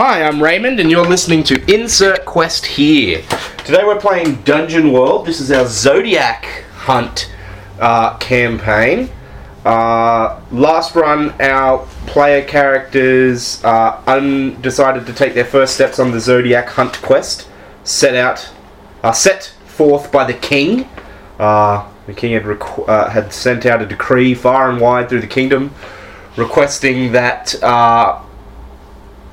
Hi, I'm Raymond, and you're listening to Insert Quest here. Today we're playing Dungeon World. This is our Zodiac Hunt uh, campaign. Uh, last run, our player characters uh, un- decided to take their first steps on the Zodiac Hunt quest, set out, uh, set forth by the king. Uh, the king had requ- uh, had sent out a decree far and wide through the kingdom, requesting that uh,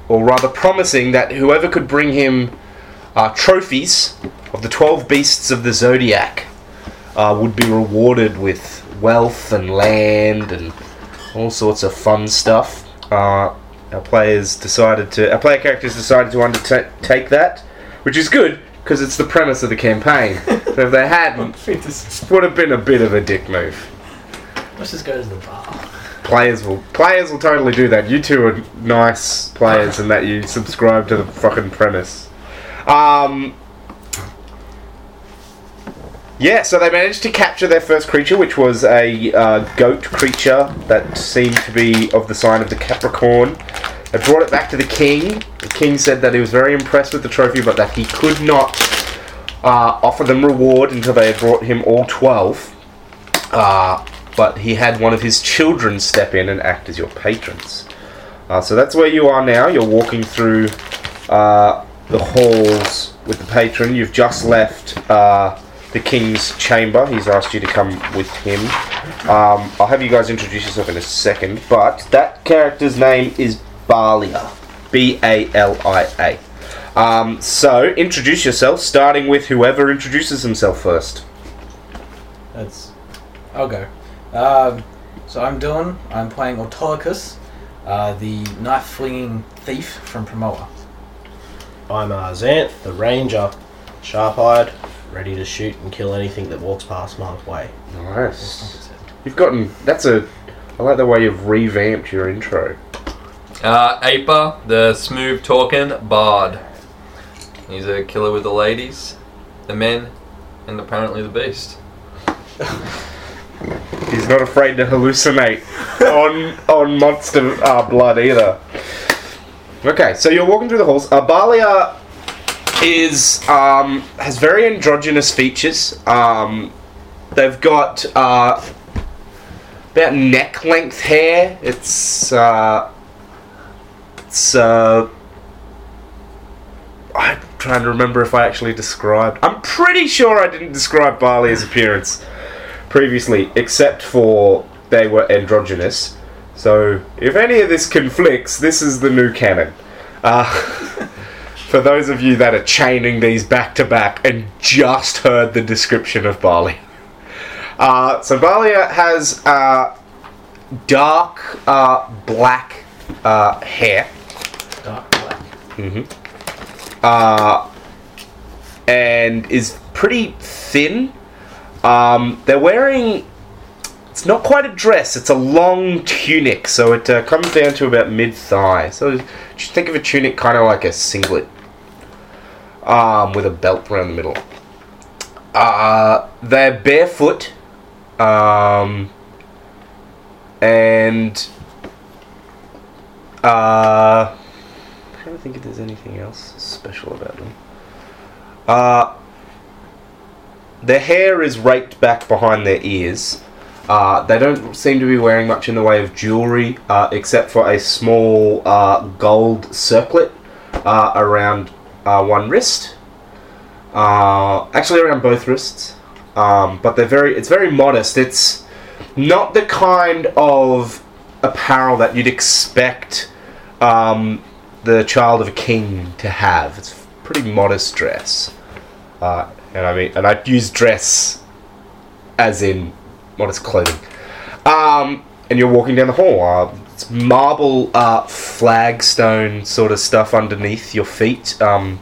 or rather promising that whoever could bring him uh, trophies of the 12 beasts of the zodiac uh, would be rewarded with wealth and land and all sorts of fun stuff. Uh, our players decided to, our player characters decided to undertake that, which is good because it's the premise of the campaign. so if they hadn't, Let's would have been a bit of a dick move. Let's just go to the bar. Players will players will totally do that. You two are nice players in that you subscribe to the fucking premise. Um, yeah, so they managed to capture their first creature, which was a uh, goat creature that seemed to be of the sign of the Capricorn. They brought it back to the king. The king said that he was very impressed with the trophy, but that he could not uh, offer them reward until they had brought him all 12. Uh, but he had one of his children step in and act as your patrons. Uh, so that's where you are now. You're walking through uh, the halls with the patron. You've just left uh, the king's chamber. He's asked you to come with him. Um, I'll have you guys introduce yourself in a second, but that character's name is Balia. B A L I A. Um, so introduce yourself, starting with whoever introduces himself first. That's. I'll go. Um, so I'm Dylan. I'm playing Autolycus, uh, the knife flinging thief from Promoa. I'm uh, Xanth, the ranger, sharp eyed, ready to shoot and kill anything that walks past my way. Nice. You've gotten. That's a. I like the way you've revamped your intro. Uh, Aper, the smooth talking bard. He's a killer with the ladies, the men, and apparently the beast. He's not afraid to hallucinate on on monster uh, blood either. Okay, so you're walking through the halls. Uh, Balia is um, has very androgynous features. Um, they've got uh, about neck length hair. It's uh, it's uh, I'm trying to remember if I actually described. I'm pretty sure I didn't describe Balia's appearance previously, except for they were androgynous. So if any of this conflicts, this is the new canon. Uh, for those of you that are chaining these back to back and just heard the description of Bali. Uh, so Balia has uh, dark uh, black uh, hair. Dark black. uh, and is pretty thin. Um, they're wearing. It's not quite a dress. It's a long tunic, so it uh, comes down to about mid thigh. So just think of a tunic kind of like a singlet, um, with a belt around the middle. Uh, they're barefoot, um, and uh, I'm trying to think if there's anything else special about them. Uh, their hair is raked back behind their ears. Uh, they don't seem to be wearing much in the way of jewelry, uh, except for a small uh, gold circlet uh, around uh, one wrist. Actually, around both wrists. Um, but they're very. It's very modest. It's not the kind of apparel that you'd expect um, the child of a king to have. It's pretty modest dress. Uh, and I mean, and I'd use dress as in modest clothing. Um, and you're walking down the hall. Uh, it's marble uh, flagstone sort of stuff underneath your feet. Um,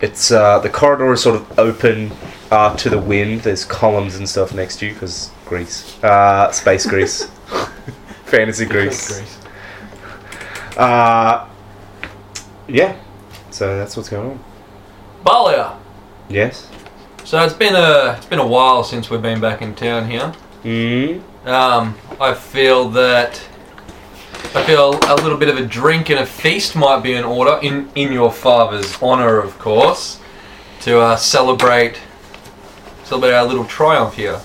it's uh, the corridor is sort of open uh, to the wind. There's columns and stuff next to you because Greece, uh, space Greece, fantasy Greece. Uh, yeah. So that's what's going on. Balia. Yes. So it's been a it's been a while since we've been back in town here. Mm. Um, I feel that I feel a little bit of a drink and a feast might be in order, in, in your father's honour, of course, to uh, celebrate celebrate our little triumph here.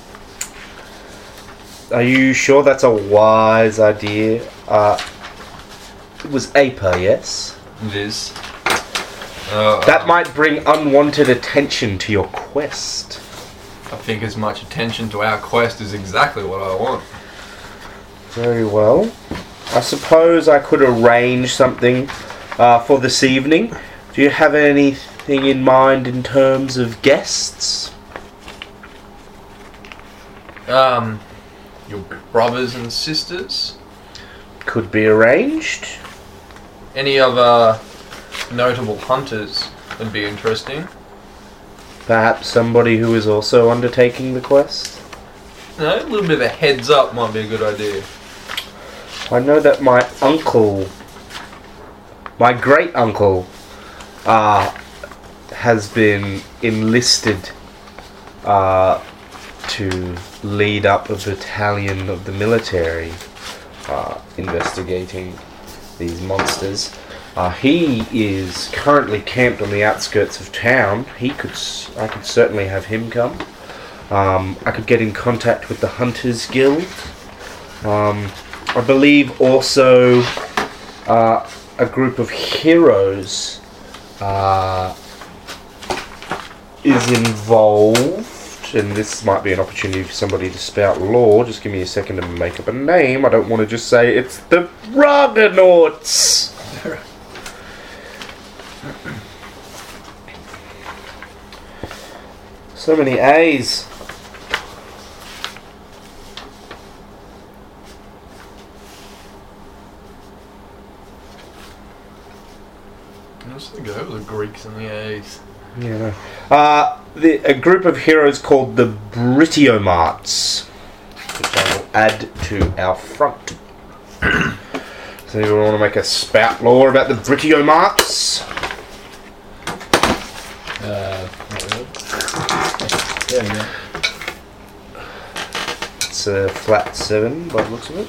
Are you sure that's a wise idea? Uh, it was Aper, yes? It is. Uh, That might bring unwanted attention to your quest. I think as much attention to our quest is exactly what I want. Very well. I suppose I could arrange something uh, for this evening. Do you have anything in mind in terms of guests? Um, your brothers and sisters? Could be arranged. Any other notable hunters would be interesting. Perhaps somebody who is also undertaking the quest. No, a little bit of a heads up might be a good idea. I know that my uncle, my great uncle, uh, has been enlisted uh, to lead up a battalion of the military uh, investigating these monsters. Uh, he is currently camped on the outskirts of town. He could, I could certainly have him come. Um, I could get in contact with the Hunters Guild. Um, I believe also uh, a group of heroes uh, is involved, and this might be an opportunity for somebody to spout lore. Just give me a second to make up a name. I don't want to just say it's the Argonauts. So many A's. Let's go with the Greeks and the A's. Yeah. Uh, the, a group of heroes called the Britiomarts, which I will add to our front. so you want to make a spout lore about the Britiomarts? Uh, not really. There we go. It's a flat seven by the looks of it.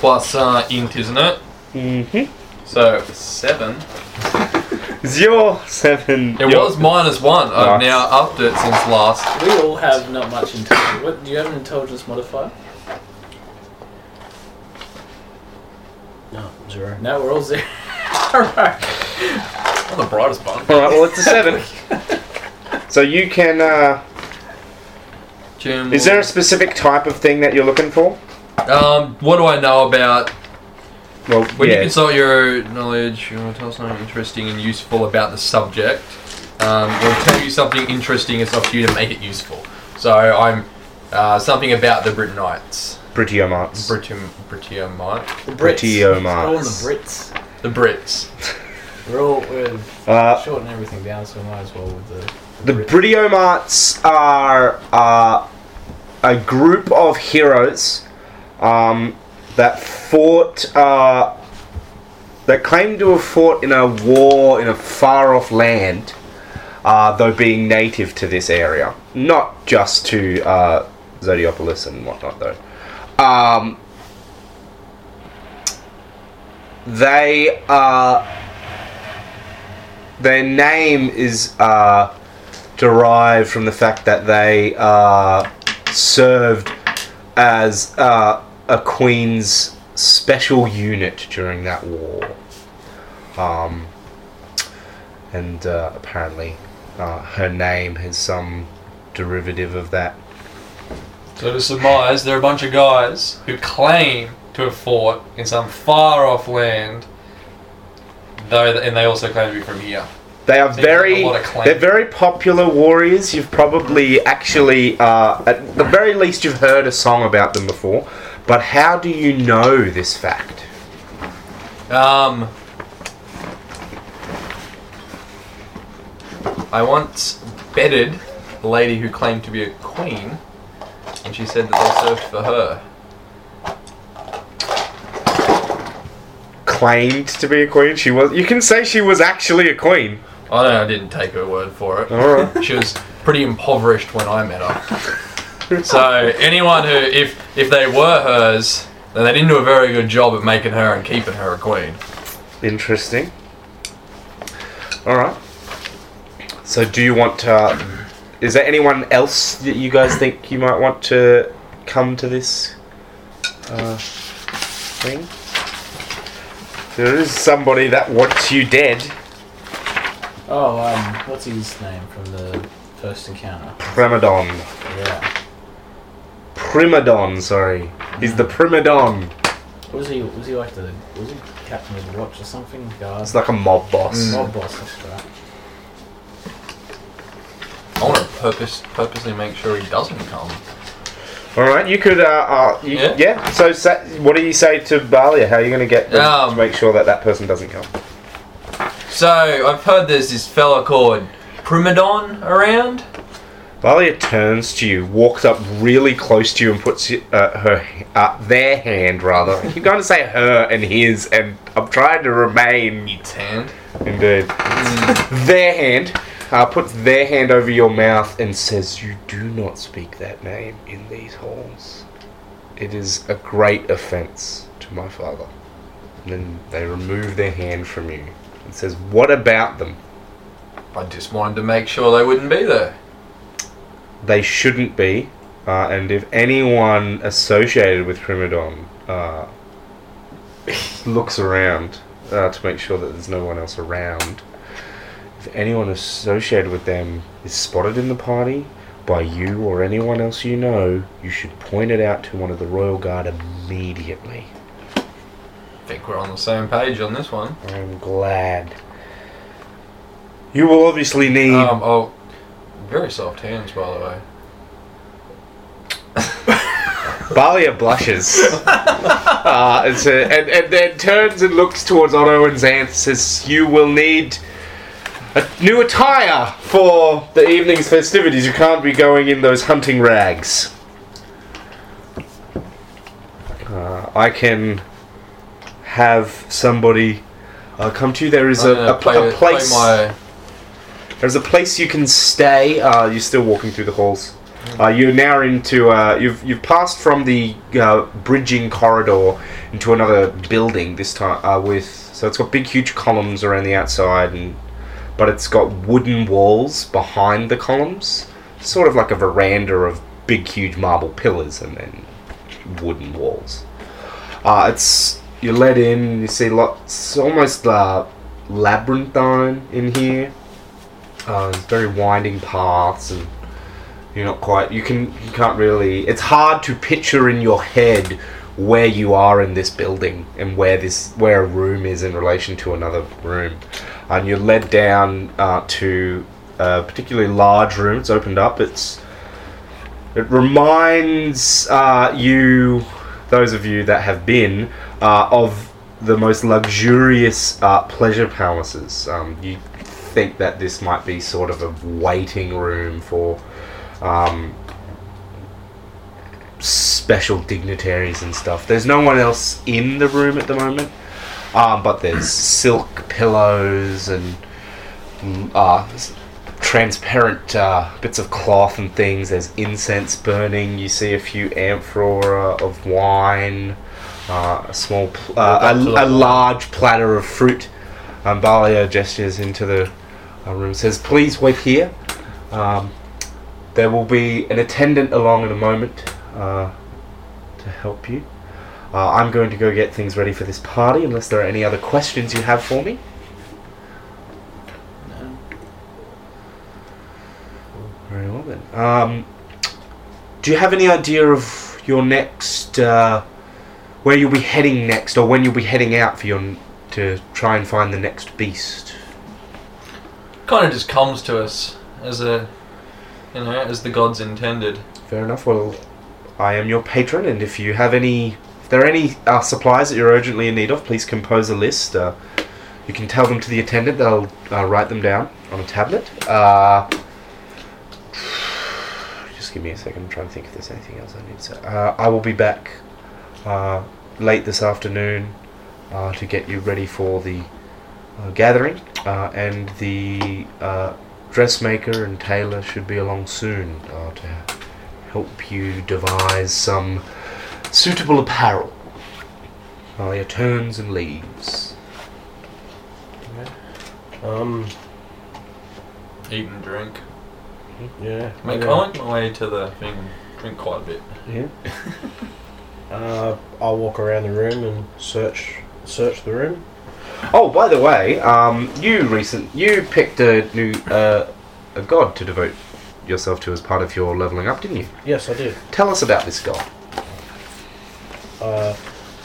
Plus uh, int, isn't it? Mm-hmm. So seven. Zero seven. It your- was minus one. I've Nice. now upped it since last. We all have not much intelligence. What, do you have an intelligence modifier? No, zero. No, we're all zero. Alright. I'm the brightest one. All right. Well, it's a seven. so you can. Uh, Jim, is there a specific type of thing that you're looking for? Um, what do I know about Well, when you consult your knowledge? You want to tell us something interesting and useful about the subject. Um, we'll tell you something interesting. It's up to you to make it useful. So I'm uh, something about the Britonites. Britiomarts. Britum, Britiomite. The Brits. Britiomarts. We're all the Brits. The Brits. We're all we're Uh, shorting everything down, so we might as well with the. The Brits. Britiomarts are uh, a group of heroes um, that fought, uh, that claim to have fought in a war in a far off land, uh, though being native to this area. Not just to uh, Zodiopolis and whatnot, though. Um, they are. Their name is uh, derived from the fact that they uh, served as uh, a queen's special unit during that war. Um, and uh, apparently, uh, her name has some derivative of that. So to surmise, there are a bunch of guys who claim to have fought in some far off land, though, and they also claim to be from here. They are Seems very, like a lot of claim. they're very popular warriors. You've probably actually, uh, at the very least, you've heard a song about them before. But how do you know this fact? Um, I once bedded a lady who claimed to be a queen, and she said that they served for her. Claimed to be a queen. She was. You can say she was actually a queen. Oh, I don't know, I didn't take her word for it. All right. She was pretty impoverished when I met her. So anyone who, if if they were hers, then they didn't do a very good job at making her and keeping her a queen. Interesting. All right. So, do you want to? Is there anyone else that you guys think you might want to come to this uh, thing? There is somebody that wants you dead. Oh, um, what's his name from the first encounter? Primadon. Yeah. Primadon, sorry. He's the Primadon. Was he? Was he like the? Was he captain of the watch or something? Guard. It's like a mob boss. Mob boss. That's right. I want to purpose, purposely make sure he doesn't come. All right, you could. Uh, uh, you, yeah. Yeah. So, sa- what do you say to Balia? How are you going to get them Um, to make sure that that person doesn't come? So I've heard there's this fella called Primadon around. Balia turns to you, walks up really close to you, and puts uh, her uh, their hand rather. You're going to say her and his, and I'm trying to remain Its hand. indeed. their hand uh, puts their hand over your mouth and says, "You do not speak that name in these halls. It is a great offence to my father." And then they remove their hand from you and says, "What about them? I just wanted to make sure they wouldn't be there. They shouldn't be." Uh, and if anyone associated with Primadon uh, looks around uh, to make sure that there's no one else around, anyone associated with them is spotted in the party by you or anyone else you know, you should point it out to one of the Royal Guard immediately. I think we're on the same page on this one. I'm glad. You will obviously need. Um, oh, very soft hands, by the way. Balia blushes. uh, and, so- and, and then turns and looks towards Otto and Xanth says, You will need a new attire for the evening's festivities. You can't be going in those hunting rags. Uh, I can have somebody uh, come to you. There is a, a, play, a place. My, There's a place you can stay. Uh, you're still walking through the halls. Uh, you're now into. Uh, you've you've passed from the uh, bridging corridor into another building. This time uh, with so it's got big huge columns around the outside, and but it's got wooden walls behind the columns, sort of like a veranda of big huge marble pillars and then wooden walls. Uh, it's you're led in. You see lots, almost uh, labyrinthine in here. Uh, very winding paths, and you're not quite. You can. You can't really. It's hard to picture in your head where you are in this building and where this where a room is in relation to another room. And you're led down uh, to a particularly large room. It's opened up. It's. It reminds uh, you, those of you that have been, uh, of the most luxurious uh, pleasure palaces. Um, you think that this might be sort of a waiting room for um, special dignitaries and stuff. There's no one else in the room at the moment, um, but there's silk pillows and uh, transparent uh, bits of cloth and things. There's incense burning. You see a few amphora of wine, uh, a small, pl- uh, a, a large platter of fruit. Um, Balia gestures into the uh, room, says, "Please wait here. Um, there will be an attendant along in a moment uh, to help you. Uh, I'm going to go get things ready for this party, unless there are any other questions you have for me." No. Very well then. Um, do you have any idea of your next, uh, where you'll be heading next, or when you'll be heading out for your to try and find the next beast? kind of just comes to us as a, you know, as the gods intended. Fair enough. Well, I am your patron, and if you have any, if there are any uh, supplies that you're urgently in need of, please compose a list. Uh, you can tell them to the attendant; they'll uh, write them down on a tablet. Uh, just give me a second. I'm trying to think if there's anything else I need to say. Uh, I will be back uh, late this afternoon to get you ready for the gathering, and the dressmaker and tailor should be along soon to help you devise some suitable apparel. Balia turns and leaves. Um, Eat and drink. yeah. I mean, okay. I make my way to the thing, drink quite a bit. Yeah. Uh, I'll walk around the room and search search the room. Oh, by the way, um, you recent you picked a new uh, a god to devote yourself to as part of your leveling up, didn't you? Yes, I did. Tell us about this god. Uh,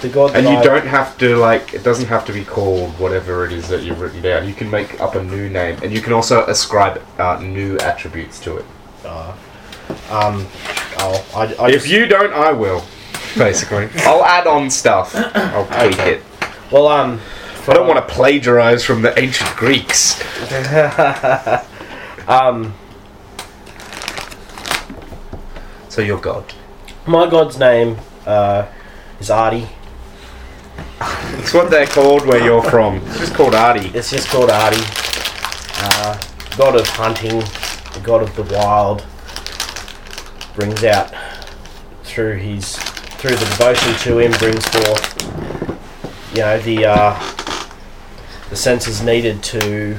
the god that And you I, don't have to like it doesn't have to be called whatever it is that you've written down. You can make up a new name, and you can also ascribe uh, new attributes to it. Uh, um, I'll, I, I If just- you don't, I will. Basically, I'll add on stuff. I'll tweak Okay. it. well, um, I don't want to plagiarize from the ancient Greeks. um, So you're God. my god's name uh, is Artie. It's what they're called where you're from. It's just called Artie. It's just called Artie. Uh, god of hunting, the god of the wild, brings out through his through the devotion to him brings forth, you know, the uh, the senses needed to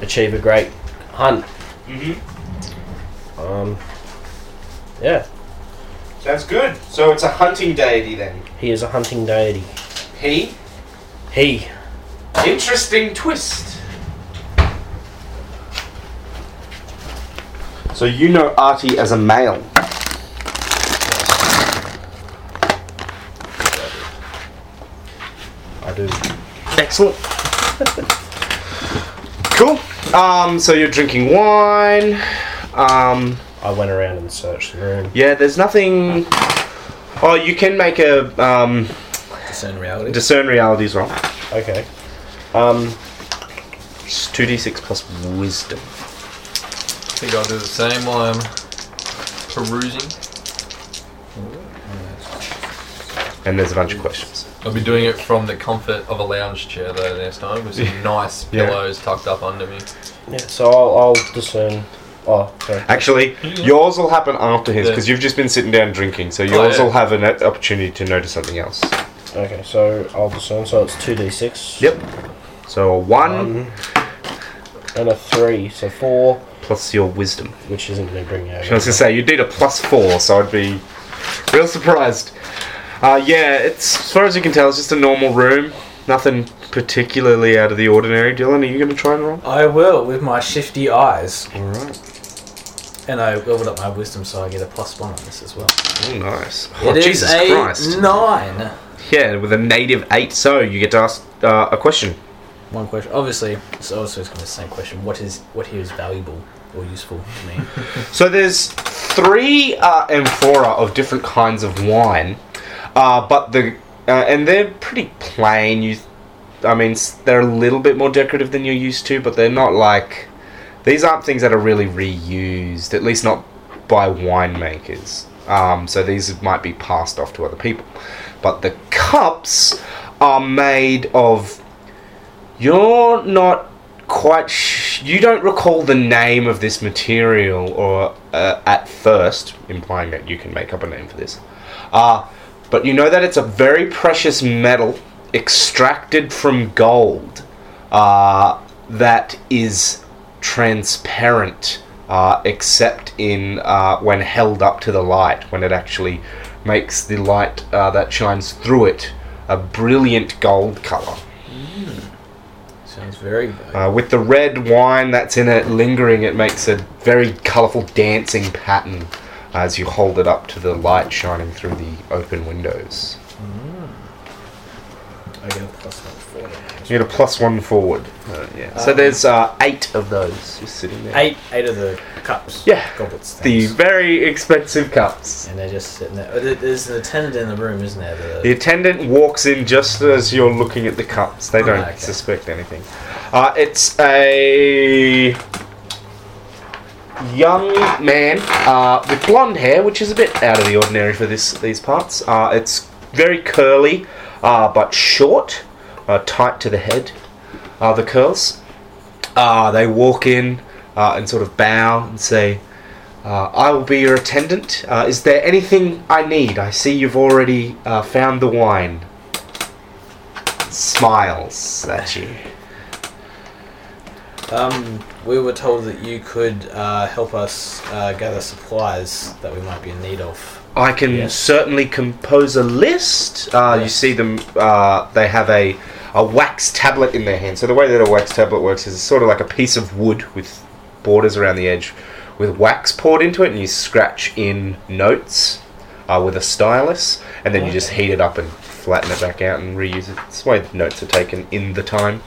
achieve a great hunt. Mm-hmm. Um, yeah, That's good. So it's a hunting deity then. he is a hunting deity. He. He. Interesting twist. So you know Artie as a male. I do. Excellent. cool. Um, so you're drinking wine. Um, I went around and searched the room. yeah, there's nothing. Oh, you can make a um, Discern reality. discern realities roll. Okay. Um, It's 2d6 plus wisdom. I think I'll do the same while I'm perusing. And there's a bunch of questions. I'll be doing it from the comfort of a lounge chair though next time with some nice Yeah. pillows tucked up under me. yeah. So I'll, I'll discern. Oh, sorry. Actually, yours will happen after his because you've just been sitting down drinking. So yours yeah. will have an opportunity to notice something else. Okay, so I'll discern. So it's two d six. Yep. So a one One and a three, so four, plus your wisdom. which isn't going to bring you I was over. gonna say you did a plus four, so I'd be real surprised. Uh, yeah, it's as far as you can tell, it's just a normal room. Nothing particularly out of the ordinary. Dylan, are you gonna try and roll? I will with my shifty eyes, All right. And I leveled up my wisdom, so I get a plus one on this as well. Oh, nice. Oh, It is Jesus a Christ. nine. Yeah, with a native eight, so you get to ask uh, a question. One question. Obviously, it's also going to be the same question. What is what here is valuable or useful to me? So there's three uh, amphora of different kinds of wine, uh, but the uh, and they're pretty plain. You, I mean, s- they're a little bit more decorative than you're used to, but they're not like these aren't things that are really reused. At least not by winemakers. Um, so these might be passed off to other people. But the cups are made of. You're not quite sh- you don't recall the name of this material or uh, at first implying that you can make up a name for this uh, but you know that it's a very precious metal extracted from gold uh, that is transparent uh, except in uh, when held up to the light when it actually makes the light uh, that shines through it a brilliant gold color Sounds very valuable. uh, with the red wine that's in it lingering, it makes a very colourful dancing pattern as you hold it up to the light shining through the open windows. I get a plus one. You get a plus one forward. Uh, yeah. So Um, there's uh, eight of those just sitting there. Eight, eight of the cups. Yeah. goblets. The things. very expensive cups. and they're just sitting there. Oh, there- There's an attendant in the room, isn't there? The The, attendant walks in just as you're looking at the cups. They don't Okay. suspect anything. Uh, it's a young man uh, with blonde hair, which is a bit out of the ordinary for this these parts. Uh, it's very curly, uh, but short, uh, tight to the head. Uh, the curls. Uh, they walk in uh, and sort of bow and say, uh, I will be your attendant. Uh, is there anything I need? I see you've already uh, found the wine. smiles at you. Um, we were told that you could uh, help us uh, gather supplies that we might be in need of. I can Yes. certainly compose a list. Uh, You see them. Uh, they have a a wax tablet in their hand. So the way that a wax tablet works is it's sort of like a piece of wood with borders around the edge, with wax poured into it, and you scratch in notes uh, with a stylus, and then you just heat it up and flatten it back out and reuse it. It's the way the notes are taken in the time.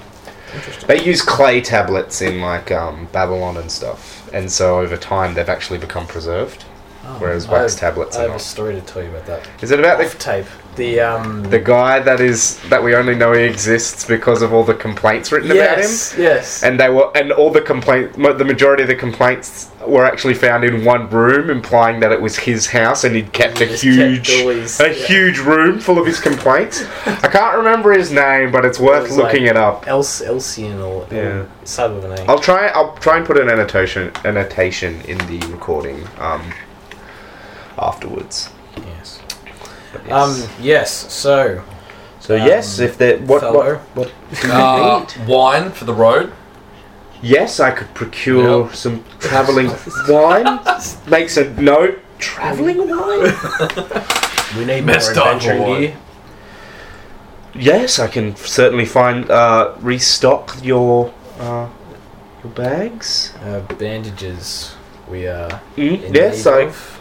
They use clay tablets in like um, Babylon and stuff, and so over time they've actually become preserved. Whereas wax I have- tablets I are have a story to tell you about that. Is it about the tape. The um. the guy that is that we only know he exists because of all the complaints written yes, about him? Yes. And they were, and all the complaint, the majority of the complaints were actually found in one room, implying that it was his house, and he'd kept He a just kept huge, his- a yeah. huge room full of his complaints. I can't remember his name, but it's worth was looking like- it up. Else, Elsian or Yeah. sub of a name. I'll try. I'll try and put an annotation annotation in the recording um, afterwards. yes. But yes. Um. Yes. So. so yes, um, if there what fellow. what what do you Uh, wine for the road. Yes, I could procure Yep. some travelling wine. Makes a note. Travelling wine? We need Messed more up adventuring gear. yes, I can certainly find uh, restock your uh, your bags. Uh, bandages. We are. Mm, In yes, need I. of?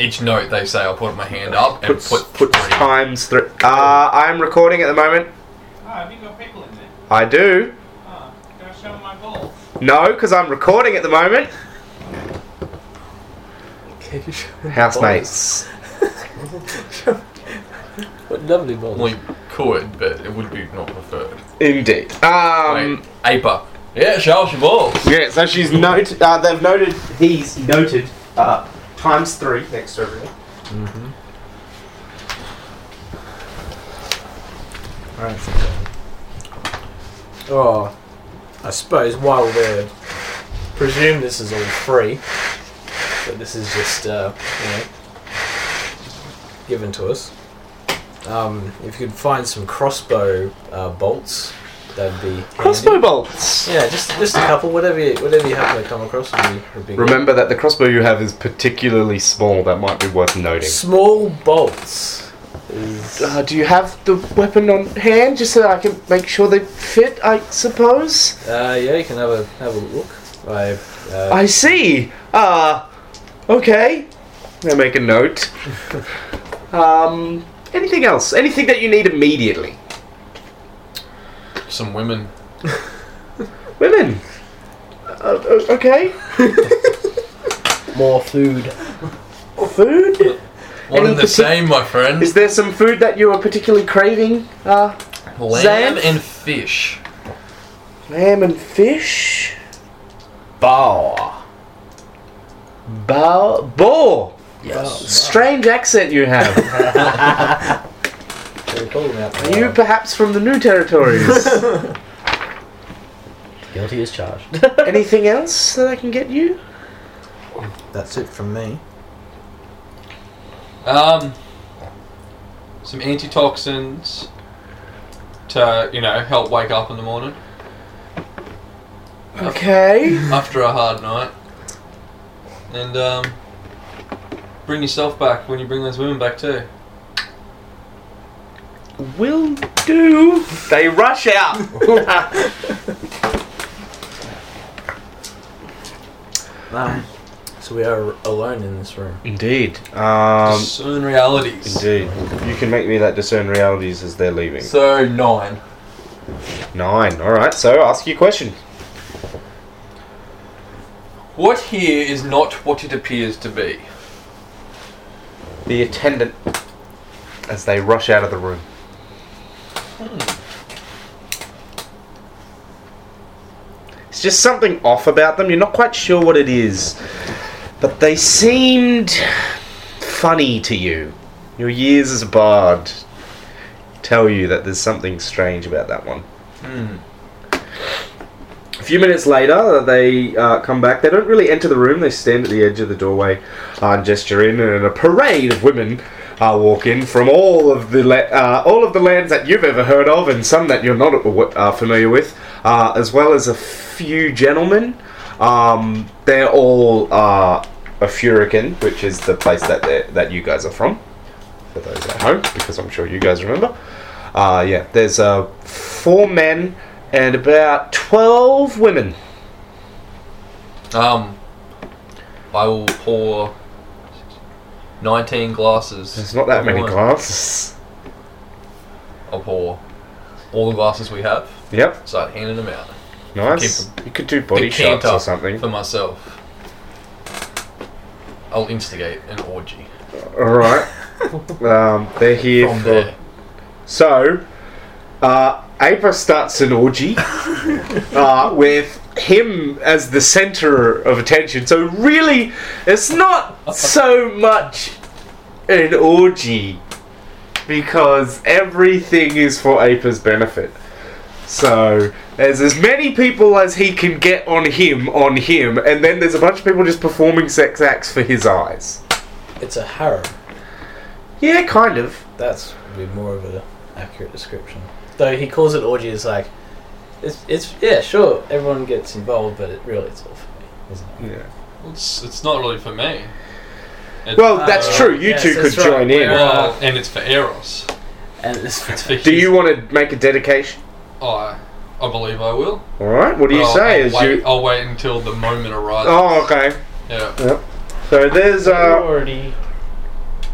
Each note they say, I'll put my hand up and Put put, put three. times three. Uh, I'm recording at the moment. Oh, have you got people in there? I do. Oh, can I show them my balls? No, because I'm recording at the moment. Housemates. What lovely balls. We could, but it would be not preferred. Indeed. Um. Wait, Aper. Yeah, show us your balls. Yeah. So she's noted. Uh, they've noted. He's noted. Uh, times three next to everything. Mm-hmm. Alright. Oh, I suppose while we're presume this is all free, but this is just uh, you know given to us. Um, if you could find some crossbow uh, bolts, that'd be handy. Crossbow bolts. Yeah, just just a couple, whatever you, whatever you happen to come across would be, would be good. Remember that the crossbow you have is particularly small. That might be worth noting. small bolts. Is, Uh, do you have the weapon on hand, just so I can make sure they fit? I suppose. Uh, yeah, you can have a have a look. I, uh, I see. Ah, okay. I make a note. um, anything else? Anything that you need immediately? Some women. Women. Uh, o- okay. More food. Food. One Any and the partic- same, my friend. Is there some food that you are particularly craving? Uh, Lamb Xanth? and fish. lamb and fish. Bar. Bow. Boar. Yes. Strange accent you have. we call them out Are you perhaps from the New Territories? Guilty as charged. Anything else that I can get you? That's it from me. Um, some antitoxins to you know help wake up in the morning Okay. after a hard night, and um, bring yourself back when you bring those women back too. Will do. They rush out. Um, so we are alone in this room. Indeed. Um, Discern realities. indeed. You can make me that discern realities as they're leaving. So nine. Nine. All right. So ask your question. What here is not what it appears to be. The attendant, as they rush out of the room. It's just something off about them. You're not quite sure what it is, but they seemed funny to you. Your years as a bard tell you that there's something strange about that one. Hmm. A few minutes later, they uh, come back. They don't really enter the room. They stand at the edge of the doorway uh, and gesture in, and a parade of women uh, walk in from all of the la- uh, all of the lands that you've ever heard of, and some that you're not uh, familiar with, uh, as well as a few gentlemen. Um, they're all uh, a Furican, which is the place that that you guys are from. For those at home, because I'm sure you guys remember. Uh, yeah, there's uh, four men and about twelve women. Um, I will pour 19 glasses. There's not that many wine. glasses. I'll pour all the glasses we have, Yep, start handing them out. nice. You could do body shots or something. For myself. I'll instigate an orgy. All right. um, they're here From for. there. So, uh, Ava starts an orgy uh, with him as the center of attention. So, really, it's not so much an orgy because everything is for Aper's benefit. So, there's as many people as he can get on him, on him, and then there's a bunch of people just performing sex acts for his eyes. It's a harem. Yeah, kind of. That's would be more of an accurate description. Though he calls it orgy, it's like, it's, it's yeah, sure, everyone gets involved, but it really it's all for me, isn't it? Yeah. It's, it's not really for me. It- Well, that's true. You yes, two could right. join in. We're, well, and it's for Eros. And it's It's for Do you want to make a dedication? I, I believe I will. All right. What do you Well, say? I'll As wait, you? I'll wait until the moment arrives. Oh, okay. Yeah. So there's You're uh, already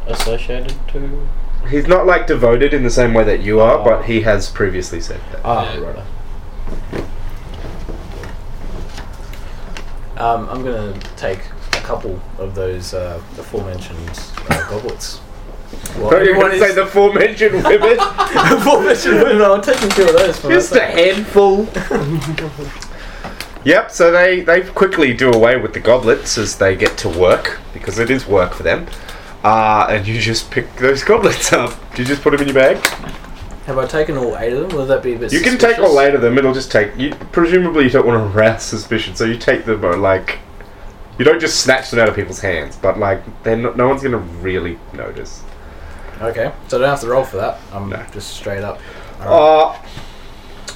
associated to. he's not like devoted in the same way that you are, Oh. but he has previously said that. Ah, Yeah. right. Um, I'm gonna take a couple of those uh, aforementioned uh, goblets. Well, Thought you were everyone going to say is- the aforementioned women. aforementioned women. I'm taking two of those for Just a myself. handful. yep. So they they quickly do away with the goblets as they get to work because it is work for them. Uh, and you just pick those goblets up. Do you just put them in your bag? Have I taken all eight of them? Will that be a bit? You can take all eight of them. It'll just take you. Presumably, you don't want to arouse suspicion, so you take them uh, like. You don't just snatch them out of people's hands, but like, they're not, no one's gonna really notice. Okay, so I don't have to roll for that. I'm No. just straight up. Alright. Uh,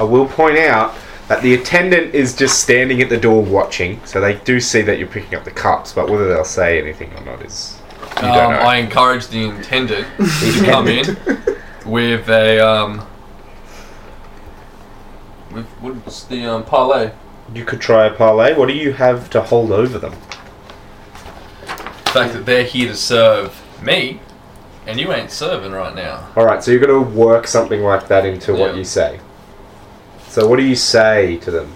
I will point out that the attendant is just standing at the door watching, so they do see that you're picking up the cups, but whether they'll say anything or not is. You Um, don't know. I encourage the attendant to come in with a um. With what's the um parley? You could try a parley. What do you have to hold over them? The fact that they're here to serve me, and you ain't serving right now. Alright, so you're gonna work something like that into what you say. So, what do you say to them?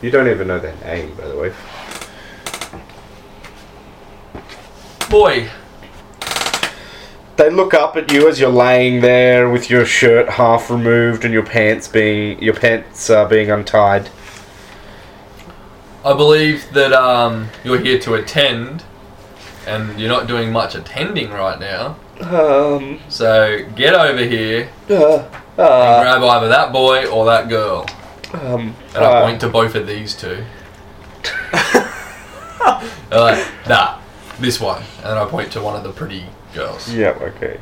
You don't even know their name, by the way. Boy, They look up at you as you're laying there with your shirt half removed and your pants being your pants uh, being untied. I believe that um you're here to attend, and you're not doing much attending right now. Um. So get over here Uh, and uh, grab either that boy or that girl. um. And I uh, point to both of these two. Like, nah, this one. And I point to one of the pretty girls. Yeah. Okay.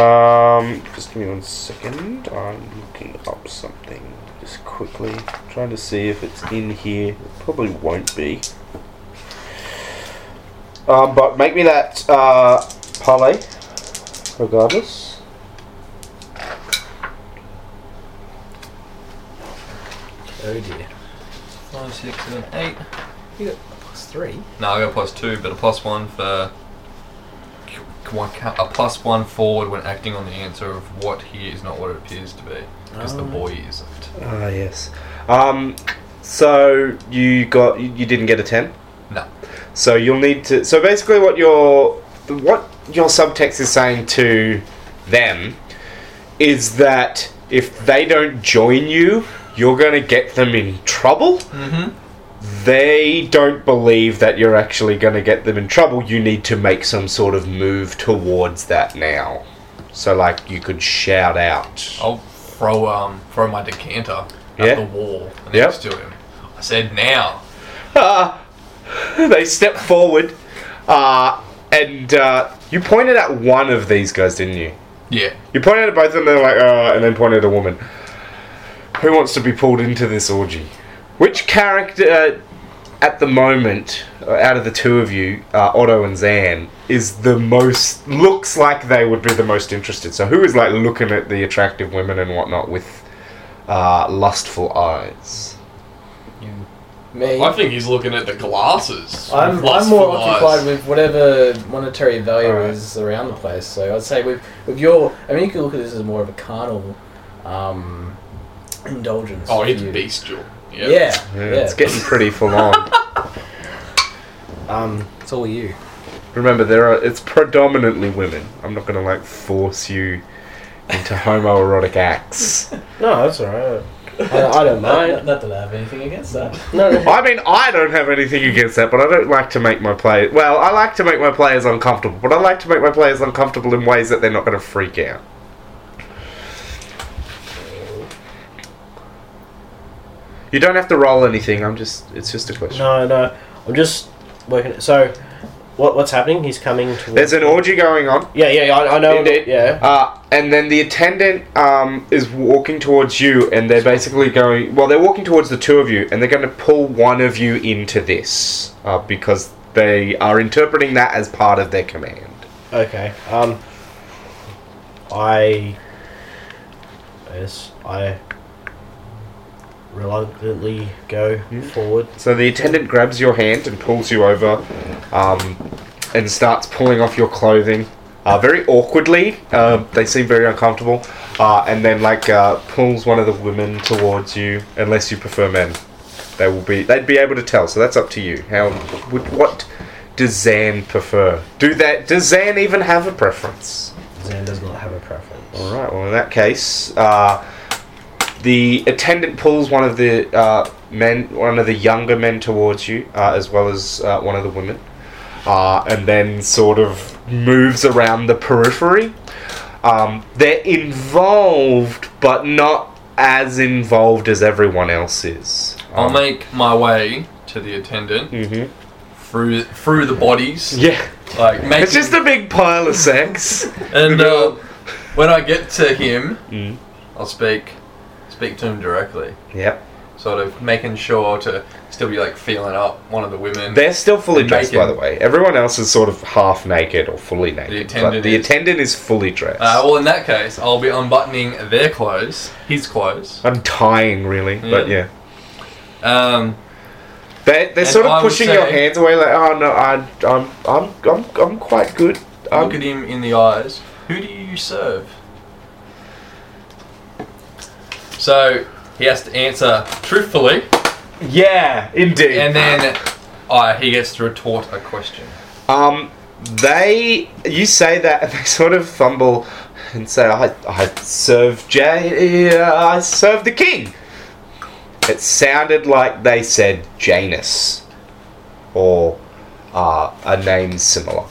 Um. Just give me one second. I'm looking up something just quickly, trying to see if it's in here. It probably won't be. Um. But make me that uh parley, regardless. Oh dear. Five, six, seven, eight. Plus You got three. No, I got a plus two, but a plus one for. One A plus one forward when acting on the answer of what he is not what it appears to be. Because the Oh. boy isn't. Ah, yes. Um, so you got you, you didn't get a ten. No. So you'll need to. So basically, what your what your subtext is saying to them is that if they don't join you, you're going to get them in trouble. Mm-hmm. They don't believe that you're actually going to get them in trouble. You need to make some sort of move towards that now. So, like, you could shout out. I'll throw um throw my decanter Yeah. at the wall Yep. next to him. I said now. Ah, they step forward, uh, and uh, You pointed at one of these guys, didn't you? Yeah. You pointed at both of them, they're like, uh, and then pointed at a woman. Who wants to be pulled into this orgy? Which character, uh, at the moment, uh, out of the two of you, uh, Otto and Zan, is the most, looks like they would be the most interested? So who is like looking at the attractive women and whatnot with uh, lustful eyes? Me. I think he's looking at the glasses. I'm, I'm more eyes. occupied with whatever monetary value Alright. is around the place. So I'd say with with your, I mean, you could look at this as more of a carnal um, indulgence. Oh, for it's bestial. Yeah, Yeah. yeah, Yeah, It's getting pretty full on. Um, it's all you. Remember, there are. It's predominantly women. I'm not gonna like force you into homoerotic acts. no, that's alright. I, I don't Not, mind. not that I have anything against that. No, no. I mean, I don't have anything against that, but I don't like to make my play. Well, I like to make my players uncomfortable, but I like to make my players uncomfortable in ways that they're not going to freak out. You don't have to roll anything. I'm just. It's just a question. No, no. I'm just working. So, what what's happening? He's coming towards. There's an orgy going on. Yeah, yeah, I, I know. Indeed. Yeah. Uh, and then the attendant um, is walking towards you, and they're basically going. Well, they're walking towards the two of you, and they're going to pull one of you into this uh, because they are interpreting that as part of their command. Okay. Um. I. Yes, I. Reluctantly go forward. So the attendant grabs your hand and pulls you over, um, and starts pulling off your clothing, uh, very awkwardly. Uh, they seem very uncomfortable, uh, and then like uh, pulls one of the women towards you. Unless you prefer men, they will be. They'd be able to tell. So that's up to you. How? Would, what does Zan prefer? Do that? Does Zan even have a preference? Zan does not have a preference. All right. Well, in that case, uh, the attendant pulls one of the uh, men, one of the younger men, towards you, uh, as well as uh, one of the women, uh, and then sort of moves around the periphery. Um, they're involved, but not as involved as everyone else is. I'll make my way to the attendant hmm through through the bodies. Yeah, Like making, it's just a big pile of sex. and uh, when I get to him, Mm. I'll speak speak to him directly. Yep. Sort of making sure to still be like feeling up one of the women. They're still fully dressed, naked. by the way. Everyone else is sort of half naked or fully naked. but attendant the is- attendant is fully dressed. Uh, well, in that case, I'll be unbuttoning their clothes, his clothes. I'm tying, really, but yeah. Um, They, they're sort of would pushing your hands away, like, oh no, I, I'm, I'm, I'm, I'm quite good. Um, look at him in the eyes. Who do you serve? So he has to answer truthfully, yeah, indeed. and then uh, he gets to retort a question. Um, they, you say that, and they sort of fumble and say, "I, I serve J, uh, I serve the king." It sounded like they said Janus, or uh, a name similar.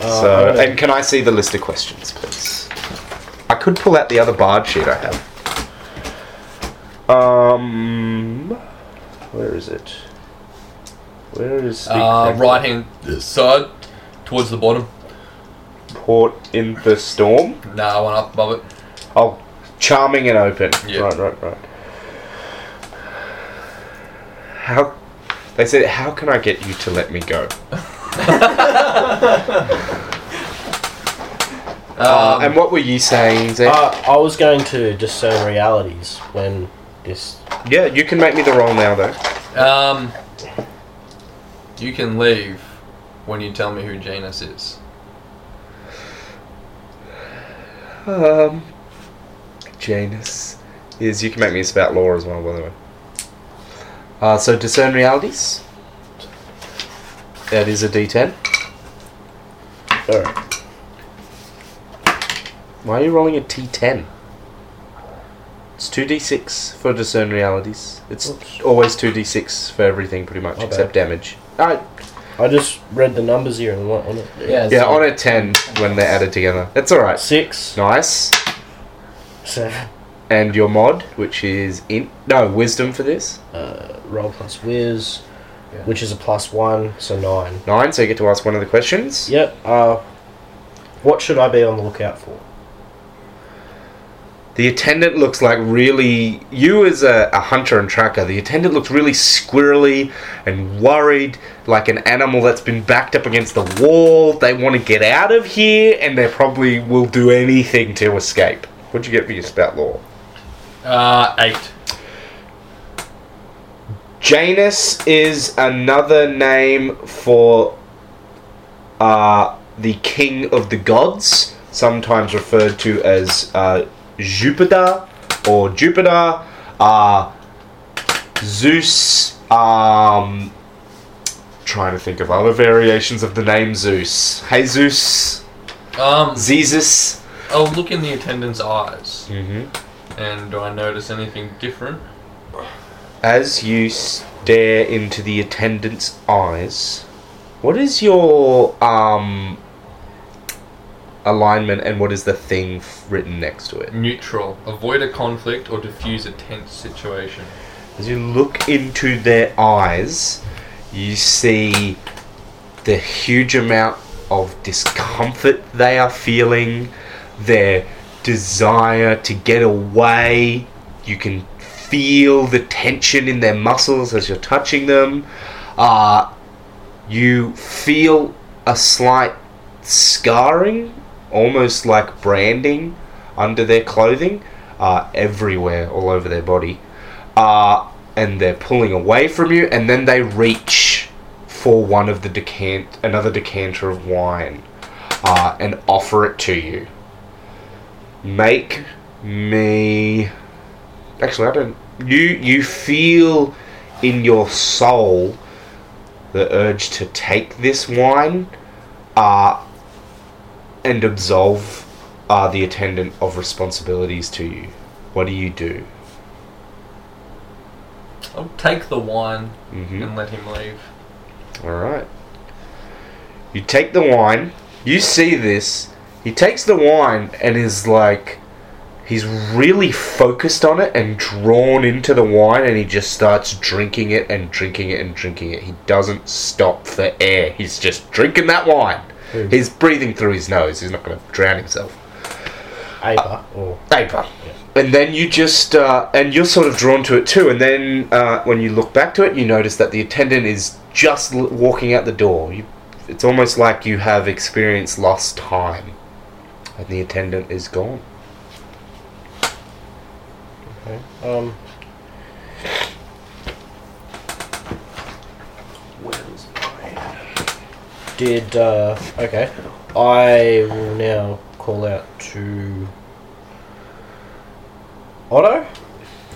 Uh, so, and can I see the list of questions, please? I could pull out the other bard sheet I have. Um, where is it? Where is the Uh, right hand side, towards the bottom. port in the storm? Nah, one up above it. Oh, charming and open. Yeah. Right, right, right. How? They said, "How can I get you to let me go?" Uh, Um, and what were you saying? Zach? Uh, I was going to discern realities when this. yeah, you can make me the roll now, though. um, you can leave when you tell me who Janus is. Um, Janus is. You can make me a spout lore as well, by the way. Uh, so discern realities. That is a D10. Alright. Why are you rolling a D10? It's 2d6 for discern realities. It's Oops. always 2d6 for everything, pretty much, My except bad. damage. Uh, I just read the numbers here and what on it. Yeah, yeah, so- on a 10 when they're added together. That's alright. Six, Nice. seven, And your mod, which is in no wisdom for this. uh, roll plus whiz, Yeah. which is a plus one, so nine. Nine, so you get to ask one of the questions. Yep. Uh, what should I be on the lookout for? The attendant looks like really. You, as a, a hunter and tracker, the attendant looks really squirrely and worried, like an animal that's been backed up against the wall. They want to get out of here, and they probably will do anything to escape. What'd you get for your spout lore? Uh, eight. Janus is another name for uh, the king of the gods, sometimes referred to as uh, Jupiter or Jupiter, uh, Zeus. Um, trying to think of other variations of the name Zeus. Jesus, Um, Zeus. I'll look in the attendant's eyes, Mm-hmm. and do I notice anything different? As you stare into the attendant's eyes, what is your um alignment and what is the thing f- written next to it? Neutral. Avoid a conflict or diffuse a tense situation. As you look into their eyes, you see the huge amount of discomfort they are feeling, their desire to get away. You can feel the tension in their muscles as you're touching them. Uh, you feel a slight scarring, almost like branding, under their clothing, uh, everywhere, all over their body. Uh, and they're pulling away from you, and then they reach for one of the decant, another decanter of wine, uh, and offer it to you. Make me. Actually, I don't. You you feel in your soul the urge to take this wine, uh, and absolve uh, the attendant of responsibilities to you. What do you do? I'll take the wine Mm-hmm. and let him leave. All right. You take the wine. You see this. He takes the wine and is like, he's really focused on it and drawn into the wine, and he just starts drinking it and drinking it and drinking it. He doesn't stop for air. He's just drinking that wine. Who? He's breathing through his nose. He's not going to drown himself. Aper or paper. And then you just, uh, and you're sort of drawn to it too. And then uh, when you look back to it, you notice that the attendant is just l- walking out the door. You, it's almost like you have experienced lost time. And the attendant is gone. okay. um. Where's my? Did uh okay? I will now call out to Otto.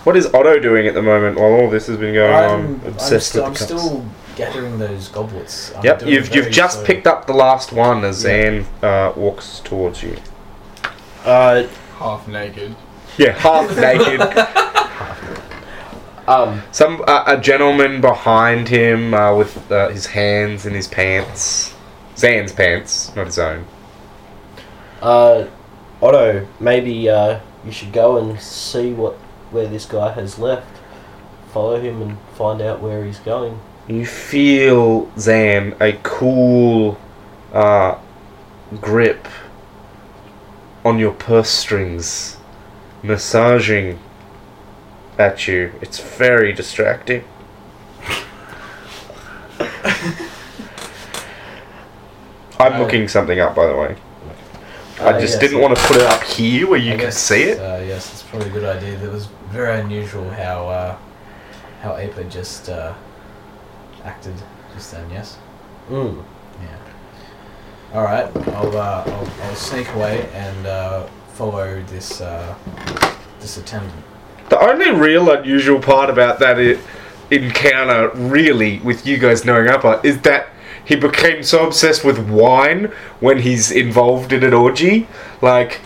What is Otto doing at the moment while all this has been going I'm, on? I'm, st- with I'm cups. still gathering those goblets. I'm Yep, you've you've just slowly. picked up the last one as Yeah. Anne uh, walks towards you. Uh, Half naked. Yeah, half naked. um, Some uh, a gentleman behind him uh, with uh, his hands in his pants, Zan's pants, not his own. uh, Otto, maybe uh, you should go and see what where this guy has left. Follow him and find out where he's going. You feel Zan a cool uh, grip on your purse strings, massaging at you. It's very distracting. I'm Uh, looking something up, by the way. I Uh, just yes, didn't want to put it up here where you I can guess, see it. Uh, yes, it's probably a good idea. It was very unusual how uh, how Aper just uh, acted just then. Yes. Mm. Yeah. All right. I'll, uh, I'll I'll sneak away and uh, follow this uh, this attendant. The only real unusual part about that i- encounter, really, with you guys knowing Aper, is that he became so obsessed with wine when he's involved in an orgy. Like,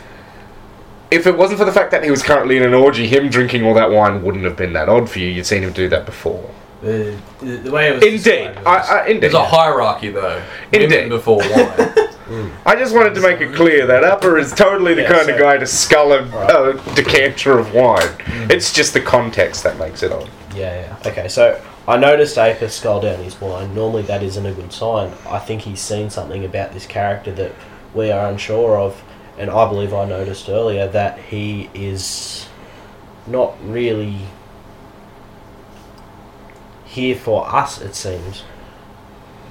if it wasn't for the fact that he was currently in an orgy, him drinking all that wine wouldn't have been that odd for you. You'd seen him do that before. The, the, the way it was. Indeed, was- I, I, indeed. There's a hierarchy though. Indeed. Women before wine. I just wanted to make it clear that Aper is totally the Yeah, kind of guy to scull a, Alright. a decanter of wine. Mm. It's just the context that makes it odd. yeah, yeah. Okay, so I noticed Aper skull down his wine. Normally, that isn't a good sign. I think he's seen something about this character that we are unsure of, and I believe I noticed earlier that he is not really here for us. It seems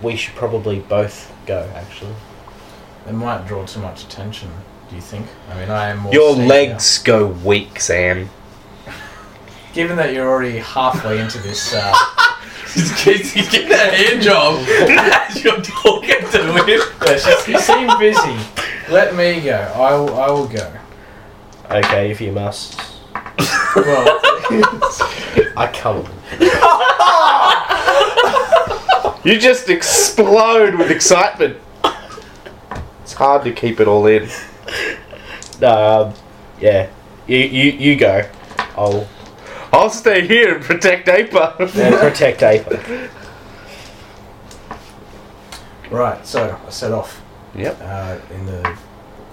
we should probably both go. Actually, It might draw too much attention. Do you think? I mean, I am more. Your senior. legs go weak, Sam. Given that you're already halfway into this, uh, He's he's getting a hand job as you're talking to him. yes, just- you seem busy. Let me go. I will, I will go. okay, if you must. Well, I come. You just explode with excitement. It's hard to keep it all in. No, um, yeah, you, you you go. I'll I'll stay here and protect Aper. and protect Aper. right. So I set off Yep. uh, in the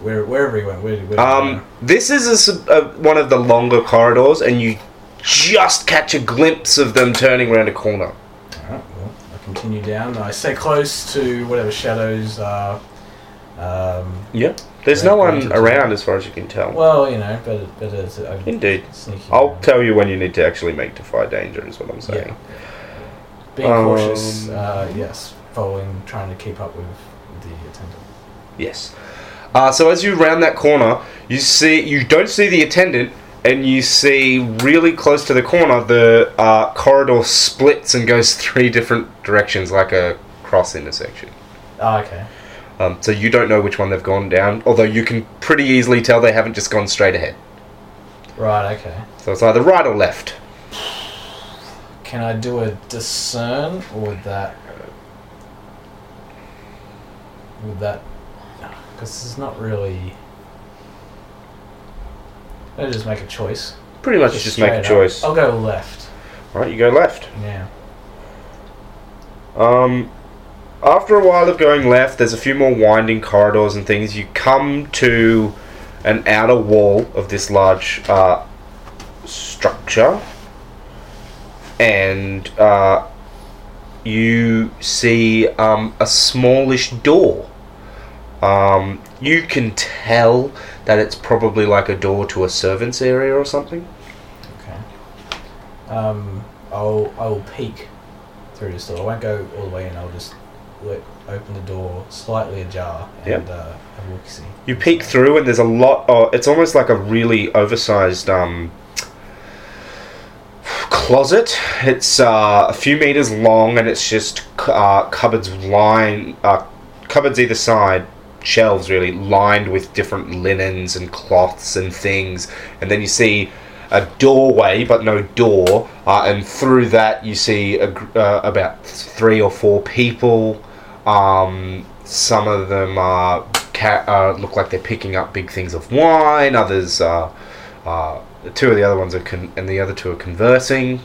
where wherever he went. Where, where Um, this is a sub- uh, one of the longer corridors, and you just catch a glimpse of them turning around a corner. Alright, well, I continue down. I stay close to whatever shadows are. Um, Yeah. There's no one around, as far as you can tell. well, you know, better better to uh, Indeed. sneaky. I'll around. tell you when you need to actually make defy danger, is what I'm saying. Being cautious, Um, uh, yes. Following, trying to keep up with the attendant. Yes. Uh, so as you round that corner, you see you don't see the attendant, and you see really close to the corner the uh, corridor splits and goes three different directions, like a cross intersection. Oh, okay. Um, so you don't know which one they've gone down, although you can pretty easily tell they haven't just gone straight ahead. Right, okay. So it's either right or left. Can I do a discern, or would that. Would that. Because this is not really. I just make a choice. Pretty much just, make a up. choice. I'll go left. Right, you go left. Yeah. Um, after a while of going left, there's a few more winding corridors and things. You come to an outer wall of this large uh, structure, and uh, you see um, a smallish door. Um, you can tell that it's probably like a door to a servants' area or something. Okay. Um, I'll I will peek through this door. I won't go all the way in. I'll just let, open the door slightly ajar and Yep. uh, have a look see. You peek through, and there's a lot. Of, it's almost like a really oversized um, closet. It's uh, a few meters long, and it's just uh, cupboards line, uh, cupboards either side, shelves really lined with different linens and cloths and things. And then you see a doorway, but no door. Uh, and through that, you see a, uh, about three or four people. Um, some of them are ca- uh, look like they're picking up big things of wine. Others, uh, uh, two of the other ones are, con- and the other two are conversing.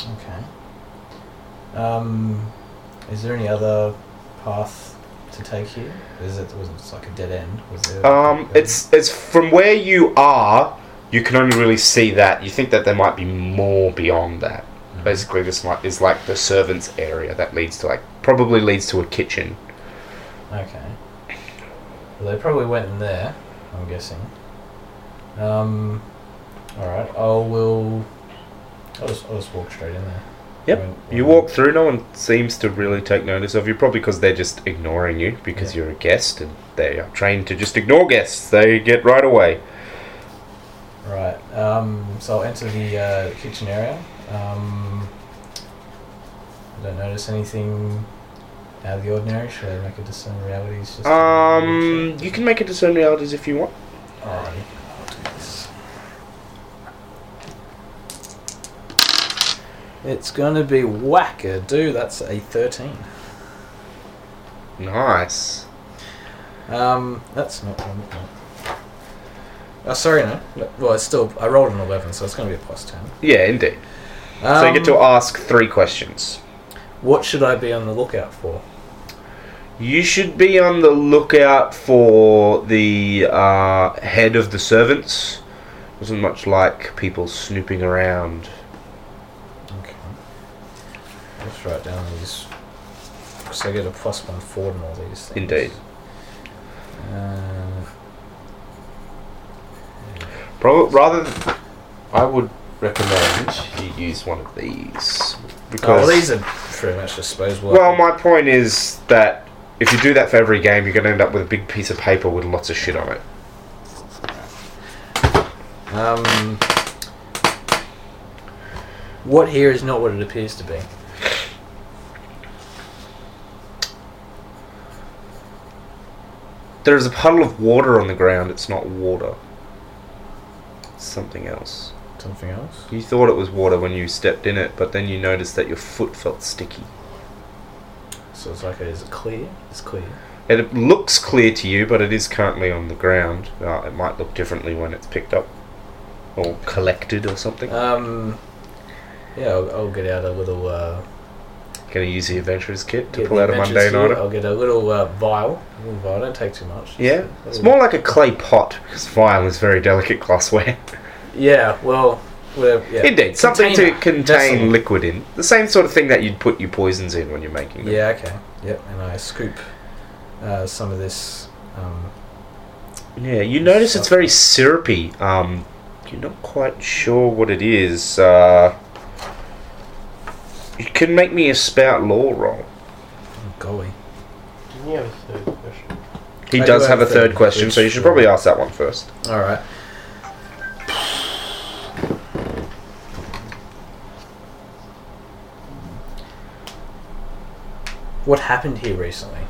Okay. Um, is there any other path to take here? Is it was it like a dead end? Um, it's it's from where you are. You can only really see that. You think that there might be more beyond that. Mhm. Basically, this is like the servants' area that leads to like probably leads to a kitchen. Okay. Well, they probably went in there. I'm guessing. Um. All right. I will. I'll just I'll just walk straight in there. Yep. When- You when- walk through. No one seems to really take notice of you. Probably because they're just ignoring you because Yeah. you're a guest and they are trained to just ignore guests. They get right away. Right. Um, so I'll enter the uh, kitchen area. Um, I don't notice anything out of the ordinary. Should I make a discern realities? Just Um, you can make a discern realities if you want. Alrighty. I'll do this. It's going to be whacker, dude. That's a 13. Nice. Um, that's not. Um, no. Oh, sorry, no. Well, it's still. I rolled an 11, so it's going to be a plus 10. Yeah, indeed. so you get to Um, ask three questions. What should I be on the lookout for? You should be on the lookout for the uh, head of the servants. Doesn't much like people snooping around. Okay. Let's write down these. So I get a plus one forward and all these things. Indeed. Uh, Pro- rather, than, I would recommend you use one of these oh, because. well, these are pretty much disposable. well, my point is that if you do that for every game, you're going to end up with a big piece of paper with lots of shit on it. Um, what here is not what it appears to be. There's a puddle of water on the ground. It's not water. It's something else. Something else. You thought it was water when you stepped in it, but then you noticed that your foot felt sticky. So it's like, is it clear? It's clear. It looks clear to you, but it is currently on the ground. Uh, it might look differently when it's picked up or collected or something. Um, yeah, I'll, I'll get out a little. Uh, Gonna use the adventurer's kit to pull out a mundane gear. item. I'll get a little uh, vial. A little vial. Don't take too much. Yeah, it's more like a clay pot because vial is very delicate glassware. Yeah. Well. Whatever. Yeah. Indeed, something to contain Vessel. liquid in. The same sort of thing that you'd put your poisons in when you're making them. Yeah. Okay. Yep. And I scoop uh, some of this. Um, Yeah, you notice it's very syrupy. Um, you're not quite sure what it is. Uh, you can make me a spout lore roll. golly. Didn't you have a third question? He I does do have a third third, question, so you should probably ask that one first. All right. What happened here recently?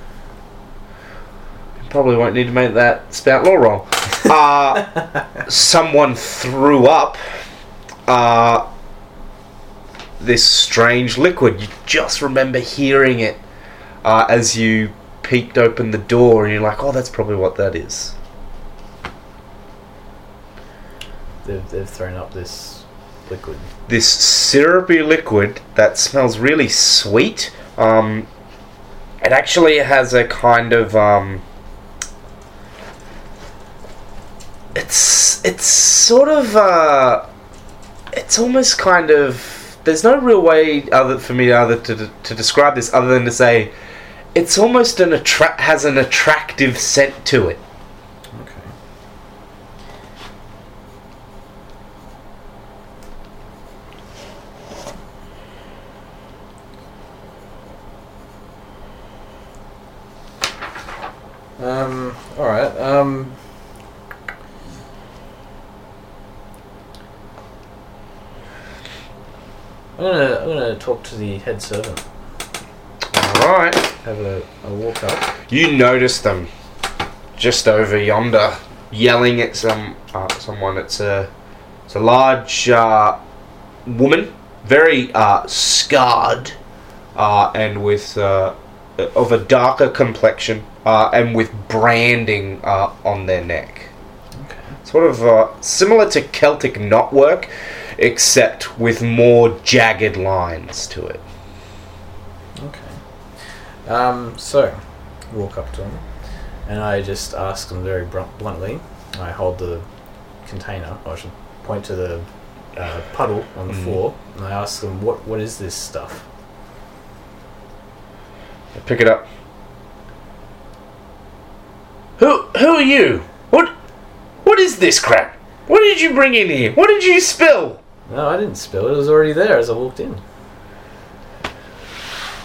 Probably won't need to make that spout lore roll. Uh, someone threw up uh, this strange liquid. You just remember hearing it uh, as you peeked open the door, and you're like, "Oh, that's probably what that is." They've, they've thrown up this liquid. this syrupy liquid that smells really sweet. Um, it actually has a kind of um, it's it's sort of uh, it's almost kind of there's no real way other for me other to to describe this other than to say it's almost an attract has an attractive scent to it. Um. All right. Um. I'm gonna I'm gonna talk to the head servant. All right. Have a, a walk up. You notice them just over yonder, yelling at some uh, someone. It's a it's a large uh, woman, very uh, scarred, uh, and with uh, of a darker complexion, uh, and with branding uh, on their neck. Okay. Sort of uh, similar to Celtic knotwork, except with more jagged lines to it. Okay. Um, so, walk up to them, and I just ask them very br- bluntly. I hold the container, or I should point to the uh, puddle on the Mhm. floor, and I ask them, "What? What is this stuff?" I pick it up. Who who are you? What what is this crap? What did you bring in here? What did you spill? No, I didn't spill it. It was already there as I walked in.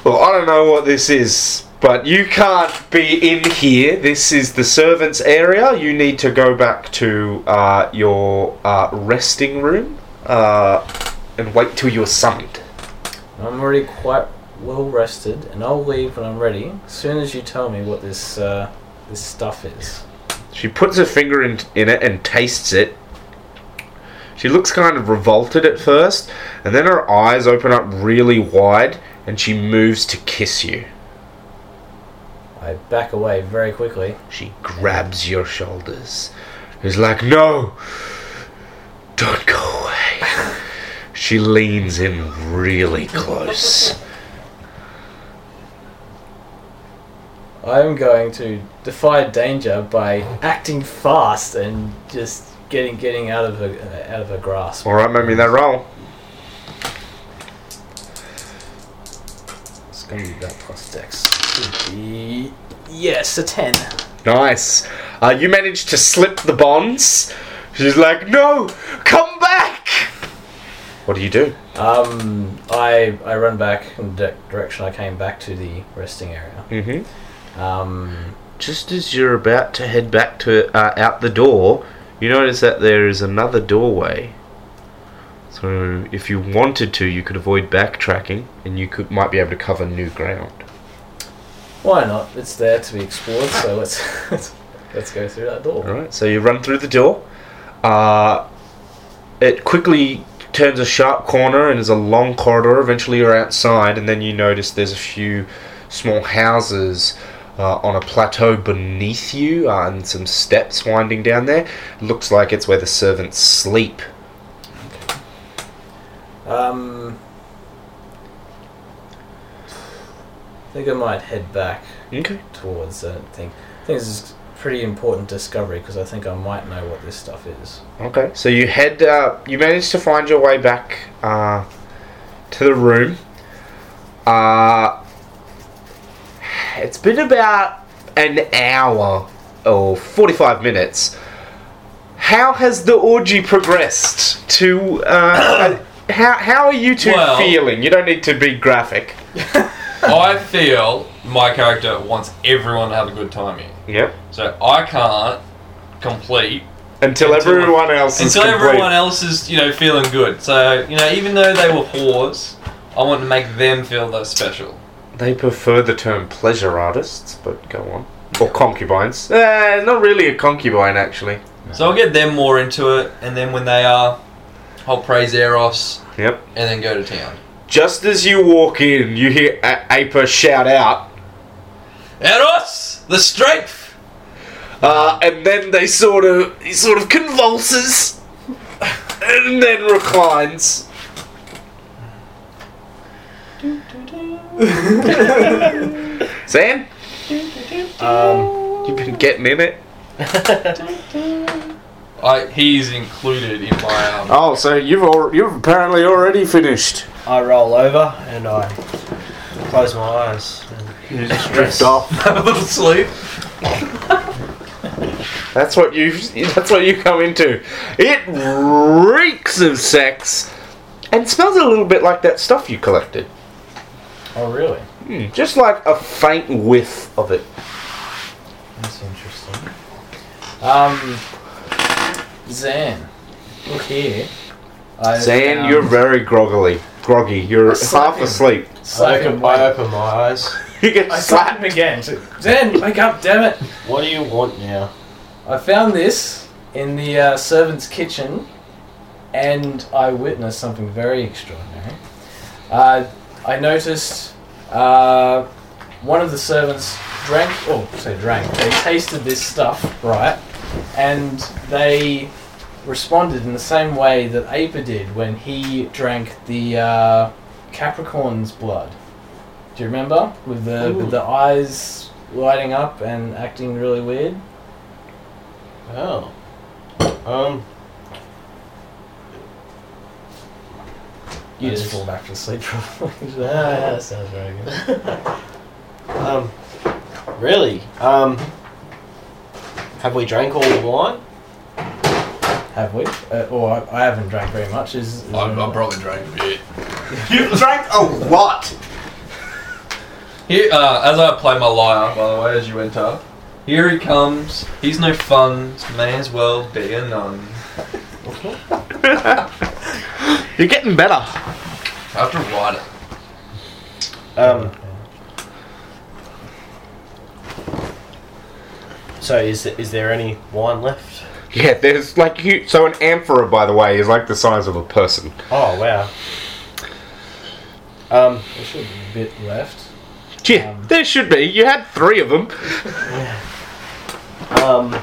Well, I don't know what this is, but you can't be in here. This is the servants' area. You need to go back to uh, your uh, resting room uh, and wait till you're summoned. I'm already quite well rested, and I'll leave when I'm ready. As soon as you tell me what this uh, this stuff is. She puts her finger in, in it and tastes it. She looks kind of revolted at first, and then her eyes open up really wide, and she moves to kiss you. I back away very quickly. She grabs your shoulders. Is like, no, don't go away. She leans in really close. I'm going to defy danger by acting fast and just getting getting out of her uh, out of her grasp. All right, make me that roll. It's gonna be that plus dex. Be- Yes, a ten. Nice. Uh, you managed to slip the bonds. She's like, no, come back. What do you do? Um, I I run back in the direction I came back to the resting area. Mm-hmm. Um, Just as you're about to head back to uh, out the door, you notice that there is another doorway. So if you wanted to, you could avoid backtracking, and you could might be able to cover new ground. why not? It's there to be explored, so let's let's, let's go through that door. All right. So you run through the door. Uh, it quickly turns a sharp corner and is a long corridor. Eventually, you're outside, and then you notice there's a few small houses uh, on a plateau beneath you, uh, and some steps winding down there. Looks like it's where the servants sleep. Um, I think I might head back Okay. towards that thing. I think this is pretty important discovery because I think I might know what this stuff is. Okay. So you head. Uh, you manage to find your way back uh, to the room. Uh, it's been about an hour or forty-five minutes. How has the orgy progressed? To uh, how how are you two Well- feeling? You don't need to be graphic. I feel my character wants everyone to have a good time here. Yep. So I can't complete Until, Until- everyone else is until complete. everyone else is, you know, feeling good. So, you know, even though they were whores, I want to make them feel that special. They prefer the term pleasure artists, but go on. Or concubines. Eh, not really a concubine, actually. So I'll get them more into it, and then when they are, I'll praise Eros, Yep. and then go to town. Just as you walk in, you hear A- Aper shout out, Eros, the strength. uh, and then they sort of, he sort of convulses, and then reclines. Sam, Um, you've been getting in it. I he's included in my um. Oh, so you've al- you've apparently already finished. I roll over and I close my eyes. And You just drift off. have a little sleep. That's what you. That's what you come into. It reeks of sex, and smells a little bit like that stuff you collected. Oh, really? Hmm, just like a faint whiff of it. That's interesting. Um, Zan, look here. I Zan, found you're very groggily, groggy. You're Slap half him. asleep. I slap open, I open my eyes. You get I slap him slapped. again. So, Zan, wake up, damn it! What do you want now? I found this in the uh, servant's kitchen, and I witnessed something very extraordinary. Uh, I noticed uh, one of the servants drank, oh, say drank, they tasted this stuff, right? And they responded in the same way that Aper did when he drank the uh, Capricorn's blood. Do you remember? With the with the eyes lighting up and acting really weird. Oh. Um. You just fall back to sleep probably. Ah, yeah, that sounds very good. um. Really? Um. Have we drank all the wine? Have we? Uh, or I, I haven't drank very much. Is, is I, there- I probably drank a bit. You drank a lot. Here, uh, as I play my lyre, by the way, as you enter, here he comes. He's no fun. May as well be a nun. You're getting better. I have to write it. Um. So is th- is there any wine left? Yeah, there's like you. So an amphora, by the way, is like the size of a person. Oh wow. Um. There should be a bit left. Yeah, Um, there should be. You had three of them. Um.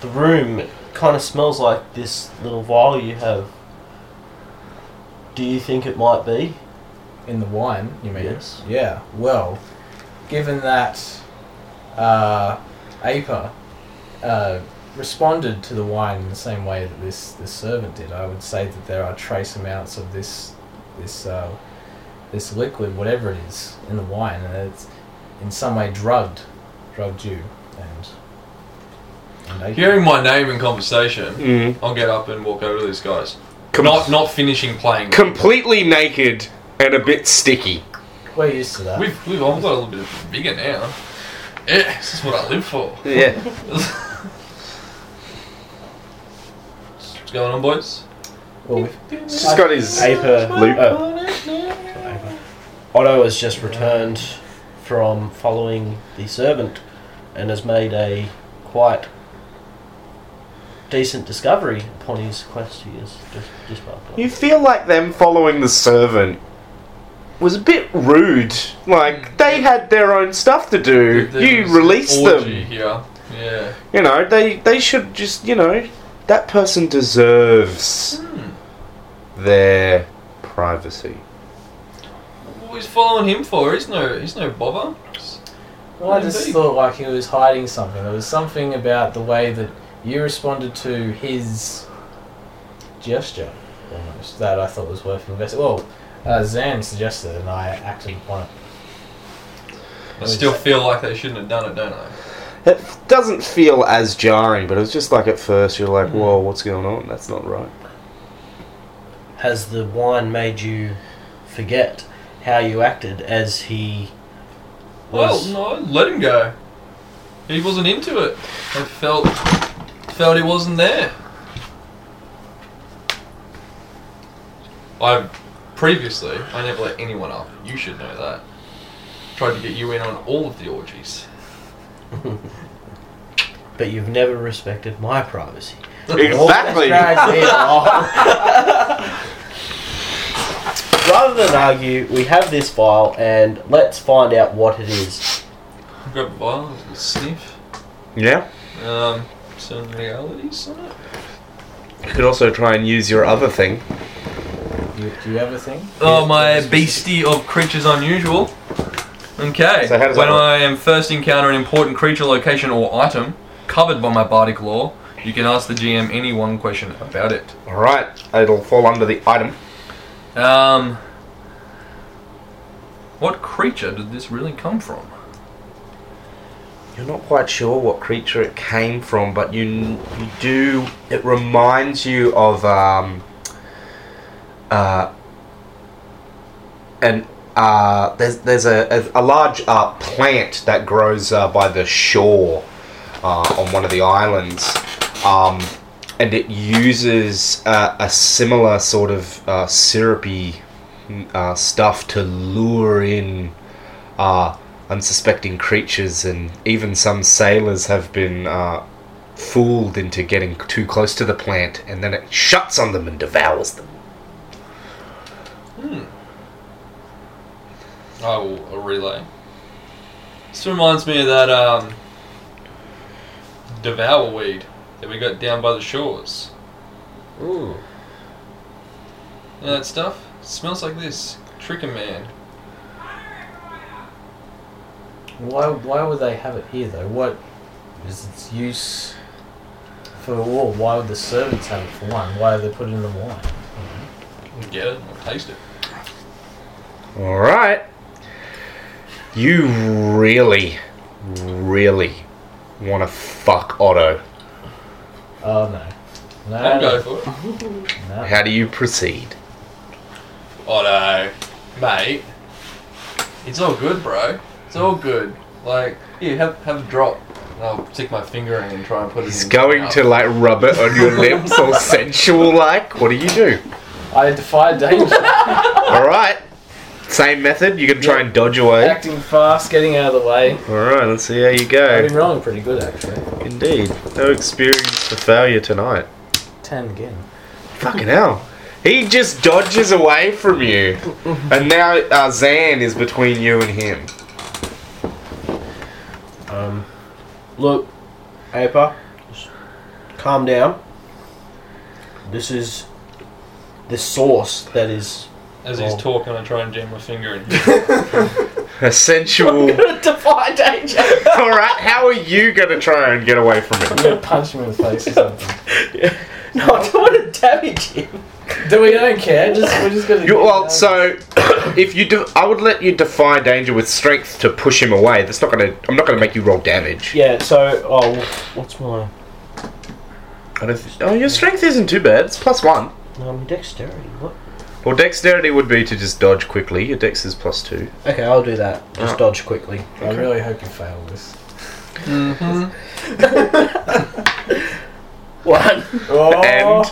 The room kind of smells like this little vial you have. Do you think it might be? In the wine, you mean? Yes. Yeah. Well, given that uh, Aper uh, responded to the wine in the same way that this, this servant did, I would say that there are trace amounts of this this uh, this liquid, whatever it is, in the wine, and it's in some way drugged, drugged you, and. And they- Hearing my name in conversation, Mm. I'll get up and walk over to these guys. Com- not not finishing playing. completely naked and a bit sticky. We're used to that. We've we've all got a little bit bigger now. Yeah, this is what I live for. Yeah. What's going on, boys? well, we've He's just got his Aper, loop. Otto has just returned from following the servant and has made a quite decent discovery upon his quest he has just dispatched. You feel like them following the servant was a bit rude. Like they had their own stuff to do. There you was released orgy them. Here. Yeah. You know, they they should just, you know, that person deserves Hmm. their privacy. What was following him for? He's no he's no bother. Well, I just Indeed. thought like he was hiding something. There was something about the way that you responded to his gesture, almost, that I thought was worth investing. Well, uh, Zan suggested it, and I acted upon it. I still feel like they shouldn't have done it, don't I? It doesn't feel as jarring, but it was just like at first you're like, Mhm. whoa, what's going on? That's not right. Has the wine made you forget how you acted as he Well, was? no, let him go. He wasn't into it. I felt felt he wasn't there. I previously I never let anyone up. You should know that. Tried to get you in on all of the orgies. But you've never respected my privacy. Exactly. Drags me along. Rather than argue, we have this file and let's find out what it is. Grab a vial, a sniff. Yeah. Um, some realities on it. You could also try and use your other thing. You, do you have a thing? Oh, my beastie of creatures unusual. Okay. So how does that when work? I am first encounter an important creature, location, or item covered by my bardic lore, you can ask the GM any one question about it. Alright, it'll fall under the item. Um, what creature did this really come from? You're not quite sure what creature it came from, but you you do. It reminds you of um, uh, and uh, there's there's a a, a large uh, plant that grows uh, by the shore uh, on one of the islands, um, and it uses uh, a similar sort of uh, syrupy uh, stuff to lure in. Unsuspecting creatures, and even some sailors have been uh, fooled into getting too close to the plant, and then it shuts on them and devours them. Hmm. I will a relay. This reminds me of that um, devour weed that we got down by the shores. Ooh. You know that stuff? smells like this. Trick a man. Why, why would they have it here though? What is its use for war? Why would the servants have it for one? Why are they put it in the wine? Mm-hmm. Get it or taste it. Alright. You really, really want to fuck Otto. Oh no. No, I'll no, go for it. no. How do you proceed? Oh no, mate. It's all good, bro. It's all good. Like, here, have have a drop. And I'll stick my finger in and try and put it He's in. going to like rub it on your lips, all sensual like. What do you do? I defy danger. Alright. Same method. You can try and dodge away. Acting fast, getting out of the way. Alright, let's see how you I've go. been rolling pretty good actually. Indeed. No experience for failure tonight. Ten again. Fucking hell. He just dodges away from you. And now uh, Zan is between you and him. Um, look, Aper, just calm down. This is the source that is. As he's talking, I try and jam my finger in. A sensual. defy danger. Alright, how are you going to try and get away from I'm it? gonna punch him in the face or something. no, I don't want to damage him. Do we don't care? Just we're just gonna. You, well, so if you do, I would let you defy danger with strength to push him away. That's not gonna. I'm not gonna make you roll damage. Yeah. So, oh, what's my I don't th- oh, your strength isn't too bad. It's plus one. No, um, dexterity? What? Well, dexterity would be to just dodge quickly. Your dex is plus two. Okay, I'll do that. Just Ah. dodge quickly. I really hope you fail this. Mm-hmm. One, Oh, And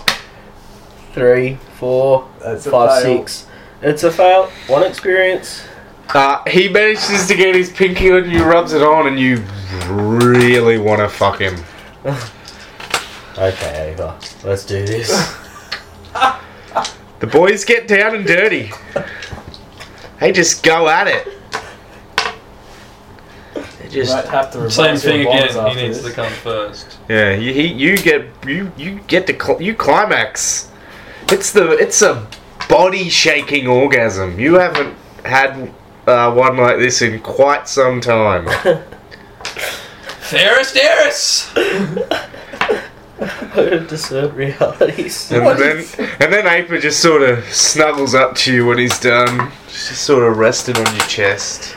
three, four, that's five, six. It's a fail. One experience. uh, he manages to get his pinky on you, rubs it on, and you really want to fuck him. Okay, Ava. Let's do this. The boys get down and dirty. They just go at it. They just Might have to Same thing again. He needs this. to come first. Yeah, you he, you get you you get to cl- you climax. It's the it's a body shaking orgasm. You haven't had uh, one like this in quite some time. Ferris Daris! Discern realities. And then and then Aper just sort of snuggles up to you when he's done. Just sort of resting on your chest.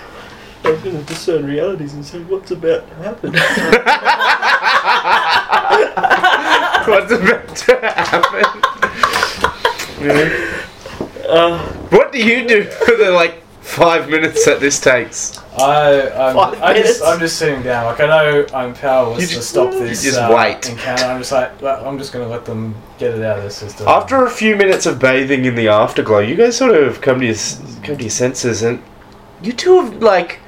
I'm gonna discern realities and say what's about to happen. What's about to happen? Uh, What do you do for the like five minutes that this takes? I, I'm, Five I minutes. just, I'm just sitting down. Like I know I'm powerless You to just- stop you this. just uh, wait. Encounter. I'm just like, well, I'm just gonna let them get it out of their system. After a few minutes of bathing in the afterglow, you guys sort of come to your s- come to your senses, and you two have like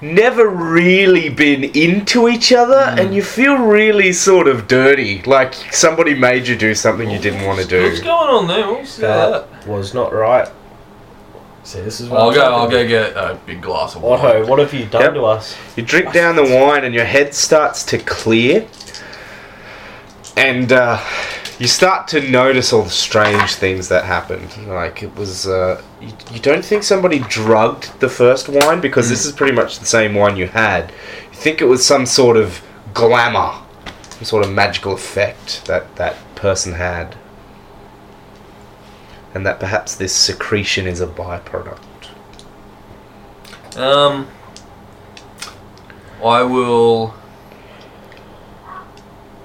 never really been into each other, and you feel really sort of dirty, like somebody made you do something you didn't want to do. What's going on there? What's that? that was not right. See, this is what I'll I'm go. talking I'll go get a big glass of water. Otto, what have you done Yep. to us? You drink down the wine, and your head starts to clear, and uh, you start to notice all the strange things that happened. Like it was, uh, you, you don't think somebody drugged the first wine because this is pretty much the same wine you had. You think it was some sort of glamour, some sort of magical effect that that person had, and that perhaps this secretion is a byproduct. Um, I will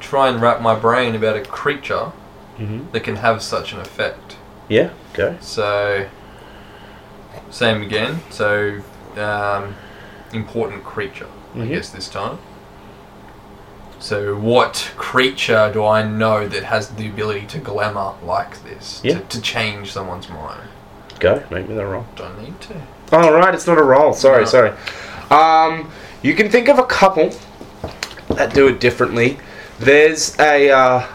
try and wrap my brain about a creature Mm-hmm. that can have such an effect. Yeah, go. So, same again. So, um, important creature, I Mhm. guess this time. So, what creature do I know that has the ability to glamour like this? Yeah. To, to change someone's mind? Go. Make me the roll. Don't need to. Oh right, it's not a roll. Sorry, No. sorry. Um, you can think of a couple that do it differently. There's a uh,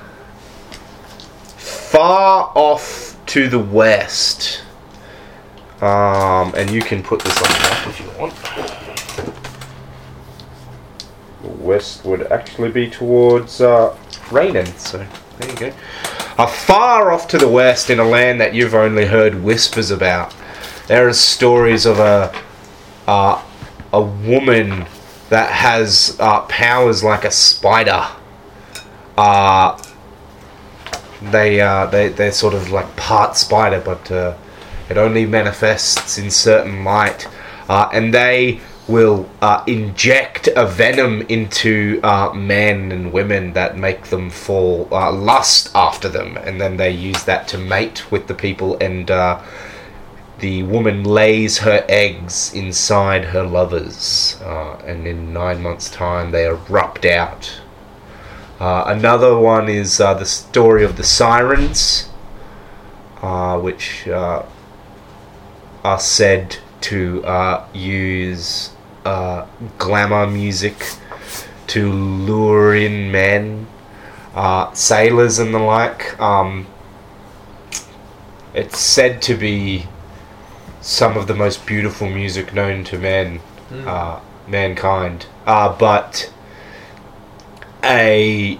far off to the west, um, and you can put this on the map if you want. West would actually be towards uh, Rainen, so there you go. Uh, far off to the west, in a land that you've only heard whispers about, there are stories of a uh, a woman that has uh, powers like a spider. Uh, they uh, they they're sort of like part spider, but uh, it only manifests in certain light, uh, and they will uh, inject a venom into uh, men and women that make them fall uh, lust after them, and then they use that to mate with the people and. The woman lays her eggs inside her lovers, and in nine months' time they erupt out. Uh, another one is uh, the story of the sirens, uh, which uh, are said to uh, use uh, glamour music to lure in men, uh, sailors, and the like. Um, it's said to be some of the most beautiful music known to men, uh, mankind. Uh, but a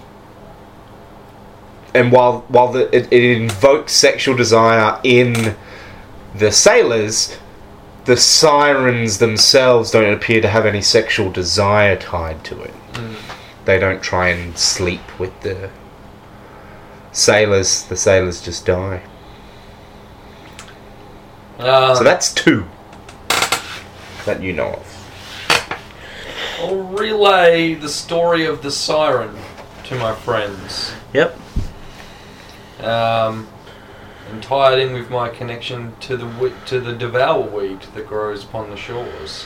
and while while the, it, it invokes sexual desire in the sailors, the sirens themselves don't appear to have any sexual desire tied to it. They don't try and sleep with the sailors. The sailors just die. Uh, So that's two that you know of. I'll relay the story of the siren to my friends. Yep. Um, and tie it in with my connection to the wi- to the devour weed that grows upon the shores.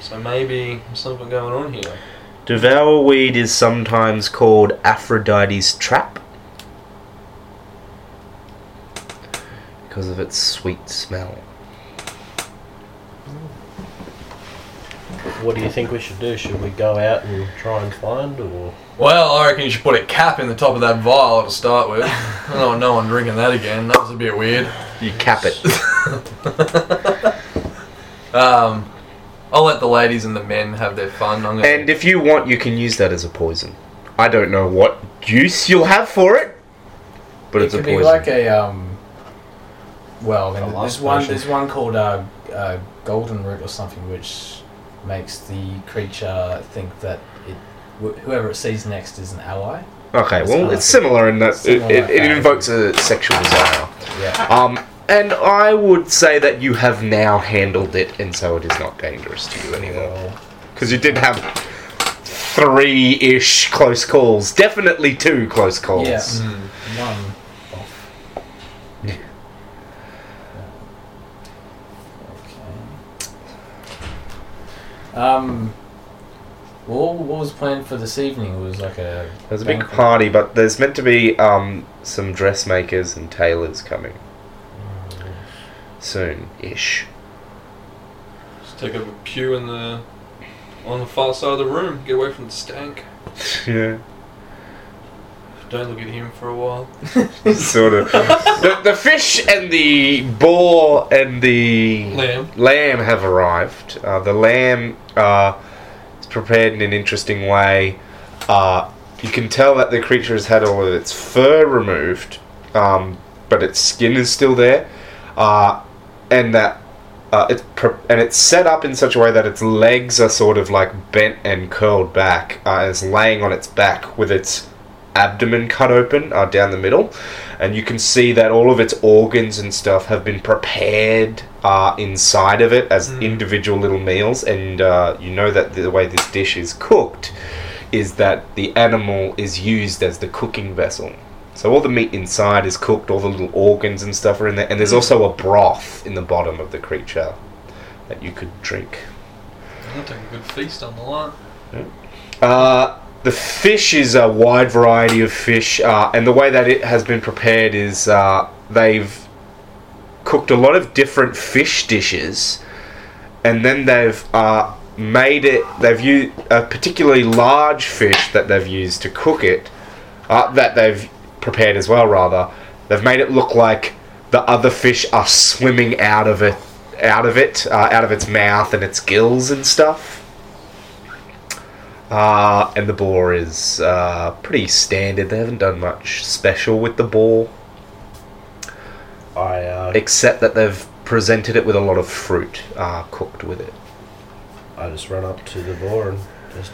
So maybe there's something going on here. Devour weed is sometimes called Aphrodite's trap because of its sweet smell. What do you think we should do? Should we go out and try and find, or Well, I reckon you should put a cap in the top of that vial to start with. I don't want no one drinking that again. That was a bit weird. You cap it. Um, I'll let the ladies and the men have their fun. I'm gonna, and if you want, you can use that as a poison. I don't know what use you'll have for it, but it it's a could poison. be like a um. Well, I A mean, love there's one. potion. There's one called uh, uh, golden root or something, which makes the creature think that it wh- whoever it sees next is an ally. okay, it's well, it's similar in that it, similar it, it invokes a sexual desire. Yeah. Um, and I would say that you have now handled it, and so it is not dangerous to you anymore. Well, Because you did have three-ish close calls. Definitely two close calls. Yeah. Hmm. one off. Yeah. Okay. Um. Well, what was planned for this evening? It was like a. There's a big banquet. party, but there's meant to be um, some dressmakers and tailors coming soon-ish. Just take up a pew in the on the far side of the room. Get away from the stank. yeah. Don't look at him for a while. sort of. the, the fish and the boar and the Lamb. lamb have arrived. Uh, the lamb uh, is prepared in an interesting way. Uh, you can tell that the creature has had all of its fur removed, um, but its skin is still there, uh, and that. Uh, it's pre- and it's set up in such a way that its legs are sort of like bent and curled back. Uh, it's laying on its back with its abdomen cut open uh, down the middle, and you can see that all of its organs and stuff have been prepared uh, inside of it as Mm. individual little meals. And uh, you know that the way this dish is cooked is that the animal is used as the cooking vessel. So all the meat inside is cooked, all the little organs and stuff are in there, and there's also a broth in the bottom of the creature that you could drink. I'll take a good feast on the line. Uh, the fish is a wide variety of fish, uh, and the way that it has been prepared is uh, they've cooked a lot of different fish dishes, and then they've uh, made it. They've used a particularly large fish that they've used to cook it, uh, that they've prepared as well. Rather, they've made it look like the other fish are swimming out of it, out of it, uh, out of its mouth and its gills and stuff. Uh, and the boar is uh, pretty standard. They haven't done much special with the boar, I uh, except that they've presented it with a lot of fruit uh, cooked with it. I just run up to the boar and just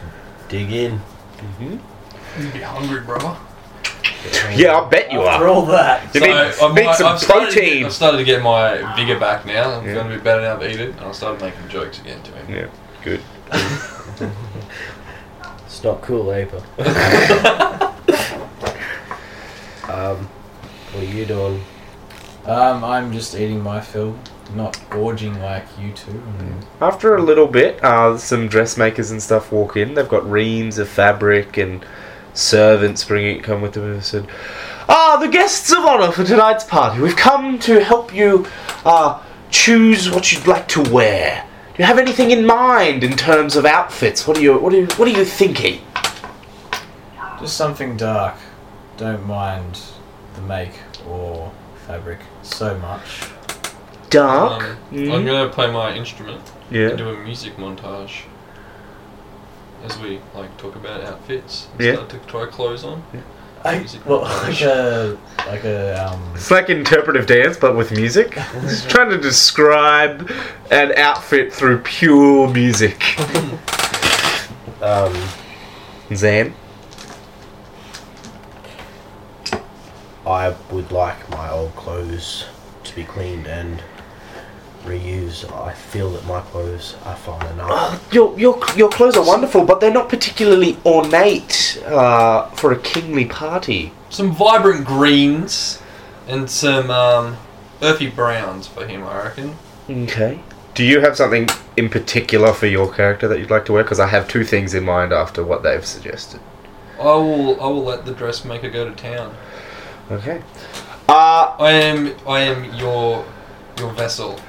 dig in. Mm-hmm. You be hungry, brother. Yeah, I bet you are. After are. all that. You So need, I need might- some I've started to get- protein. I've started to get my vigor back now. I'm Yeah. going to be better now. to eat it, and I started making jokes again to him. Yeah, good. It's not cool, Aper. um, what are you doing? Um, I'm just eating my fill, not gorging like you two. And After a little bit, uh, some dressmakers and stuff walk in. They've got reams of fabric and servants bringing it come with them and said, "Ah, the guests of honor for tonight's party. We've come to help you uh, choose what you'd like to wear. Do you have anything in mind in terms of outfits? What are you what are you, what are you thinking?" Just something dark. Don't mind the make or fabric so much. Dark. Um, Mm. I'm going to play my instrument yeah. and do a music montage as we like talk about outfits. And Yeah. Start to try clothes on. I, well, like a like a um. It's like interpretive dance, but with music. Just trying to describe an outfit through pure music. Um, Zan. I would like my old clothes to be cleaned and reuse. I feel that my clothes are fine enough. Oh, your, your, your clothes are wonderful, but they're not particularly ornate uh, for a kingly party. Some vibrant greens and some um, earthy browns for him, I reckon. Okay. Do you have something in particular for your character that you'd like to wear? Because I have two things in mind after what they've suggested. I will. I will let the dressmaker go to town. Okay. Uh, I am. I am your your vessel.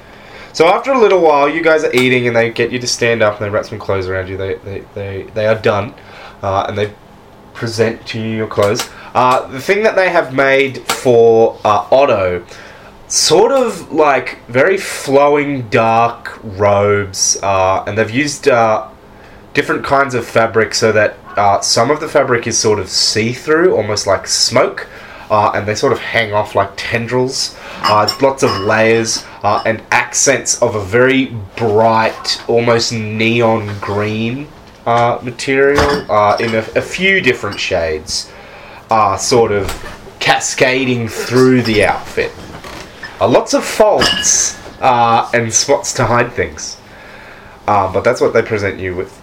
So after a little while, you guys are eating, and they get you to stand up, and they wrap some clothes around you. They they they, they are done, uh, and they present to you your clothes. Uh, the thing that they have made for uh, Otto, sort of like very flowing dark robes, uh, and they've used uh, different kinds of fabric so that uh, some of the fabric is sort of see-through, almost like smoke, uh, and they sort of hang off like tendrils. Uh, lots of layers uh, and accents of a very bright, almost neon green uh, material uh, in a, a few different shades, uh, sort of cascading through the outfit. Lots of folds and spots to hide things. But that's what they present you with.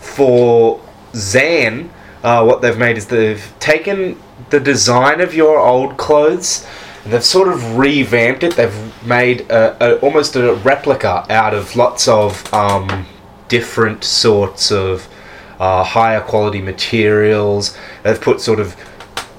For Zan, uh, what they've made is they've taken the design of your old clothes and they've sort of revamped it. They've made a, a, almost a replica out of lots of um, different sorts of uh, higher quality materials. They've put sort of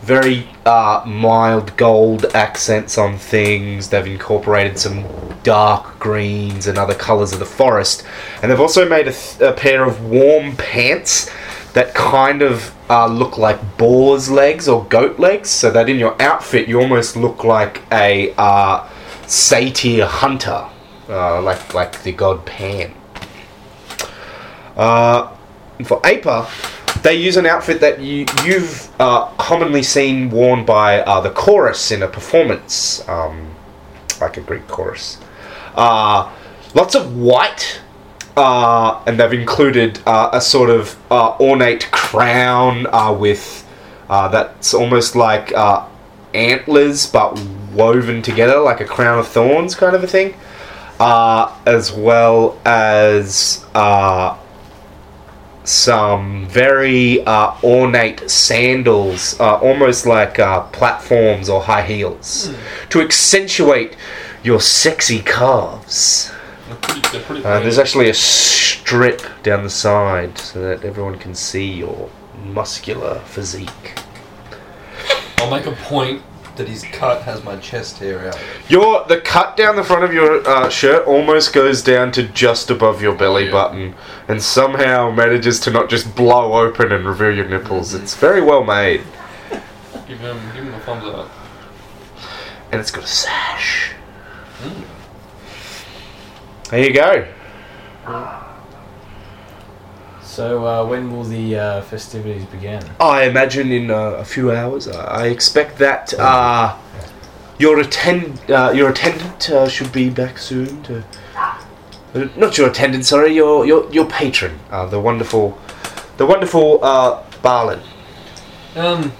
very uh, mild gold accents on things. They've incorporated some dark greens and other colors of the forest. And they've also made a, th- a pair of warm pants that kind of uh, look like boar's legs or goat legs, so that in your outfit you almost look like a uh, satyr hunter, uh, like like the god Pan. Uh, for Aper, they use an outfit that you, you've uh, commonly seen worn by uh, the chorus in a performance, um, like a Greek chorus. Lots of white, uh, and they've included uh, a sort of uh, ornate crown uh, with uh, that's almost like uh, antlers but woven together, like a crown of thorns kind of a thing, uh, as well as. Uh, some very uh, ornate sandals, uh, almost like uh, platforms or high heels, to accentuate your sexy calves. They're pretty. They're pretty Uh, there's actually a strip down the side so that everyone can see your muscular physique. I'll make a point that his cut has my chest hair out. Your the cut down the front of your uh, shirt almost goes down to just above your belly Yeah. button, and somehow manages to not just blow open and reveal your nipples. It's very well made, Give him. Give him a thumbs up. and it's got a sash. Mm. There you go. So uh, when will the uh, festivities begin? I imagine in uh, a few hours. I I expect that uh, your attend uh, your attendant uh, should be back soon to. uh, Not your attendant, sorry, your your your patron, uh, the wonderful, the wonderful uh, Barlin. Um.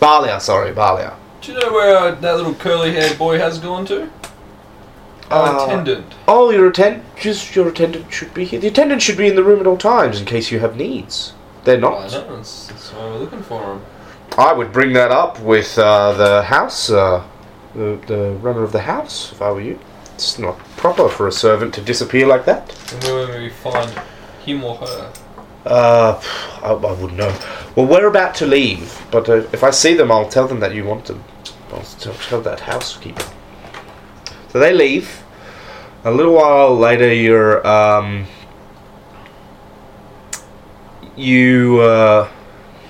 Balia, sorry, Balia. Do you know where uh, that little curly-haired boy has gone to? Our Uh, attendant. Oh, your attendant, just your attendant should be here. The attendant should be in the room at all times in case you have needs. They're I not. know. That's, that's why we're looking for him. I would bring that up with uh, the house, uh, the, the runner of the house, if I were you. It's not proper for a servant to disappear like that. And where will we find him or her? Uh, I, I wouldn't know. Well, we're about to leave, but uh, if I see them, I'll tell them that you want them. I'll tell, tell that housekeeper. So they leave. A little while later, you're um, you. Uh,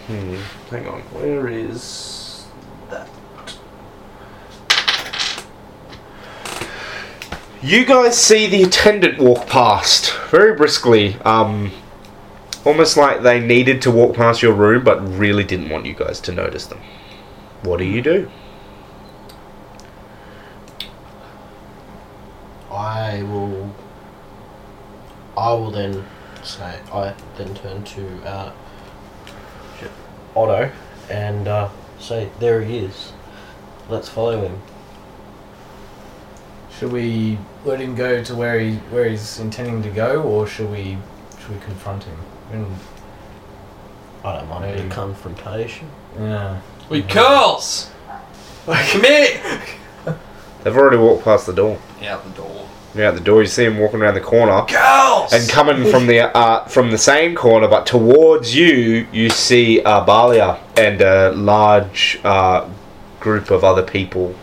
hmm, hang on. Where is that? You guys see the attendant walk past very briskly. Um, almost like they needed to walk past your room, but really didn't want you guys to notice them. What do you do? I will. I will then say. I then turn to uh, Otto and uh, say, "There he is. Let's follow him." Should we let him go to where he where he's intending to go, or should we should we confront him? And, I don't mind a Maybe. of confrontation. yeah. We curls! Come here! They've already walked past the door. Out the door. Out the door. You see him walking around the corner. Girls! And coming from the uh, from the same corner, but towards you, you see uh, Balia and a large uh, group of other people,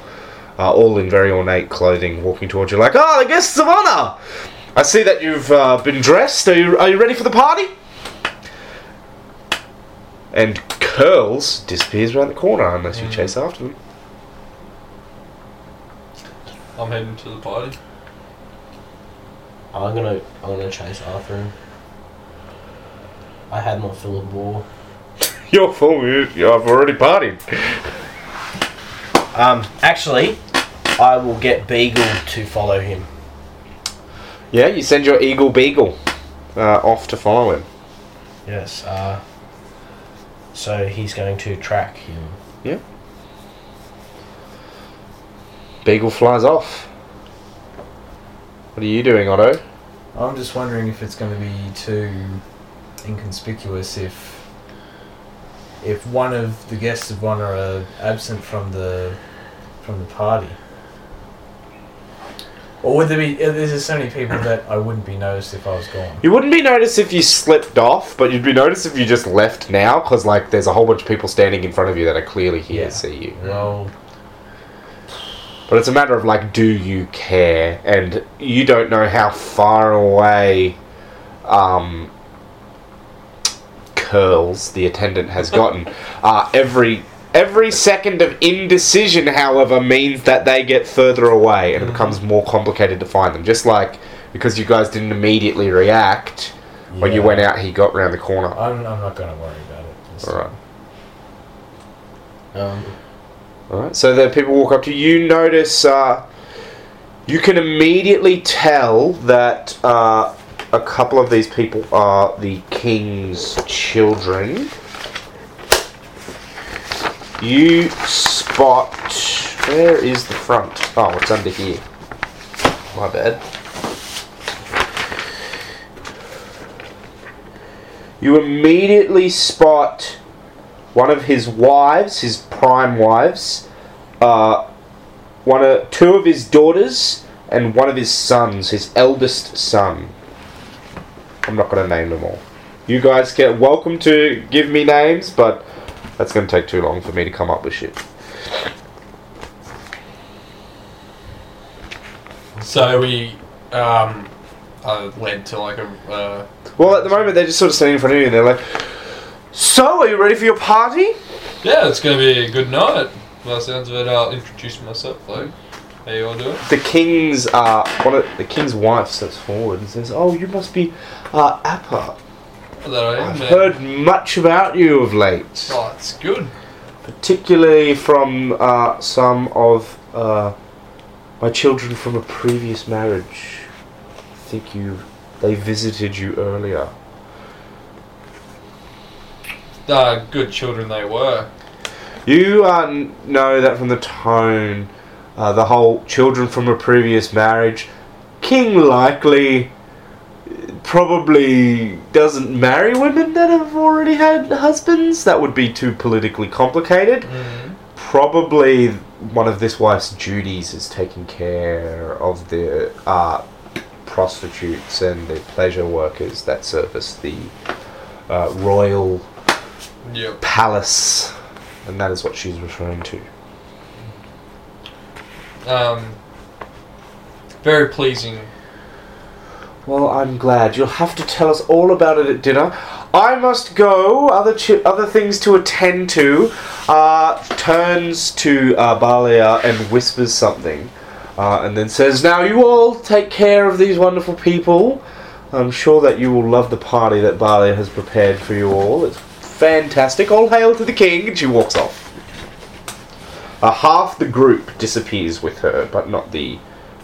uh, all in very ornate clothing, walking towards you, like, "Ah, the guests of honor! I see that you've uh, been dressed. Are you are you ready for the party?" And curls disappears around the corner unless you Mm. chase after them. I'm heading to the party. I'm gonna I'm gonna chase after him. I had my fill of war. You're full. You, you- I've already partied. Um, actually, I will get Beagle to follow him. Yeah, you send your eagle beagle uh, off to follow him. Yes. Uh, so he's going to track him. Beagle flies off. What are you doing, Otto? I'm just wondering if it's going to be too inconspicuous if if one of the guests of honor are absent from the from the party. Or would there be? uh, There's just so many people that I wouldn't be noticed if I was gone. You wouldn't be noticed if you slipped off, but you'd be noticed if you just left now, because like there's a whole bunch of people standing in front of you that are clearly here Yeah. to see you. Well, But it's a matter of like, do you care? And you don't know how far away um, curls the attendant has gotten. uh, every every second of indecision, however, means that they get further away, and it becomes more complicated to find them. Just like because you guys didn't immediately react when you went out, he got round the corner. I'm, I'm not going to worry about it. All right. Um, Alright, so the people walk up to you. You notice, uh, you can immediately tell that uh, a couple of these people are the king's children. You spot. Where is the front? Oh, it's under here. My bad. You immediately spot one of his wives, his prime wives, uh, one of two of his daughters, and one of his sons, his eldest son. I'm not going to name them all. You guys get welcome to give me names, but that's going to take too long for me to come up with shit. So we um, uh, led to like a. Uh, Well, at the moment they're just sort of standing in front of you, and they're like, "So, are you ready for your party?" yeah, it's gonna be a good night. By the sounds of it, I'll introduce myself. Like, how you all doing? The king's uh, one of the king's wife steps forward and says, "Oh, you must be uh, Aper. That I am. I've man. heard much about you of late." Oh, it's good. particularly from uh, some of uh, my children from a previous marriage. I think you, they visited you earlier. Uh, good children they were. You uh, know that from the tone, uh, the whole children from a previous marriage. King likely probably doesn't marry women that have already had husbands. That would be too politically complicated. Mm. probably one of this wife's duties is taking care of the uh, prostitutes and the pleasure workers that service the uh, royal Yep. palace, and that is what she's referring to. Um, very pleasing. Well, I'm glad. You'll have to tell us all about it at dinner. I must go. Other chi- other things to attend to. Uh, turns to uh, Balia and whispers something, uh, and then says, "Now you all take care of these wonderful people. I'm sure that you will love the party that Balia has prepared for you all. It's fantastic. All hail to the king!" And she walks off. Uh, half the group disappears with her, but not the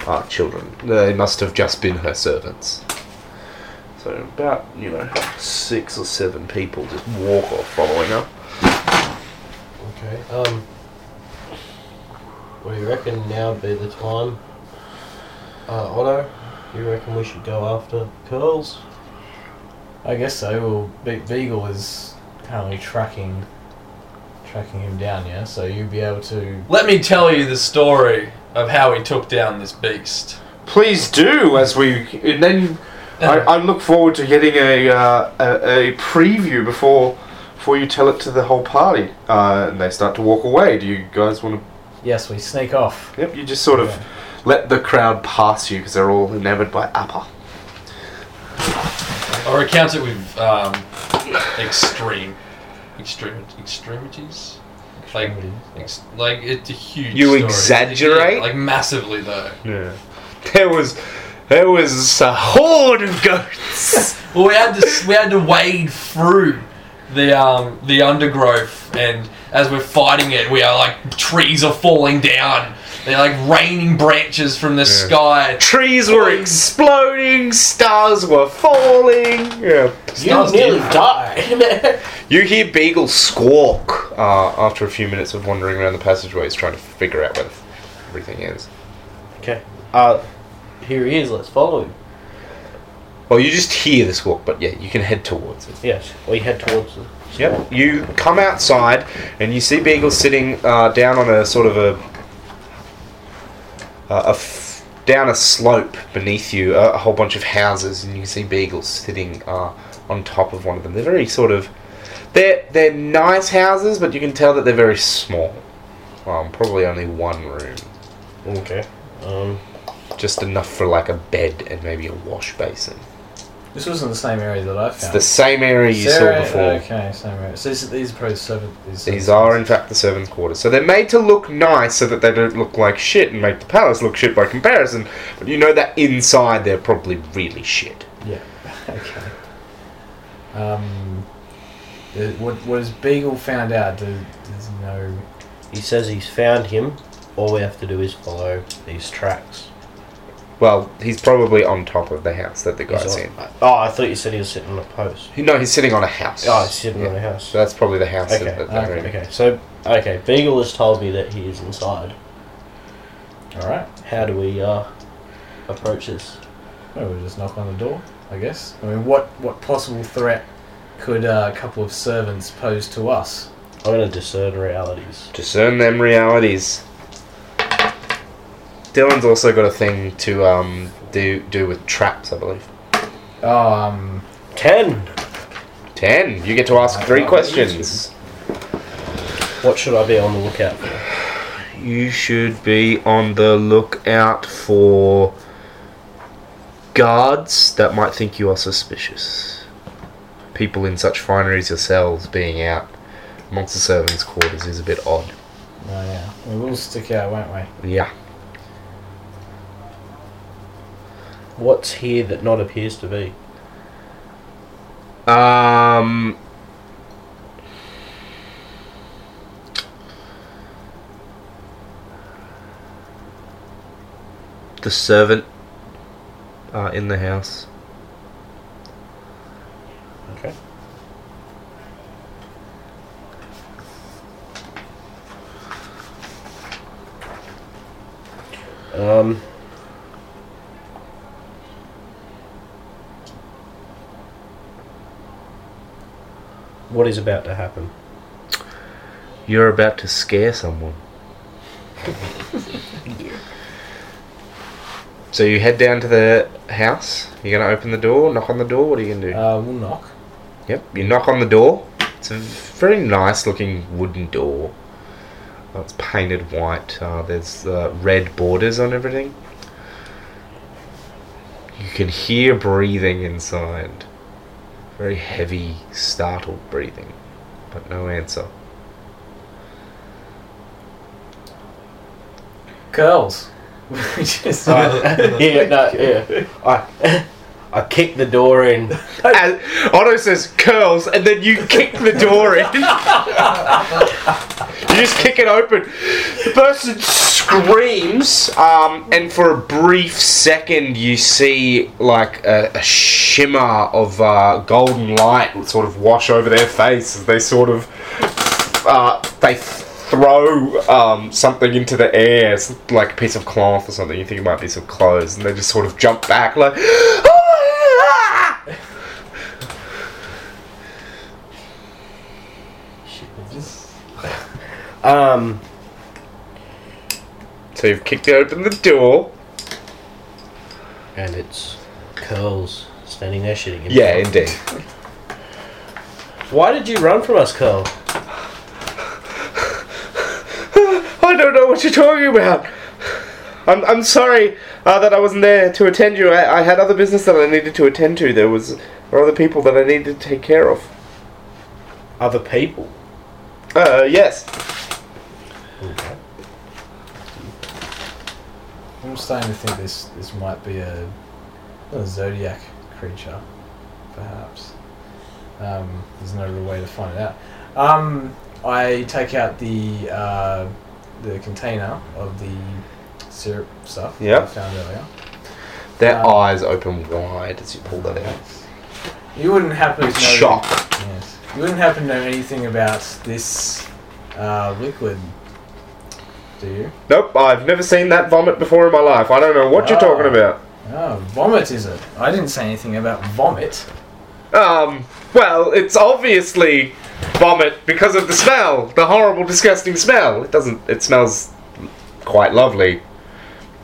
uh, children. They must have just been her servants. So about, you know, six or seven people just walk off following her. okay. Um, what do you reckon now would be the time? Uh, Otto, you reckon we should go after Curls? I guess so. Well, Be- Beagle is currently tracking tracking him down. Yeah, so you'll be able to. Let me tell you the story of how he took down this beast. Please do, as we. And then I, I look forward to getting a, uh, a, a preview before before you tell it to the whole party. Uh, and they start to walk away. Do you guys want to. Yes, we sneak off. Yep, you just sort of Yeah. let the crowd pass you because they're all enamored by Aper. Or recount it with um, extreme, extreme extremities. Like, ex- like it's a huge. You story. exaggerate? Yeah, like massively though. Yeah. There was. There was a horde of goats. Well, we had to we had to wade through the um the undergrowth, and as we're fighting it, we are like trees are falling down. They're like raining branches from the sky. Trees were exploding, stars were falling. Yeah. You Stars nearly died. You hear Beagle squawk uh, after a few minutes of wandering around the passageways trying to figure out where everything is. okay. Uh, here he is. Let's follow him. Well, you just hear the squawk, but yeah, you can head towards it. Yes. We head towards the. Yep. You come outside and you see Beagle sitting uh, down on a sort of a, a, a f- down a slope beneath you, a, a whole bunch of houses, and you can see beagles sitting uh, on top of one of them. They're very sort of they're they're nice houses, but you can tell that they're very small. Um, probably only one room, Okay. Um. just enough for like a bed and maybe a wash basin. This wasn't the same area that I found. It's the same area you Sarah- saw before. Okay, same area. So these, these are probably servant. These, These servants' are, in fact, the servants' quarters. So they're made to look nice so that they don't look like shit and make the palace look shit by comparison. But you know that inside they're probably really shit. Yeah. Okay. Um. the- What what has Beagle found out? Does, does he know? He says he's found him. All we have to do is follow these tracks. Well, he's probably on top of the house that the guy's on- in. Oh, I thought you said he was sitting on a post. No, he's sitting on a house. Oh, he's sitting on a house. So that's probably the house Okay, that, that they're in. Okay, so okay, Beagle has told me that he is inside. All right. How do we uh, approach this? Well, we'll just knock on the door. I guess. I mean, what what possible threat could uh, a couple of servants pose to us? I'm gonna discern realities. Discern them realities. Dylan's also got a thing to um, do do with traps, I believe. Oh, um, Ten. Ten. You get to ask three questions. What should I be on the lookout for? You should be on the lookout for guards that might think you are suspicious. People in such fineries yourselves being out amongst the servants' quarters is a bit odd. oh yeah, we will stick out, won't we? Yeah. What's here that not appears to be? Um. The servant uh, in the house. Okay. Um. What is about to happen? You're about to scare someone. so you head down to the house. You're gonna open the door, knock on the door. What are you gonna do? Uh, we'll knock. Yep, you knock on the door. It's a very nice looking wooden door. It's painted white. Uh, there's uh, red borders on everything. You can hear breathing inside. Very heavy, startled breathing, but no answer. Curls. We just- oh, yeah, no, yeah. I, I kick the door in. As Otto says curls, and then you kick the door in. you just kick it open. The person screams, um, and for a brief second, you see like a, a shimmer of uh, golden light sort of wash over their face as they sort of uh, they throw um, something into the air, like a piece of cloth or something. You think it might be some clothes, and they just sort of jump back like. "Ah!" Um, So you've kicked open the door. and it's Curls standing there shitting himself. Yeah, indeed. Why did you run from us, Curl? I don't know what you're talking about. I'm, I'm sorry uh, that I wasn't there to attend you. I, I had other business that I needed to attend to. There was there were other people that I needed to take care of. Other people. Uh, yes. I'm starting to think this this might be a, a zodiac creature, perhaps. Um, there's no real way to find it out. Um, I take out the uh, the container of the syrup stuff that I found earlier. Their Um, eyes open wide as you pull that out. You wouldn't happen to know. Shock. Yes. You wouldn't happen to know anything about this uh, liquid, do you? Nope, I've never seen that vomit before in my life. I don't know what you're Ah. talking about. Oh, vomit is it? I didn't say anything about vomit. Um, well, it's obviously vomit because of the smell. The horrible, disgusting smell. It doesn't, it smells quite lovely.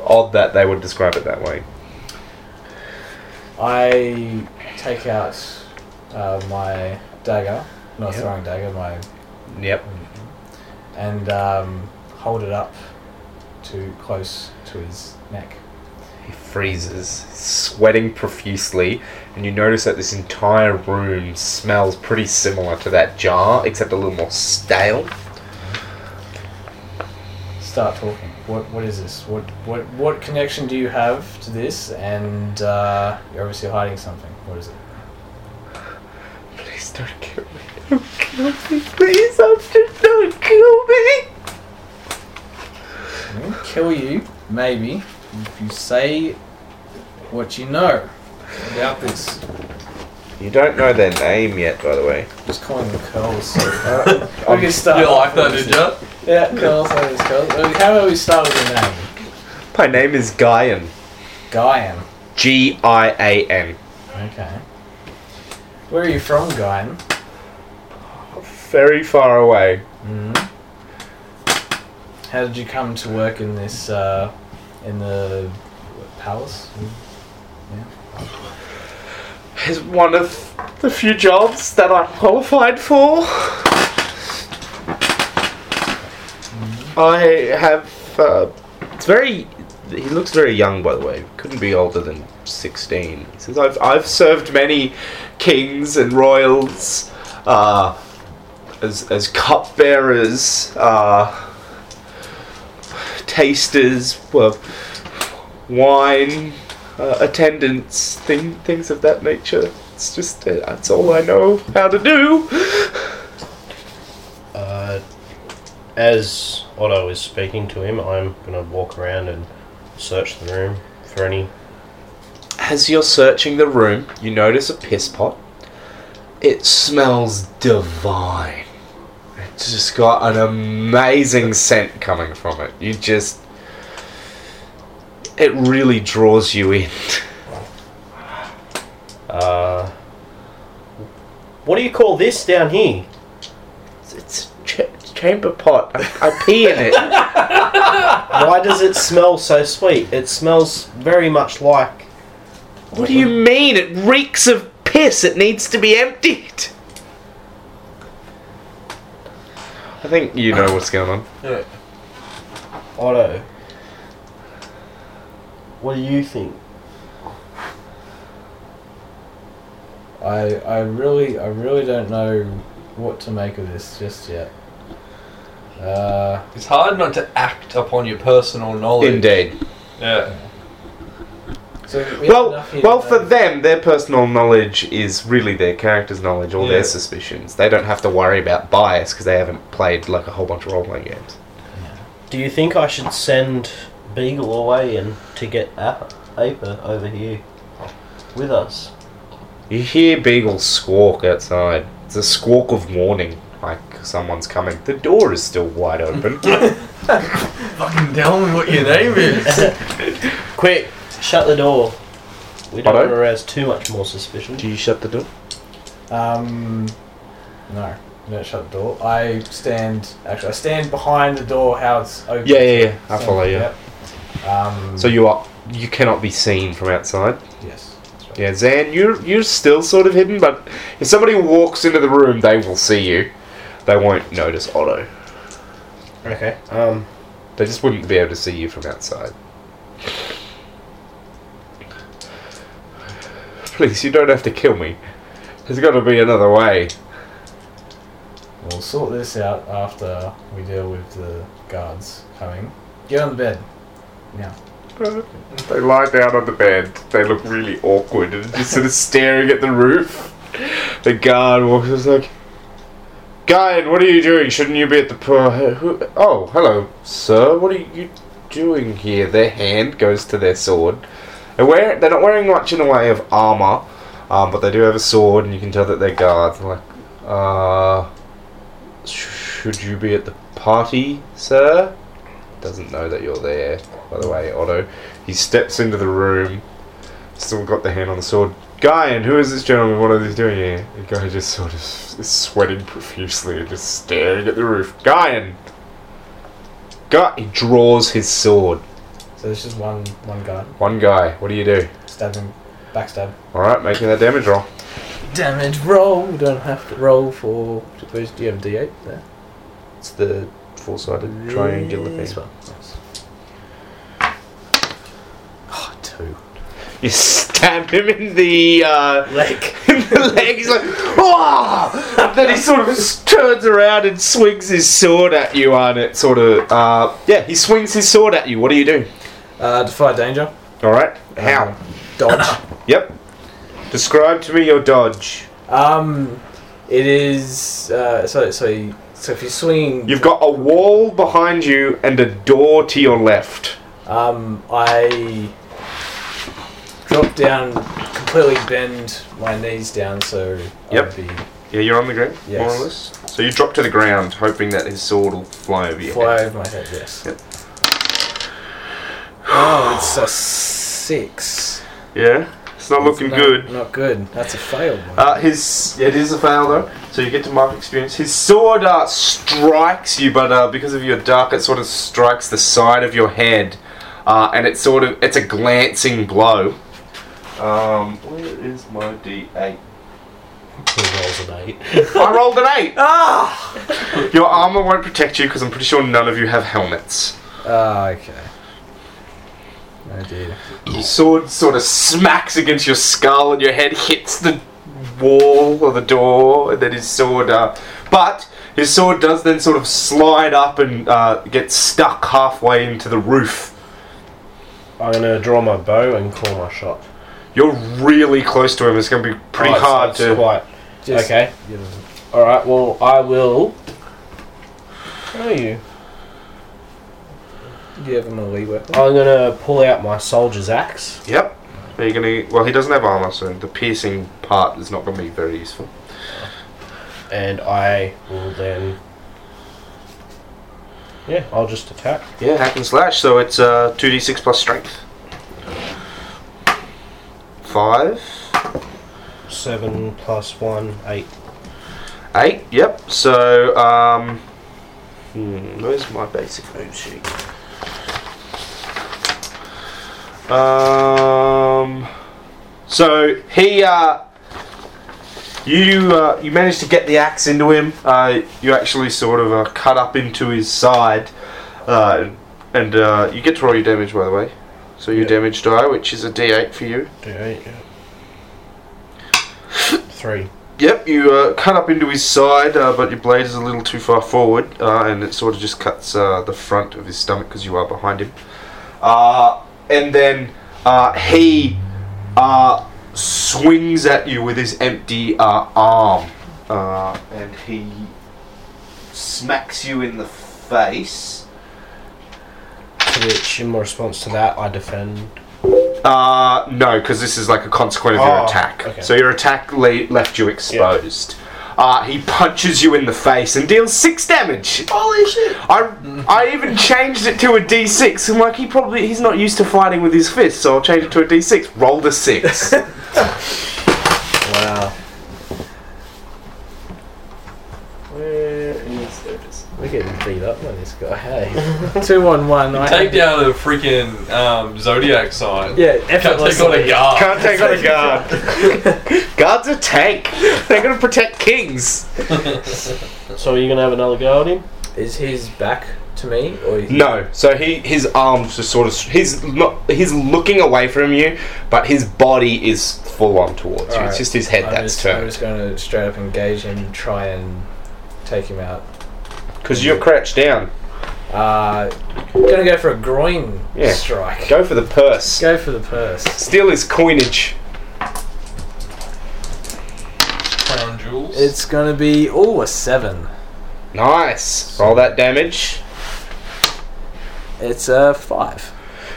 Odd that they would describe it that way. I take out uh, my dagger, not Yep. throwing dagger, my Yep. and um, hold it up too close to his neck. He freezes, sweating profusely, and you notice that this entire room smells pretty similar to that jar, except a little more stale. Start talking. What what is this? What what what connection do you have to this? And uh, you're obviously hiding something. What is it? Please don't kill me. Don't kill me. Please, Upton, don't kill me. I'm gonna kill you, maybe, if you say what you know about this. You don't know their name yet, by the way. Just calling them curls. So, we can start. You like off that, did ya? Yeah, curls. That is curls. How about we start with your name? My name is Gian. Gian. G I A N. Okay. Where are you from, Gian? Very far away. hmm How did you come to work in this, uh, in the palace? It's one of the few jobs that I'm qualified for. I have. Uh, it's very. He looks very young, by the way. Couldn't be older than sixteen. He says, "I've I've served many kings and royals, uh, as as cupbearers, uh, tasters, well, wine." uh, attendants, thing, things of that nature. It's just uh, that's all I know how to do. Uh, as Otto is speaking to him, I'm gonna walk around and search the room for any. As you're searching the room, you notice a piss pot. It smells divine. It's just got an amazing scent coming from it. You just. It really draws you in. Uh, what do you call this down here? It's, it's ch- chamber pot. I, I pee in it. Why does it smell so sweet? It smells very much like. What do you mean? It reeks of piss. It needs to be emptied. I think you know what's going on. Yeah. Otto. What do you think? I I really I really don't know what to make of this just yet. Uh, It's hard not to act upon your personal knowledge. Indeed. Yeah. So we Well, well, for know- them, their personal knowledge is really their character's knowledge or Yeah. their suspicions. They don't have to worry about bias because they haven't played like a whole bunch of role playing games. Do you think I should send Beagle away and to get A- Aper over here with us? You hear Beagle squawk outside. It's a squawk of warning. like someone's coming. The door is still wide open. Fucking tell me what your name is. Quick, shut the door. We don't Otto? want to arouse too much more suspicion. Do you shut the door? Um, no, I don't shut the door. I stand. Actually, I stand behind the door. How it's open. Yeah, yeah, yeah. I follow you. Yep. Um, So you are you cannot be seen from outside. yes. that's right. Yeah, Zan, you're you're still sort of hidden, but if somebody walks into the room, they will see you. They won't notice Otto. Okay. Um. They just wouldn't be able to see you from outside. Please, you don't have to kill me. There's got to be another way. We'll sort this out after we deal with the guards coming. Get on the bed. Now. They lie down on the bed. They look really awkward and just sort of staring at the roof. The guard walks is like, Guy, what are you doing? Shouldn't you be at the poor? Who, oh, hello, sir. What are you doing here? Their hand goes to their sword. They're, they're not wearing much in the way of armor, um, but they do have a sword, and you can tell that they're guards. Like, uh, should you be at the party, sir? Doesn't know that you're there, by the way, Otto. He steps into the room, still got the hand on the sword. Guy, and who is this gentleman? What are they doing here? The guy just sort of is sweating profusely and just staring at the roof. Gian! Guy, he draws his sword. So it's just one one guard. One guy, what do you do? Stab him. Backstab. Alright, making that damage roll. Damage roll. We don't have to roll for. Suppose do you have a D8 there? It's the four sided triangular This thing. one. Nice. Oh, two. You stab him in the uh, Leg. in the leg. He's like, oh! And then he sort of turns around and swings his sword at you, and it sort of, uh, yeah, he swings his sword at you. What do you do? Uh, defy danger. All right, how? Um, dodge. Yep. Describe to me your dodge. um, it is. Uh, so so you- so if you're swinging. You've got a wall behind you and a door to your left. Um, I drop down, completely bend my knees down, so Yep. I'd be Yeah, you're on the ground, more Yes. or less. So you drop to the ground, hoping that his sword will fly over your fly over my head. Yes. Yep. Oh, it's a six. Yeah, it's not looking Not- good. Not good. That's a fail. one. Uh, his it is a fail though, so you get to mark experience. His sword uh, strikes you, but uh, because of your dark, it sort of strikes the side of your head, uh, and it's sort of it's a glancing blow. Um, where is my D8? He rolls an eight. I rolled an eight. Ah! Your armor won't protect you because I'm pretty sure none of you have helmets. Ah, okay. Oh dear. Your sword sort of smacks against your skull, and your head hits the wall or the door, and then his sword. Uh, but his sword does then sort of slide up and uh, get stuck halfway into the roof. I'm gonna draw my bow and call my shot. You're really close to him. It's going to be pretty Alright, so hard it's to. Quite. Just- Okay. All right. Well, I will. Where are you? Do you have a melee weapon? I'm gonna pull out my soldier's axe. Yep. Are you going to? Well, he doesn't have armor, so the piercing part is not going to be very useful. and I will then. Yeah, I'll just attack. Yeah, hack and slash. So it's uh, two d six plus strength. Five. Seven plus one, eight. Eight, yep. So, um, hmm, where's my basic move sheet? Um, so he, uh, you, uh, you managed to get the axe into him. Uh, you actually sort of uh, cut up into his side, uh, and uh, you get to roll your damage, by the way. So your Yep. damage die, which is a D8 for you. D8. Yeah. Three. Yep, you uh, cut up into his side, uh, but your blade is a little too far forward, uh, and it sort of just cuts uh, the front of his stomach because you are behind him. Uh, and then uh, he uh, swings at you with his empty uh, arm, uh, and he smacks you in the face. Which, in response to that, I defend. Uh, no, because this is like a consequence of your Oh, attack. okay. So your attack le- left you exposed. Uh, he punches you in the face and deals six damage. Holy shit! I I even changed it to a D6. I'm like, he probably he's not used to fighting with his fists, so I'll change it to a D6. Roll the six. Wow. Where is there? it is. We're getting beat up by this guy. Hey. Two on one. I Take down the freaking um, zodiac sign. Yeah, Can't take on a effortlessly. guard. Can't take on a guard. Guard's a tank. They're gonna protect kings. So are you gonna have another go at him? Is his back to me or? Is No, so he his arms just sort of he's not he's looking away from you, but his body is full on towards you. It's just his head I'm that's just, I'm turned just going to straight up engage him, try and take him out. Because you're crouched down. Uh, gonna go for a groin Yeah. strike. Go for the purse. Go for the purse. Steal his coinage. Crown jewels. It's gonna be oh a seven. Nice. Roll that damage. It's a five.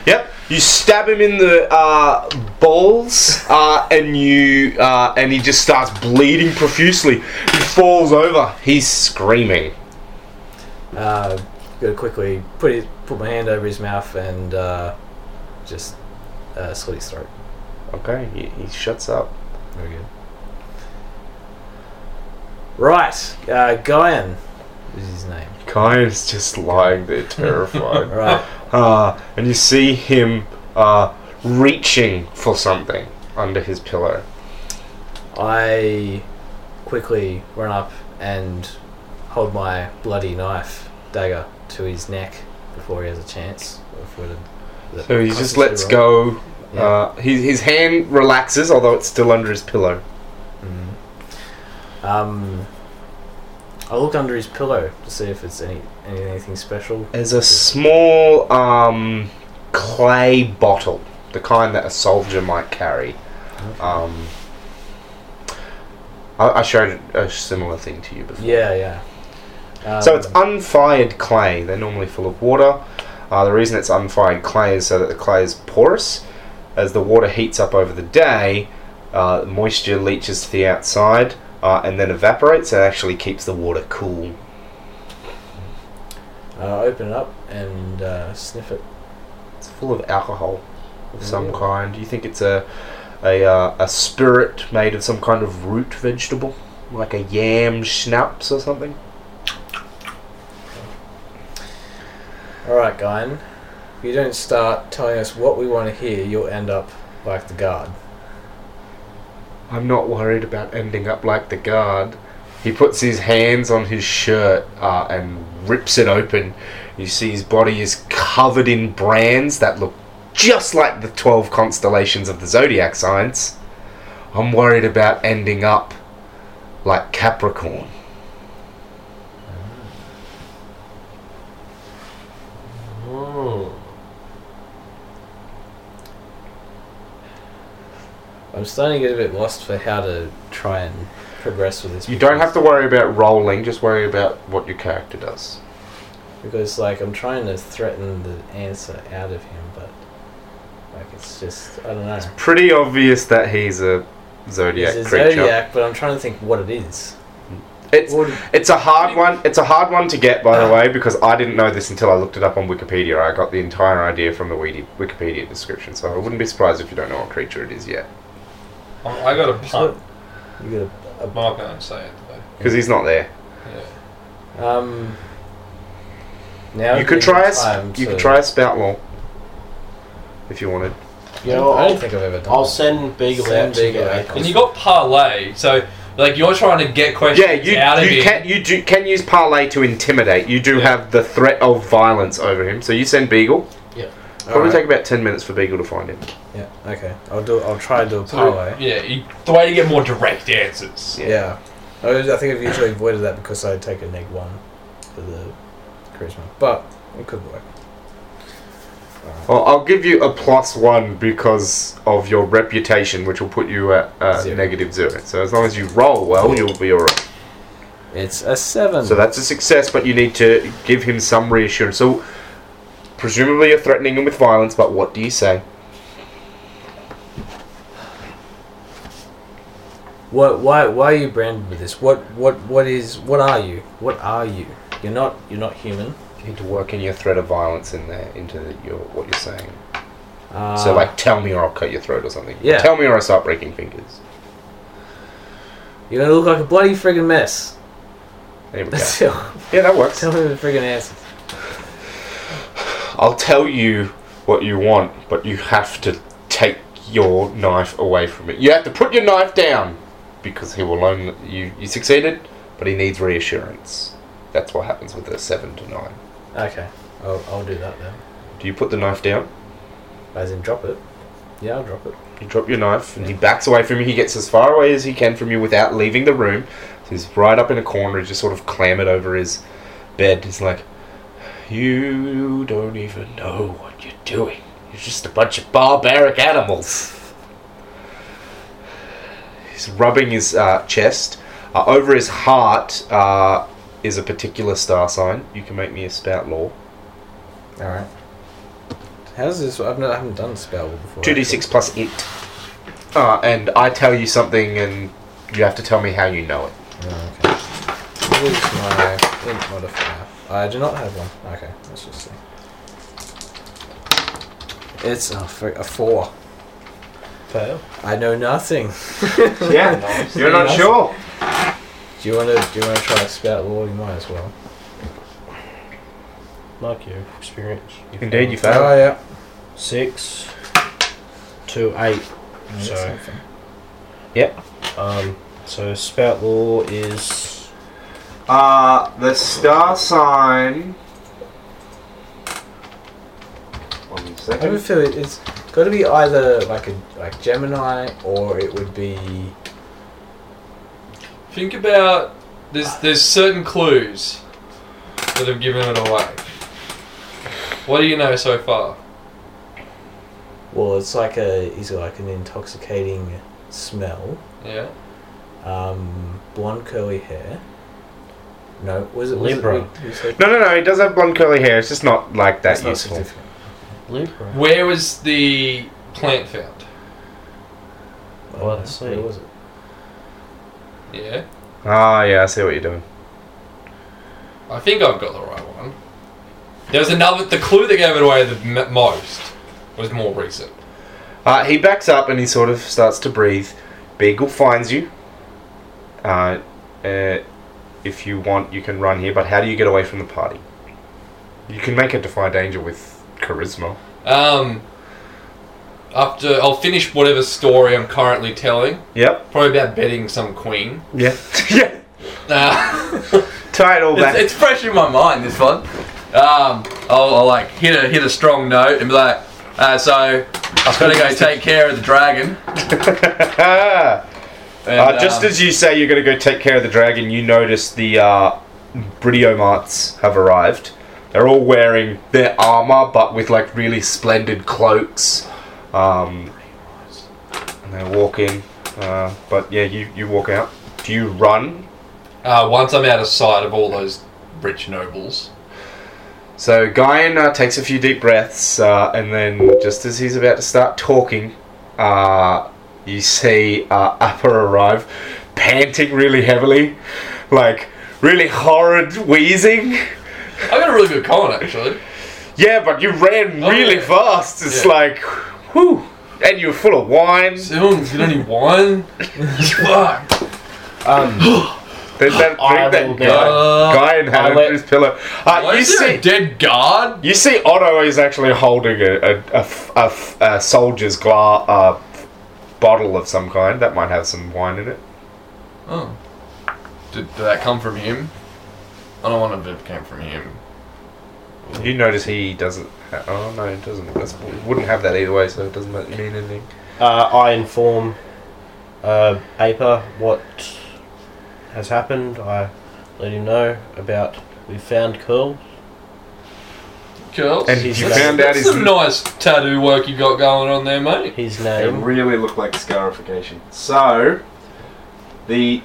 Yep. You stab him in the uh, balls, uh, and you uh, and he just starts bleeding profusely. He falls over. He's screaming. Uh, gotta quickly put it, put my hand over his mouth and uh, just uh, slit his throat. Okay, he, he shuts up. Very good. Right, uh, Gian is his name. Gian's just lying there, terrified. Right, uh, and you see him uh, reaching for something under his pillow. I quickly run up and hold my bloody knife dagger to his neck before he has a chance. We're So he just lets go. Yeah. Uh, his, his hand relaxes, although it's still under his pillow. Mhm. Um, I look under his pillow to see if it's any, any anything special. There's a small um, clay bottle, the kind that a soldier might carry. Um, I, I showed a similar thing to you before. Yeah, yeah. Um, So it's unfired clay. They're normally full of water. Uh, the reason it's unfired clay is so that the clay is porous. As the water heats up over the day, uh, moisture leaches to the outside uh, and then evaporates and actually keeps the water cool. uh, open it up and uh, sniff it. It's full of alcohol of some kind. Do you think it's a a, uh, a spirit made of some kind of root vegetable, like a yam schnapps or something? All right, Gian. If you don't start telling us what we want to hear, you'll end up like the guard. I'm not worried about ending up like the guard. He puts his hands on his shirt uh, and rips it open. You see his body is covered in brands that look just like the 12 constellations of the zodiac signs. I'm worried about ending up like Capricorn. I'm starting to get a bit lost for how to try and progress with this. You don't have to worry about rolling, just worry about what your character does. because like I'm trying to threaten the answer out of him, but like it's just I don't know. It's pretty obvious that he's a zodiac It's a creature. zodiac, but I'm trying to think what it is. It's It's a hard one. It's a hard one to get, by the ah. way, because I didn't know this until I looked it up on Wikipedia. I got the entire idea from the Wikipedia description, so I wouldn't be surprised if you don't know what creature it is yet. I I got a punt. You got I'm not going to say it though. Because he's not there. a um. Now you could try the a s- time you could try a spout lore if you wanted. You know, I don't think I've ever done. I'll that. send Beagle Send out to Beagle get out. And you got parley, so like you're trying to get questions Yeah, you out of you him. can you do, can use parley to intimidate. You do Yeah. have the threat of violence over him, so you send Beagle. Probably Alright. take about ten minutes for Beagle to find him. Yeah. Okay. I'll do. I'll try to do a So, parley. yeah, you, the way to get more direct answers. Yeah. I, was- I think I've usually avoided that because I take a neg one for the charisma, but it could work. Well, I'll give you a plus one because of your reputation, which will put you at uh, Zero. negative zero. So as long as you roll well, you'll be alright. It's a seven. So that's a success, but you need to give him some reassurance. So presumably you're threatening him with violence, but what do you say? What? Why? Why are you branded with this? What? What? What is? What are you? What are you? You're not. You're not human. You need to work in your threat of violence in there into the, your what you're saying. Uh, so like, tell me or I'll cut your throat or something. Yeah. Tell me or I start breaking fingers. you're gonna look like a bloody friggin' mess. There we go. yeah, that works. tell me the friggin' answers. I'll tell you what you want, but you have to take your knife away from it. You have to put your knife down because he will learn that you you succeeded, but he needs reassurance. That's what happens with a seven to nine. Okay, I'll, I'll do that then. Do you put the knife down? As in, drop it. Yeah, I'll drop it. You drop your knife, and he backs away from you. He gets as far away as he can from you without leaving the room. So he's right up in a corner, just sort of clambered over his bed. He's like, "You don't even know what you're doing. You're just a bunch of barbaric animals." He's rubbing his uh, chest. Uh, over his heart uh, is a particular star sign. You can make me a spout lore. All right. How's this? I've not, I haven't done spell before. Two d six plus int. Uh, and I tell you something, and you have to tell me how you know it. Oh, okay. What is my int modifier? I do not have one. Okay, let's just see. It's a, fr- a four. Fail. I know nothing. Yeah, you're not sure. Do you want to? Do you want to try a spout lore? You might as well. Mark your experience. You Indeed, failed. you failed. Oh yeah. Six to eight. That's So- not fun. Um, so spout lore is Uh, the star sign. One I have a second. feeling it's got to be either like a like Gemini or it would be Think about there's there's certain clues that have given it away. What do you know so far? well, it's like a is it like an intoxicating smell. Yeah. Um, blonde curly hair. No, was it was Libra. It, we- we No, no, no. He does have blonde curly hair. It's just not like that That's not useful. significant. Libra. Where was the plant found? Well, Uh, let's see. Where was it? Yeah. Ah, yeah. I see what you're doing. I think I've got the right one. There was another. The clue that gave it away the m- most was more recent. Uh, he backs up and he sort of starts to breathe. Beagle finds you. Uh, uh, if you want, you can run here, but how do you get away from the party? You can make a defy danger with charisma. Um. After I'll finish whatever story I'm currently telling. Yep. Probably about betting some queen. Yeah. yeah. Uh, Tie it all back. it's, it's fresh in my mind. This one. Um. I'll, I'll like hit a hit a strong note and be like, uh, so I've got to go take care of the dragon. And, uh, just um, as you say you're going to go take care of the dragon, you notice the uh, have arrived. They're all wearing their armor, but with like really splendid cloaks. Um, and they walk in. Uh, but yeah, you, you walk out. Do you run? Uh, once I'm out of sight of all those rich nobles. So Gian uh, takes a few deep breaths, uh, and then just as he's about to start talking, uh, you see uh, Aper arrive, panting really heavily, like really horrid wheezing. I got a really good con actually. Yeah, but you ran Oh, really yeah. fast. It's Yeah. like, whew. And you were full of wine. Soon, get any wine? Fuck. Um, There's that I thing will that now- Uh, guy, in had let- his pillow. Uh, Why you is there see, a dead guard? You see, Otto is actually holding a soldier's gla- uh, bottle of some kind that might have some wine in it. Oh. Did, did that come from him? I don't want to it came from him. You notice he doesn't. Ha- oh no, it doesn't. That's, it wouldn't have that either way, so it doesn't mean anything. uh, I inform uh, Aper what has happened. I let him know about we found Curl. Curls? And He's you got- found out That's his. some nice tattoo work you got going on there, mate. His They name. really looked like scarification. So, the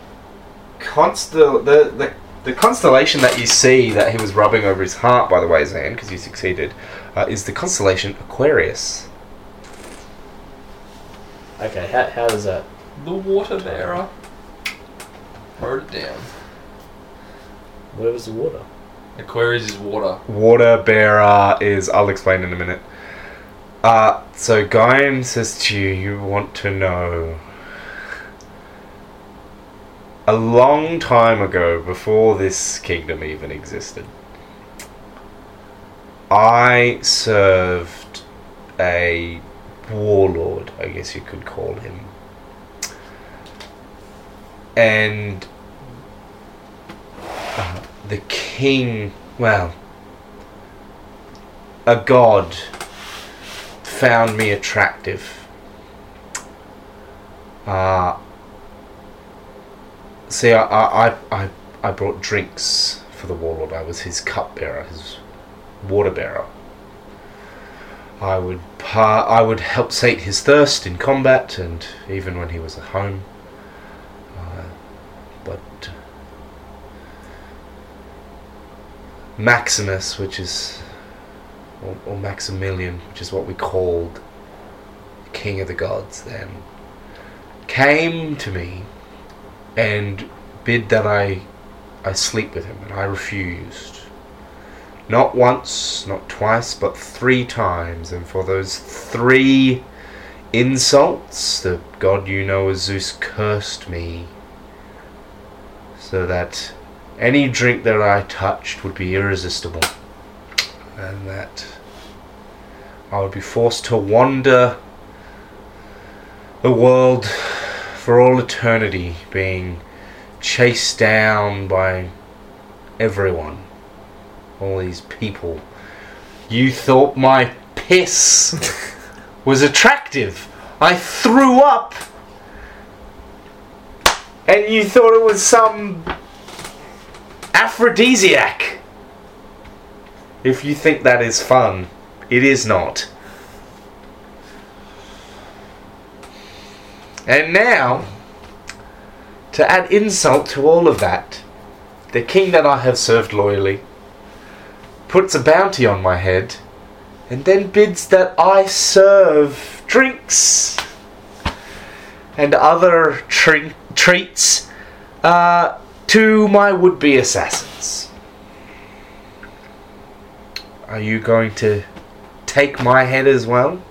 constel the, the the constellation that you see that he was rubbing over his heart, by the way, Zan, because you succeeded, uh, is the constellation Aquarius. Okay, how, how does that? The water bearer. Wrote it down. Where was the water? Aquarius is water. Water bearer is. I'll explain in a minute. Uh, so Gaim says to you, you want to know. A long time ago, before this kingdom even existed, I served a warlord, I guess you could call him. And uh, the king, well, a god found me attractive. Uh, see, I, I, I, I- brought drinks for the warlord. I was his cupbearer, his water bearer. I would pa- I would help sate his thirst in combat and even when he was at home. Uh, but Maximus, which is or, or Maximilian, which is what we called King of the Gods then, came to me and bid that I I sleep with him, and I refused. Not once, not twice, but three times, and for those three insults, the god you know as Zeus cursed me, so that any drink that I touched would be irresistible, and that I would be forced to wander the world for all eternity, being chased down by everyone. All these people. You thought my piss was attractive. I threw up. And you thought it was some aphrodisiac. If you think that is fun, it is not. And now, to add insult to all of that, the king that I have served loyally puts a bounty on my head and then bids that I serve drinks and other tre- treats uh, to my would be assassins. Are you going to take my head as well?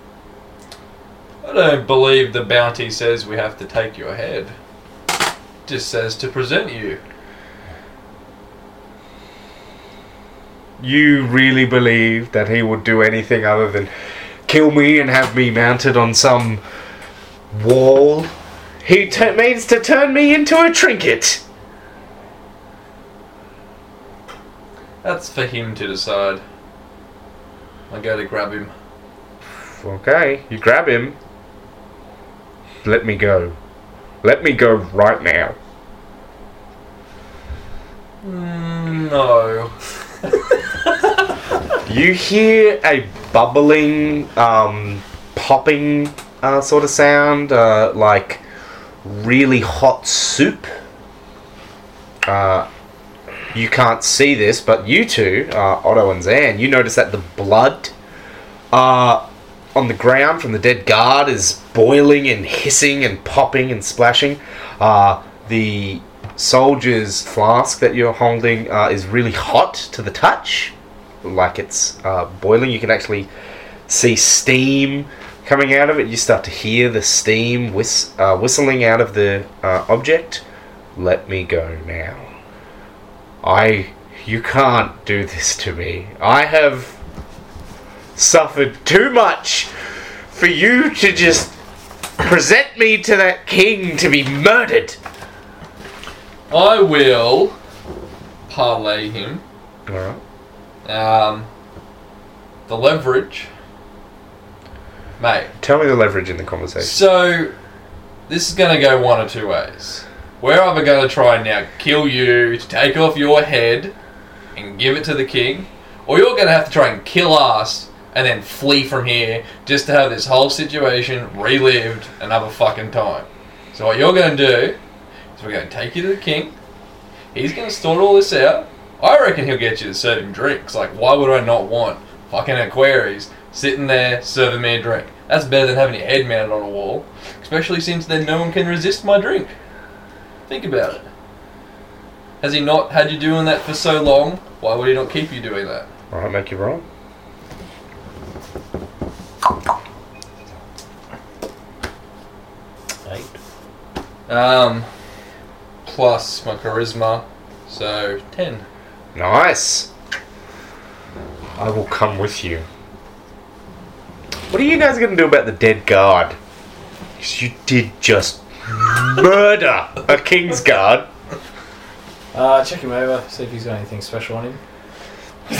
I don't believe the bounty says we have to take your head. Just says to present you. You really believe that he would do anything other than kill me and have me mounted on some wall? He t- means to turn me into a trinket. That's for him to decide. I go to grab him. Okay, you grab him. Let me go. Let me go right now. Mm, no. You hear a bubbling, um, popping uh, sort of sound, uh, like really hot soup. Uh, you can't see this, but you two, uh, Otto and Zan, you notice that the blood uh, on the ground from the dead guard is boiling and hissing and popping and splashing. Uh, the soldier's flask that you're holding uh, is really hot to the touch, like it's uh, boiling. You can actually see steam coming out of it. You start to hear the steam whis- uh, whistling out of the object. Let me go now. I. You can't do this to me. I have suffered too much for you to just present me to that king to be murdered. I will parley him. Alright. Um, the leverage. Mate, Tell me the leverage in the conversation. so this is going to go one or two ways. We're either going to try and now kill you to take off your head and give it to the king, or you're going to have to try and kill us and then flee from here just to have this whole situation relived another fucking time. So what you're going to do is we're going to take you to the king. He's going to sort all this out. I reckon he'll get you to serve him drinks. Like, why would I not want fucking Aquarius sitting there serving me a drink? That's better than having your head mounted on a wall. Especially since then no one can resist my drink. Think about it. Has he not had you doing that for so long? Why would he not keep you doing that? Alright, make you wrong. Eight. Um, plus my charisma, so ten. Nice. I will come with you. What are you guys gonna do about the dead guard? 'Cause you did just murder a king's guard. Uh, check him over, see if he's got anything special on him.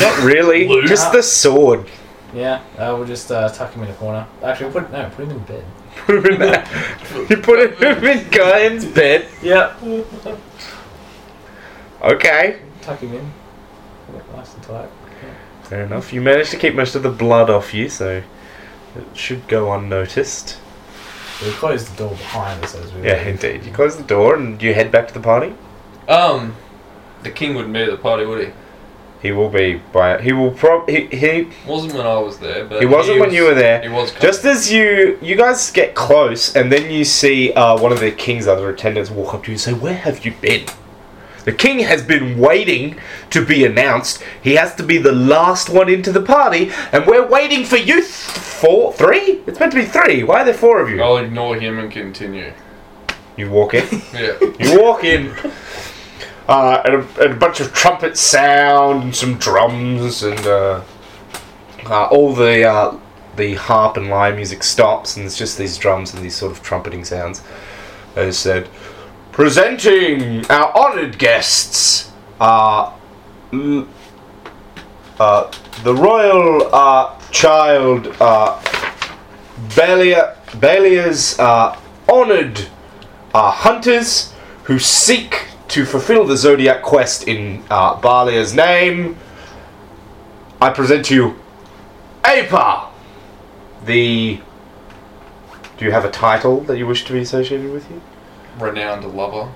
Not really. Luke? Just the sword. Yeah, uh, we'll just uh, tuck him in a corner. Actually, put no, put him in bed. Put him in that. You put him in Gian's bed. Yeah. Okay. Tuck him in. Nice and tight. Fair enough. You managed to keep most of the blood off you, so it should go unnoticed. We closed the door behind us as we. Yeah, indeed. You close the door and you head back to the party. Um, the king wouldn't be at the party, would he? He will be by. He will prob. He he. Wasn't when I was there, but He wasn't when was- you were there. He was Just as you you guys get close, and then you see uh, one of the king's other attendants walk up to you and say, "Where have you been?" The king has been waiting to be announced. He has to be the last one into the party, and we're waiting for you. Th- four, three? It's meant to be three. Why are there four of you? I'll ignore him and continue. You walk in. Yeah. You walk in, uh, and, a, and a bunch of trumpet sound, and some drums, and uh, uh, all the uh, the harp and lyre music stops, and it's just these drums and these sort of trumpeting sounds. As said, presenting our honoured guests, uh, uh, the royal uh, child uh, Balia, Balia's uh, honoured uh, hunters who seek to fulfill the zodiac quest in uh, Balia's name. I present to you Aper, the. Do you have a title that you wish to be associated with you? Renowned lover.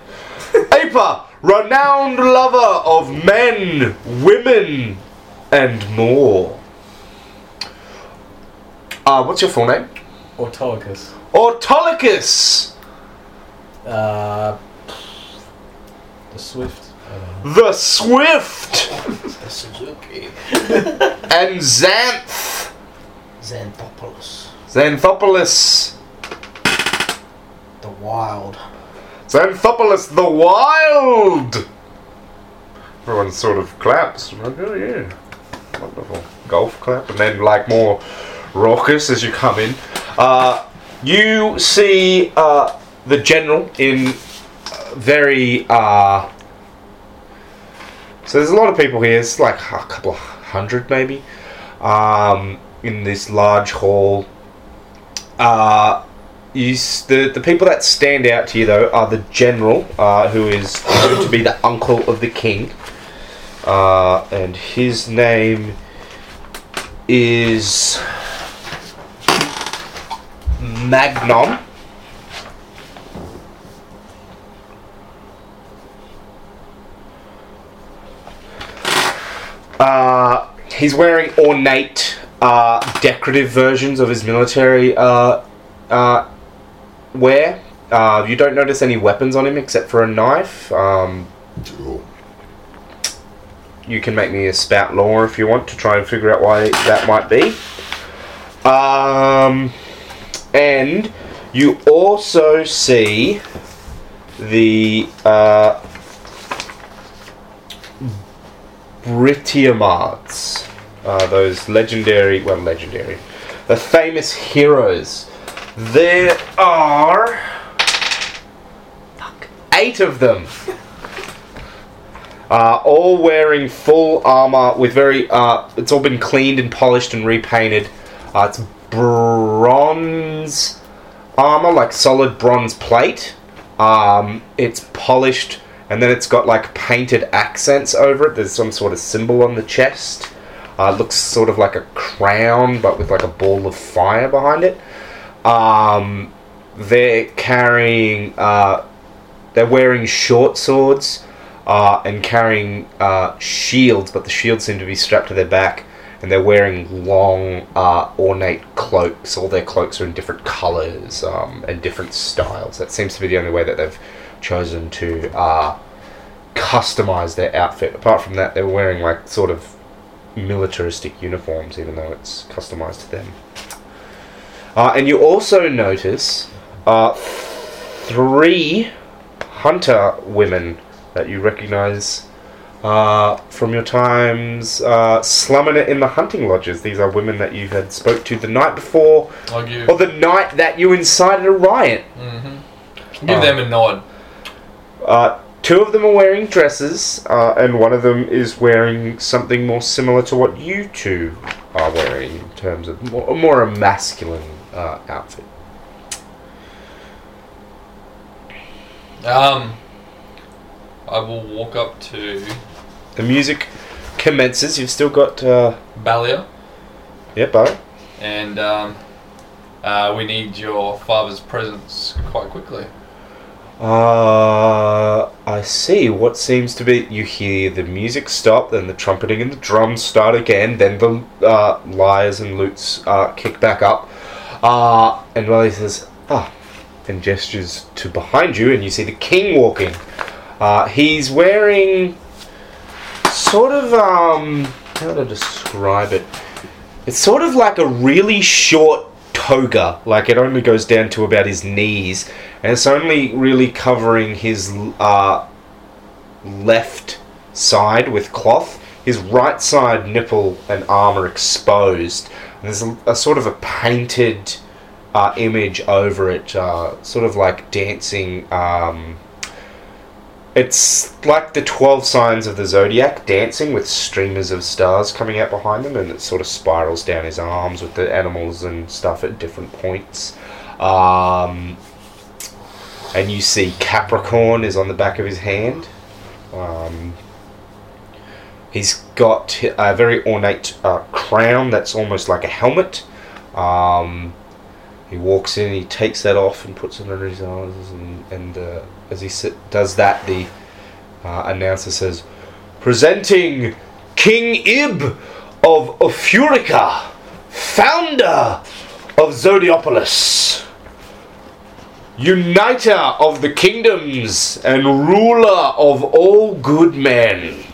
Aper, renowned lover of men, women, and more. Uh, what's your full name? Autolycus. Autolycus, Uh, the Swift. I don't know. the Swift, The Suzuki. and Xanth. Xanthopoulos. Xanthopoulos. The Wild. Xanthopoulos the Wild! Everyone sort of claps. Like, oh yeah. Wonderful. Golf clap. And then, like, more raucous as you come in. Uh, you see uh, the general in very. Uh, so there's a lot of people here. It's like a couple of hundred, maybe, um, in this large hall. Uh, the the people that stand out to you though are the general, uh, who is known to be the uncle of the king, uh, and his name is Magnon. Uh, he's wearing ornate, uh, decorative versions of his military uh, uh, wear. Uh, you don't notice any weapons on him except for a knife. Um, you can make me a spout lore if you want to try and figure out why that might be. Um, and you also see the uh, Britiamards, uh, those legendary, well, legendary, the famous heroes. There are fuck, eight of them. Uh, all wearing full armor with very. Uh, it's all been cleaned and polished and repainted. Uh, it's bronze armor, like solid bronze plate. Um, it's polished, and then it's got like painted accents over it. There's some sort of symbol on the chest. Uh, it looks sort of like a crown, but with like a ball of fire behind it. Um, they're carrying. Uh, they're wearing short swords uh, and carrying uh, shields, but the shields seem to be strapped to their back, and they're wearing long, uh, ornate cloaks. All their cloaks are in different colours um, and different styles. That seems to be the only way that they've chosen to uh, customize their outfit. Apart from that, they're wearing like sort of militaristic uniforms, even though it's customized to them. Uh, and you also notice uh, three hunter women that you recognize uh, from your times uh, slumming it in the hunting lodges. These are women that you had spoke to the night before, or the night that you incited a riot. Mhm. give them a nod. Uh, two of them are wearing dresses, uh, and one of them is wearing something more similar to what you two are wearing in terms of more, more a masculine uh, outfit. Um, I will walk up to The music commences. You've still got, uh, Balia yeah, Bo. and um, uh, we need your father's presence quite quickly. Uh, I see. What seems to be you hear the music stop, then the trumpeting and the drums start again, then the uh, lyres and lutes uh, kick back up. Uh, and Raleigh says, "Ah," and gestures to behind you, and you see the king walking. Uh, he's wearing sort of um, how to describe it? It's sort of like a really short toga, like it only goes down to about his knees, and it's only really covering his uh, left side with cloth. His right side nipple and arm are exposed. And there's a, a sort of a painted uh, image over it, uh, sort of like dancing. Um, it's like the 12 signs of the zodiac dancing with streamers of stars coming out behind them, and it sort of spirals down his arms with the animals and stuff at different points. Um, and you see Capricorn is on the back of his hand. Um, he's got a very ornate uh, crown that's almost like a helmet. Um, he walks in, he takes that off and puts it under his eyes, and, and uh, as he sit, does that, the uh, announcer says, "Presenting King Ib of Ophurica, founder of Zodiopolis." Uniter of the kingdoms and ruler of all good men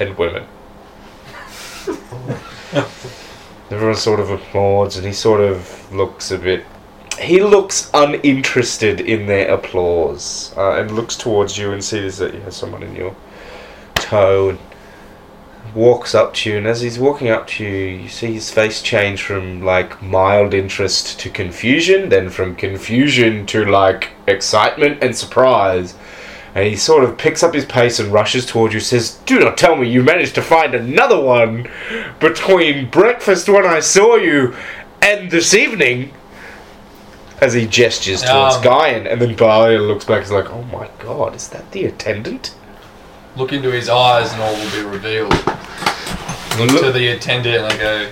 and women. Everyone sort of applauds, and he sort of looks a bit. He looks uninterested in their applause, uh, and looks towards you and sees that you have someone in your tow, and walks up to you. And as he's walking up to you, you see his face change from like mild interest to confusion, then from confusion to like excitement and surprise. And he sort of picks up his pace and rushes towards you. Says, "Do not tell me you managed to find another one between breakfast when I saw you and this evening." As he gestures towards Um. Gian, and then Balia looks back. and is like, "Oh my god, is that the attendant?" Look into his eyes and all will be revealed. Look to the attendant and I go,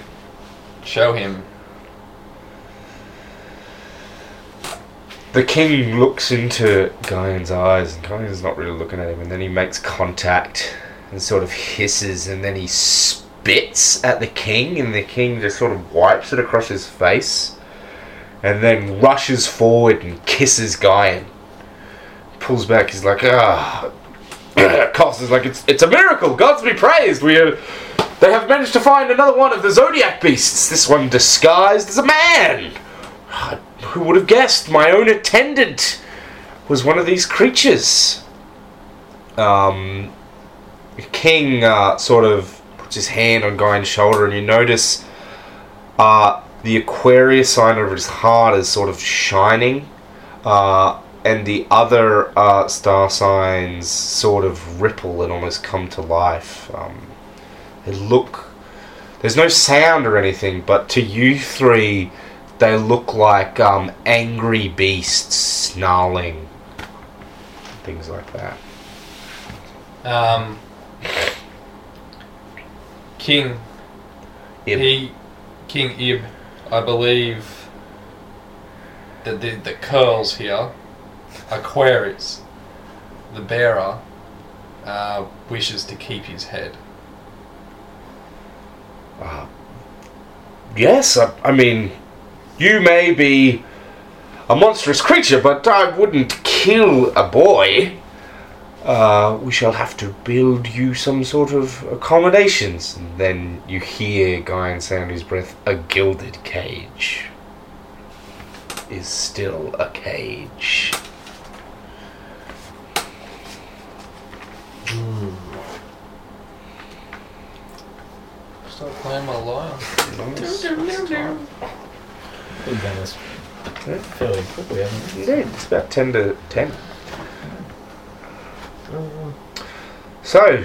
show him. The king looks into Gian's eyes, and Gian's not really looking at him, and then he makes contact and sort of hisses, and then he spits at the king, and the king just sort of wipes it across his face, and then rushes forward and kisses Gian. Pulls back, he's like, ah. coughs, is like, it's, it's a miracle, gods be praised, we are. They have managed to find another one of the zodiac beasts, this one disguised as a man. Who would have guessed? My own attendant was one of these creatures. Um, king uh, sort of puts his hand on Guy's shoulder, and you notice uh, the Aquarius sign over his heart is sort of shining, uh, and the other uh, star signs sort of ripple and almost come to life. Um, they look. There's no sound or anything, but to you three, they look like um, angry beasts snarling. Things like that. Um, King, Ib. he, King Ib, I believe that the, the curls here, Aquarius, the bearer, uh, wishes to keep his head. Uh, yes, I, I mean, you may be a monstrous creature, but I wouldn't kill a boy. uh, we shall have to build you some sort of accommodations. And then you hear Guy and Sandy's breath, a gilded cage is still a cage. Start playing my lyre. Nice. We've done this fairly quickly, haven't we? Indeed, it's about 10 to 10. So,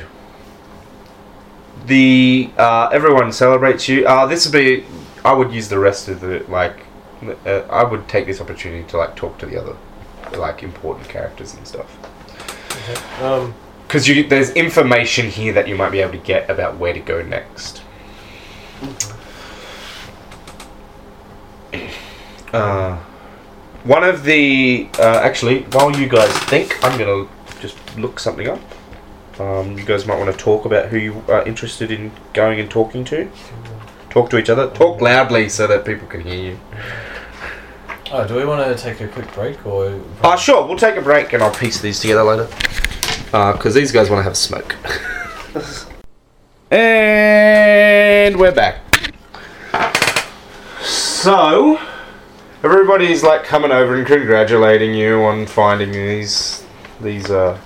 the uh, everyone celebrates you. Uh, this would be. I would use the rest of the like. Uh, I would take this opportunity to like talk to the other, like important characters and stuff. Um, Because you there's information here that you might be able to get about where to go next. Uh, one of the uh, actually, while you guys think, I'm gonna just look something up. Um, you guys might want to talk about who you are interested in going and talking to. Talk to each other. Talk loudly so that people can hear you. Oh, do we want to take a quick break or? Uh, sure, we'll take a break and I'll piece these together later. Because these guys want to have a smoke. and we're back. So, everybody's like coming over and congratulating you on finding these these uh,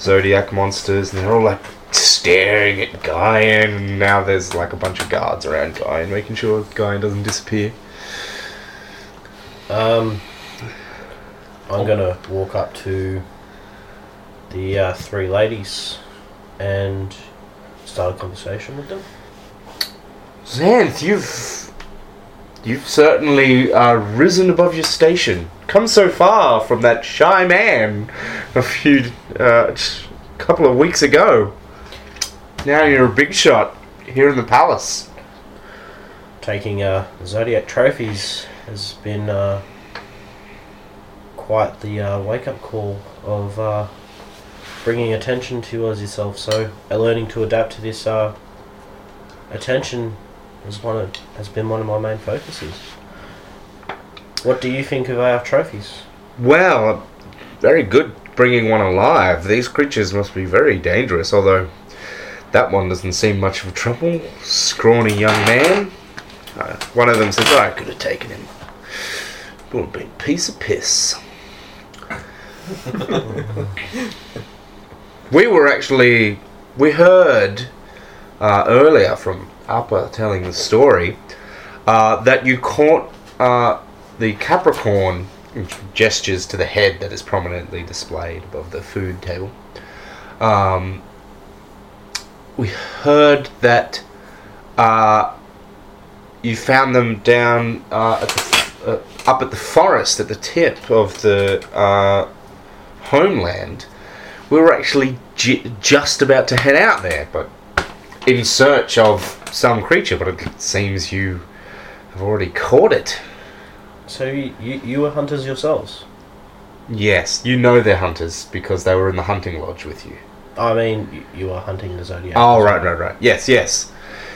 zodiac monsters, and they're all like staring at Gian. And now there's like a bunch of guards around Gian, making sure Gian doesn't disappear. um, I'm gonna walk up to the uh, three ladies and start a conversation with them. Xanth, you've you've certainly uh, risen above your station. Come so far from that shy man a few uh, couple of weeks ago. Now you're a big shot here in the palace. Taking uh, zodiac trophies has been uh, quite the uh, wake-up call of uh, bringing attention towards yourself. So learning to adapt to this uh, attention has one of, has been one of my main focuses. What do you think of our trophies? Well, very good bringing one alive. These creatures must be very dangerous, although that one doesn't seem much of a trouble. Scrawny young man. Uh, one of them says, I could have taken him. Would have been a piece of piss. we were actually, we heard uh, earlier from Aper telling the story uh, that you caught uh, the Capricorn gestures to the head that is prominently displayed above the food table. Um, we heard that uh, you found them down uh, at the, uh, up at the forest at the tip of the uh, homeland. We were actually j- just about to head out there, but in search of some creature. But it seems you have already caught it. So you, you, were hunters yourselves? Yes, you know they're hunters because they were in the hunting lodge with you. I mean, you, you are hunting the zodiac. Oh, right, right, right. Yes, yes.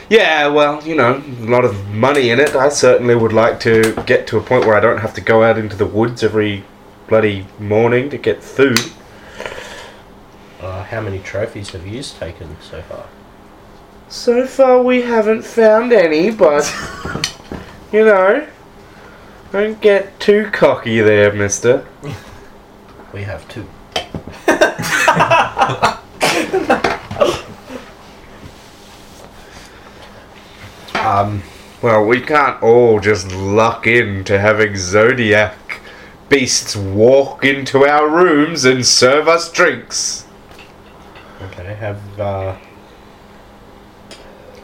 Yeah, well, you know, a lot of money in it. I certainly would like to get to a point where I don't have to go out into the woods every bloody morning to get food. Uh, how many trophies have you taken so far? So far, we haven't found any, but you know, don't get too cocky there, Mister. We have two. Um, well, we can't all just luck into having zodiac beasts walk into our rooms and serve us drinks. Okay, have uh,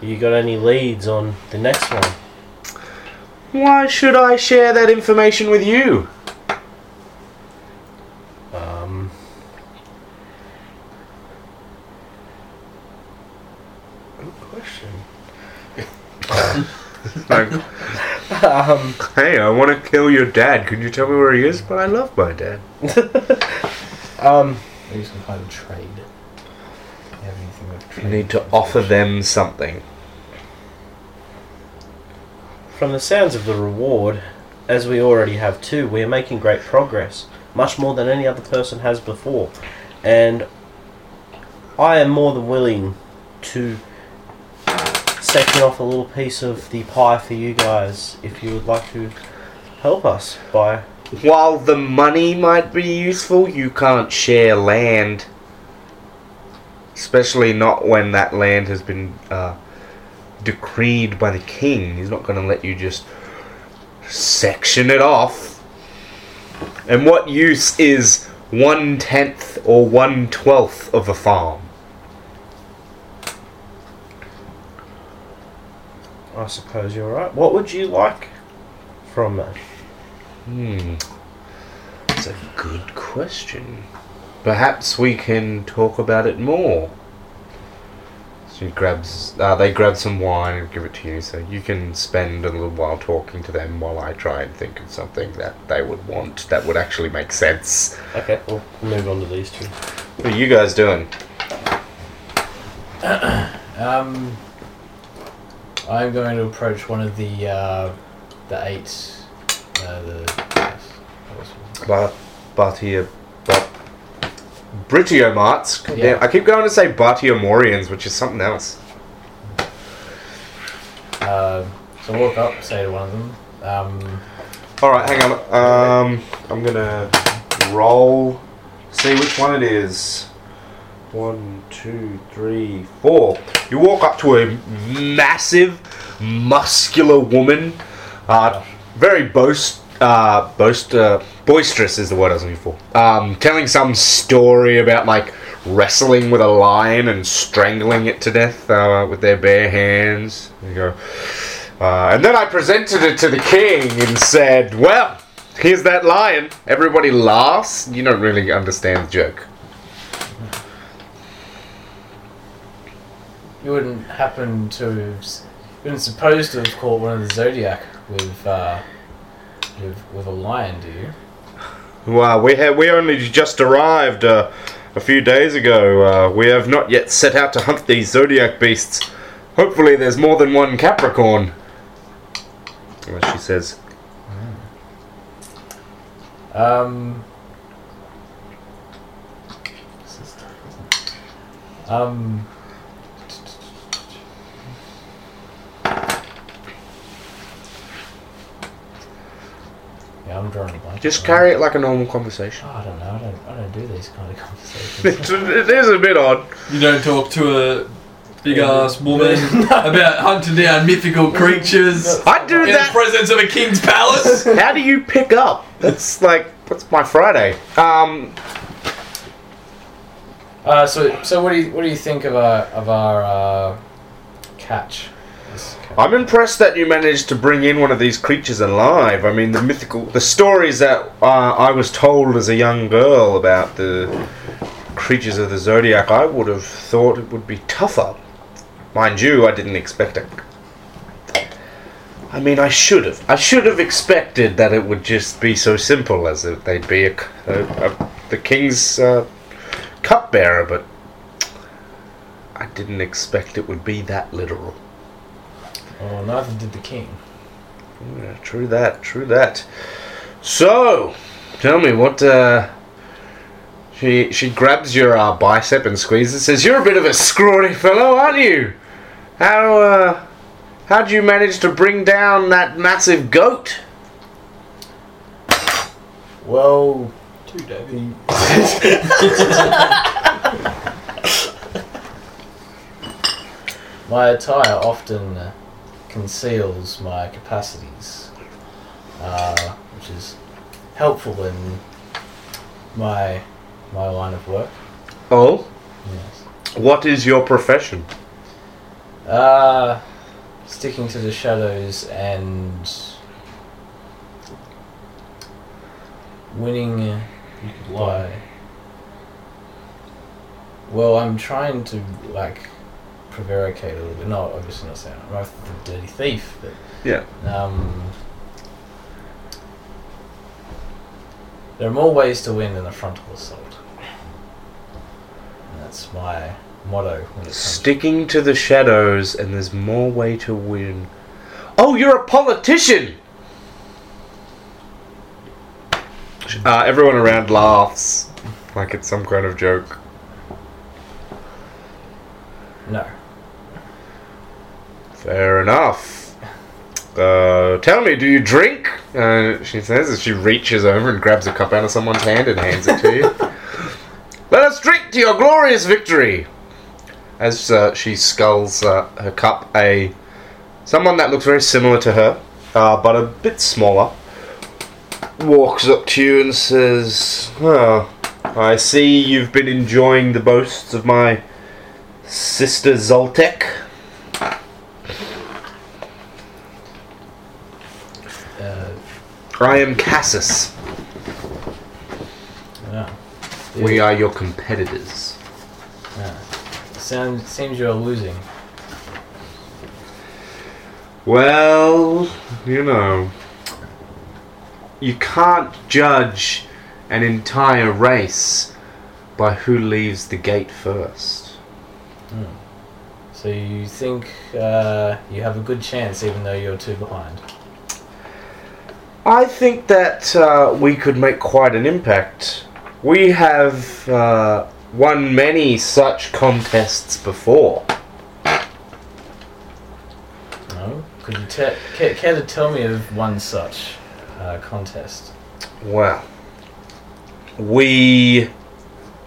you got any leads on the next one? Why should I share that information with you? Um, good question. Like, um, hey, I want to kill your dad. Can you tell me where he is? But I love my dad. um, Maybe some kind of trade. You have anything with You need to offer them something. From the sounds of the reward, as we already have two, we are making great progress, much more than any other person has before. and I am more than willing to section off a little piece of the pie for you guys if you would like to help us by. While the money might be useful, you can't share land. Especially not when that land has been uh, decreed by the king. He's not going to let you just section it off. And what use is one tenth or one twelfth of a farm? I suppose you're right. What would you like from me? Hmm. That's a good question. Perhaps we can talk about it more. She grabs. Uh, they grab some wine and give it to you, so you can spend a little while talking to them while I try and think of something that they would want that would actually make sense. Okay, we'll move on to these two. What are you guys doing? Um, I'm going to approach one of the uh, the eight. Uh, the yes, what was it? But, Batia, but Britiomarts. God Yeah. damn, I keep going to say Batiomorians, which is something else. Uh, so walk up, say to one of them, um, All right, hang on. Um, I'm gonna roll. See which one it is. One, two, three, four. You walk up to a massive, muscular woman. Uh, very boast, uh, boast, uh, boisterous is the word I was looking for. Um, telling some story about like wrestling with a lion and strangling it to death uh, with their bare hands. You go. Uh, and then I presented it to the king and said, Well, here's that lion. Everybody laughs. You don't really understand the joke. you wouldn't happen to you wouldn't suppose to have caught one of the zodiac with uh, with with a lion, do you? Well, we have we only just arrived uh, a few days ago. Uh, we have not yet set out to hunt these zodiac beasts. Hopefully, there's more than one Capricorn. What she says. Um. Um. Yeah, I'm drawing a blank. Just carry it like a normal conversation. Oh, I don't know. I don't. I don't do these kind of conversations. it is a bit odd. You don't talk to a big ass woman about hunting down mythical creatures I do in the that. presence of a king's palace. How do you pick up? That's like that's my Friday. Um, uh, so, so what do you what do you think of our of our uh, catch? I'm impressed that you managed to bring in one of these creatures alive. I mean, the mythical, the stories that uh, I was told as a young girl about the creatures of the zodiac, I would have thought it would be tougher. Mind you, I didn't expect it. I mean, I should have. I should have expected that it would just be so simple as that they'd be a, a, a, the king's uh, cupbearer, but I didn't expect it would be that literal. Oh, neither did the king. Yeah, true that, true that. So, tell me what. Uh, she she grabs your uh, bicep and squeezes. Says, "You're a bit of a scrawny fellow, aren't you? How uh, how'd you manage to bring down that massive goat?" Well, Two, David. my attire often uh, conceals my capacities, uh, which is helpful in my my line of work. Oh, Yes. what is your profession? Uh, sticking to the shadows and winning uh, by. Well, I'm trying to like prevaricate a little bit. No, obviously not saying I'm the dirty thief, but Yeah. um, there are more ways to win than a frontal assault. And that's my motto when it comes. Sticking to the shadows, and there's more way to win. Oh, you're a politician. Uh, everyone around laughs. Like it's some kind of joke. No. Fair enough. Uh, tell me, do you drink? Uh, she says as she reaches over and grabs a cup out of someone's hand and hands it to you. Let us drink to your glorious victory. As uh, she sculls uh, her cup, a someone that looks very similar to her, uh, but a bit smaller, walks up to you and says, "Oh, I see you've been enjoying the boasts of my sister Zoltek." Uh, I am Cassus. yeah. We are your competitors. Yeah. Sounds seems you're losing. Well, you know, you can't judge an entire race by who leaves the gate first. So you think uh, you have a good chance, even though you're two behind. I think that uh, we could make quite an impact. We have uh, won many such contests before. No. Could you te- care, care to tell me of one such uh, contest? Well, we.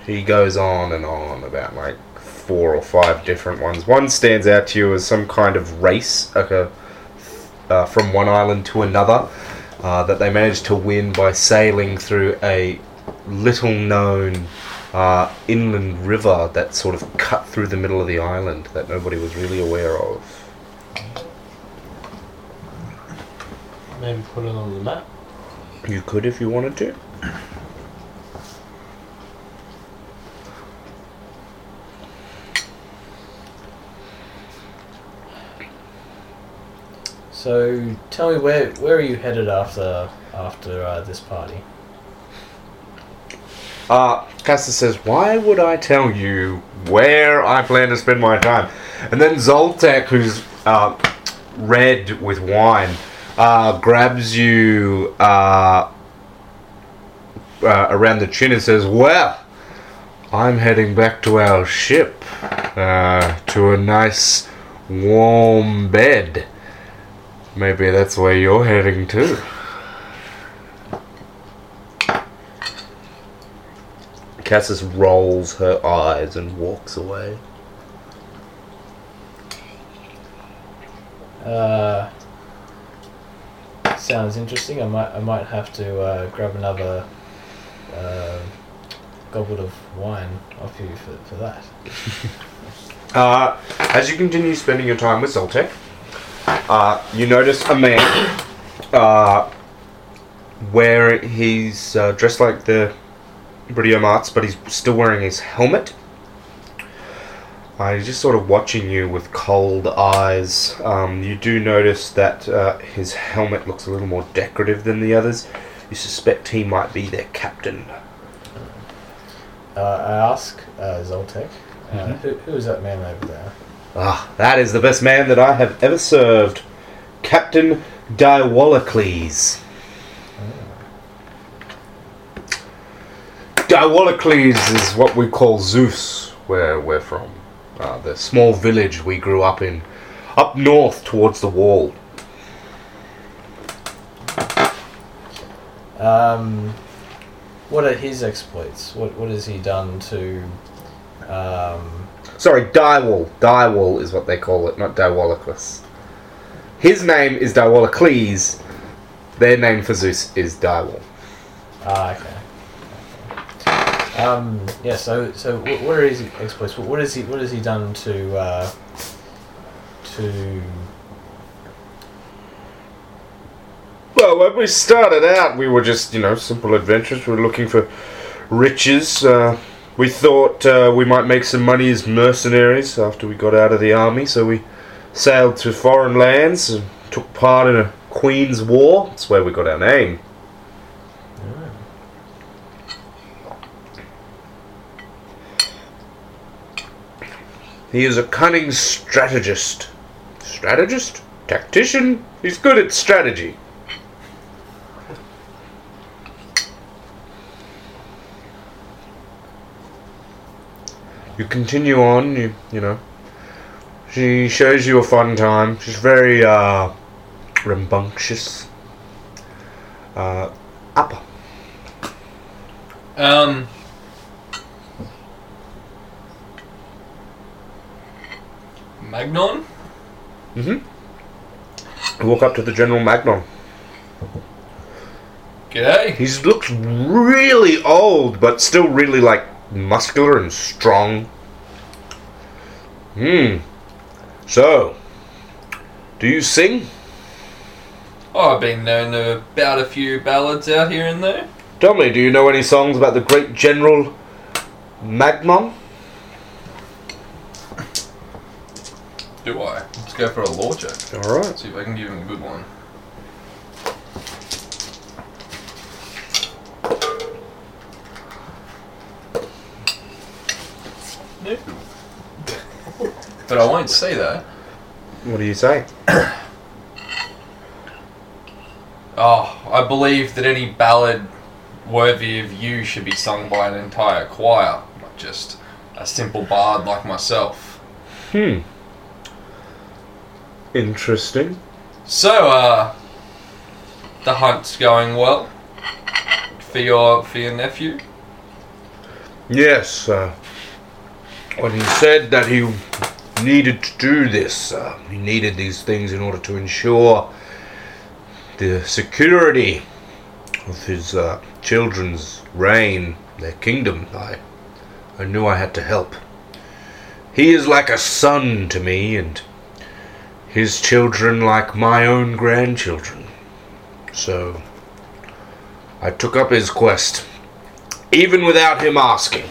He goes on and on about like four or five different ones. One stands out to you as some kind of race, like a, uh, from one island to another, uh, that they managed to win by sailing through a little known uh, inland river that sort of cut through the middle of the island that nobody was really aware of. Maybe put it on the map. You could if you wanted to. So tell me where where are you headed after after uh, this party? Uh, Castus says, Why would I tell you where I plan to spend my time? And then Zoltek, who's uh, red with wine, uh, grabs you uh, uh, around the chin and says, Well, I'm heading back to our ship, uh, to a nice warm bed. Maybe that's where you're heading too. Cassis rolls her eyes and walks away. Uh, sounds interesting. I might I might have to uh, grab another uh, goblet of wine off you for, for that. Uh, as you continue spending your time with Zoltek, uh, you notice a man uh, where he's uh, dressed like the Briomarts, but he's still wearing his helmet. Uh, he's just sort of watching you with cold eyes. Um, you do notice that uh, his helmet looks a little more decorative than the others. You suspect he might be their captain. Uh, I ask uh, Zoltek, uh, who, who is that man over there? Ah, that is the best man that I have ever served. Captain Diwallacles. Diwallacles is what we call Zeus, where we're from. Uh, the small village we grew up in, up north towards the wall. Um, what are his exploits? What what has he done to? Um, Sorry, Diwall. Diwall is what they call it, not Diwallacles. His name is Diwallacles. Their name for Zeus is Diwall. ah, okay. Um, yeah. So so wh- what are his exploits? What, what has he what has he done to uh, to Well, when we started out, we were just, you know, simple adventurers. We were looking for riches. Uh, we thought uh, we might make some money as mercenaries after we got out of the army, so we sailed to foreign lands and took part in a Queen's War. That's where we got our name. He is a cunning strategist. Strategist? Tactician? He's good at strategy. You continue on. You you know. She shows you a fun time. She's very uh, rambunctious. Uh, upper. Um. Magnon? Mm-hmm. You walk up to the General Magnon. G'day. He looks really old, but still really like muscular and strong. Hmm. So, do you sing? Oh, I've been known to about a few ballads out here and there. Tell me, do you know any songs about the great General Magnon? Do I? Let's go for a lore check. All right. See if I can give him a good one. No. But I won't say that. What do you say? Oh, I believe that any ballad worthy of you should be sung by an entire choir, not just a simple bard like myself. Hmm. Interesting. So, uh, the hunt's going well for your for your nephew. Yes. Uh, when he said that he needed to do this, uh, he needed these things in order to ensure the security of his uh, children's reign, their kingdom. I, I knew I had to help. He is like a son to me, and his children like my own grandchildren. So, I took up his quest, even without him asking.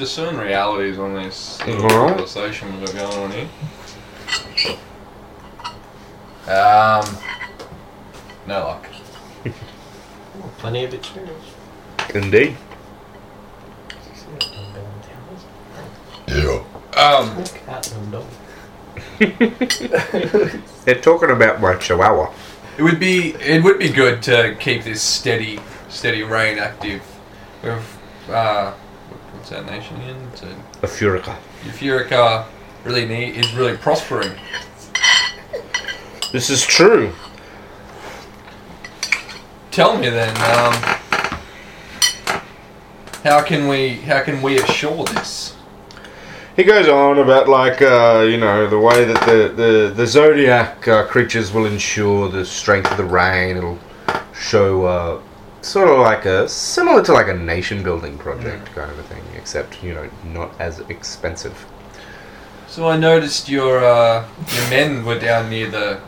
Discern realities on this little Alright. conversation we've got going on here. Um, no luck. Plenty of experience. Indeed. Yeah. Um, Cat and dog. They're talking about my chihuahua. it would be it would be good to keep this steady steady reign active. With uh, what's that nation again? It's a A furica. Eufurica really need, is really prospering. This is true. Tell me then, um, how can we how can we assure this? He goes on about like uh, you know the way that the the, the zodiac uh, creatures will ensure the strength of the reign. It'll show uh, sort of like a similar to like a nation building project kind of a thing, except you know not as expensive. So I noticed your uh, your men were down near the.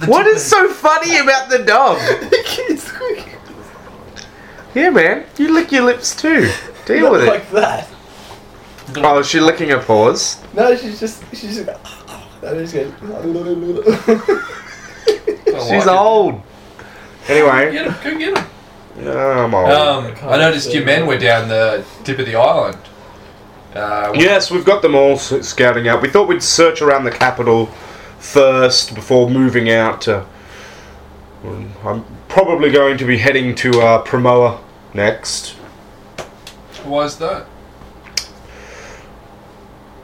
the What is so funny about the dog? yeah, man, you lick your lips too. Deal Not with it. like that. Oh, is she licking her paws? No, she's just she's just. That is good. of- She's like old. Anyway, Get him, go get him. yeah, I'm old. Um, I noticed your men were down the tip of the island. Uh, Yes, we've got them all scouting out. We thought we'd search around the capital first before moving out. To, I'm probably going to be heading to uh, Promoa next. Why is that?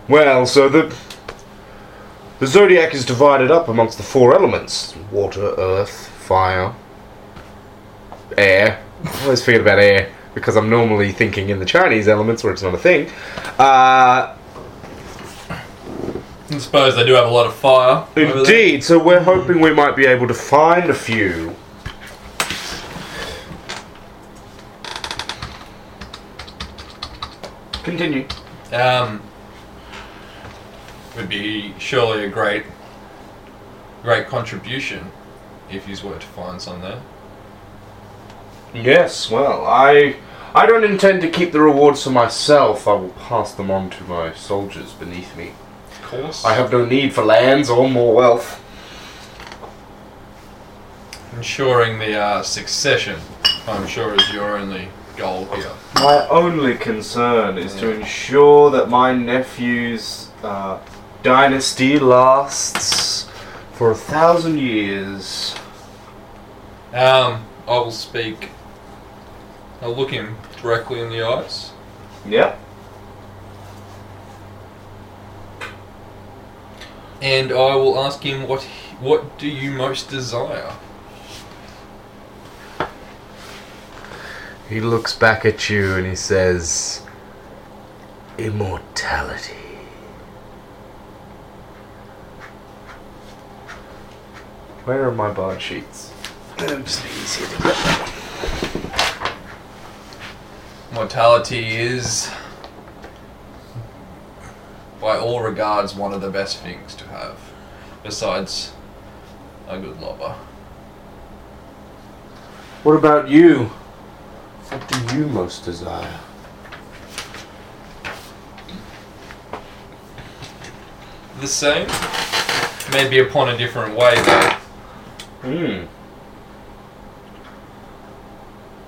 Well, so the the zodiac is divided up amongst the four elements: water, earth, fire, air. I always forget about air because I'm normally thinking in the Chinese elements where it's not a thing. Uh, I suppose they do have a lot of fire. Indeed. So we're hoping we might be able to find a few. Continue. Um, would be surely a great, great contribution if you were to find some there. Yes. Well, I I don't intend to keep the rewards for myself. I will pass them on to my soldiers beneath me. Of course. I have no need for lands or more wealth. Ensuring the uh, succession, I'm sure, is your only goal here. My only concern is to ensure that my nephew's uh, dynasty lasts for a thousand years. Um, I will speak. I'll look him directly in the eyes. Yep. And I will ask him what what do you most desire? He looks back at you and he says, Immortality. Where are my bard sheets? Um, just easier to get. Mortality is, by all regards, one of the best things to have, besides a good lover. What about you? What do you most desire? The same, maybe upon a different way though. Hmm.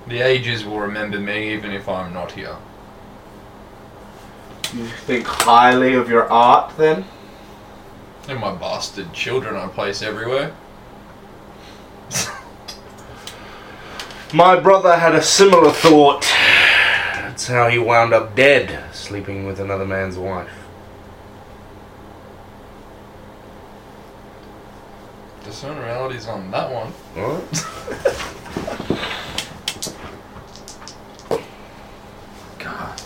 The ages will remember me even if I'm not here. You think highly of your art then? And my bastard children I place everywhere. My brother had a similar thought. That's how he wound up dead, sleeping with another man's wife. Discern realities on that one. What? God.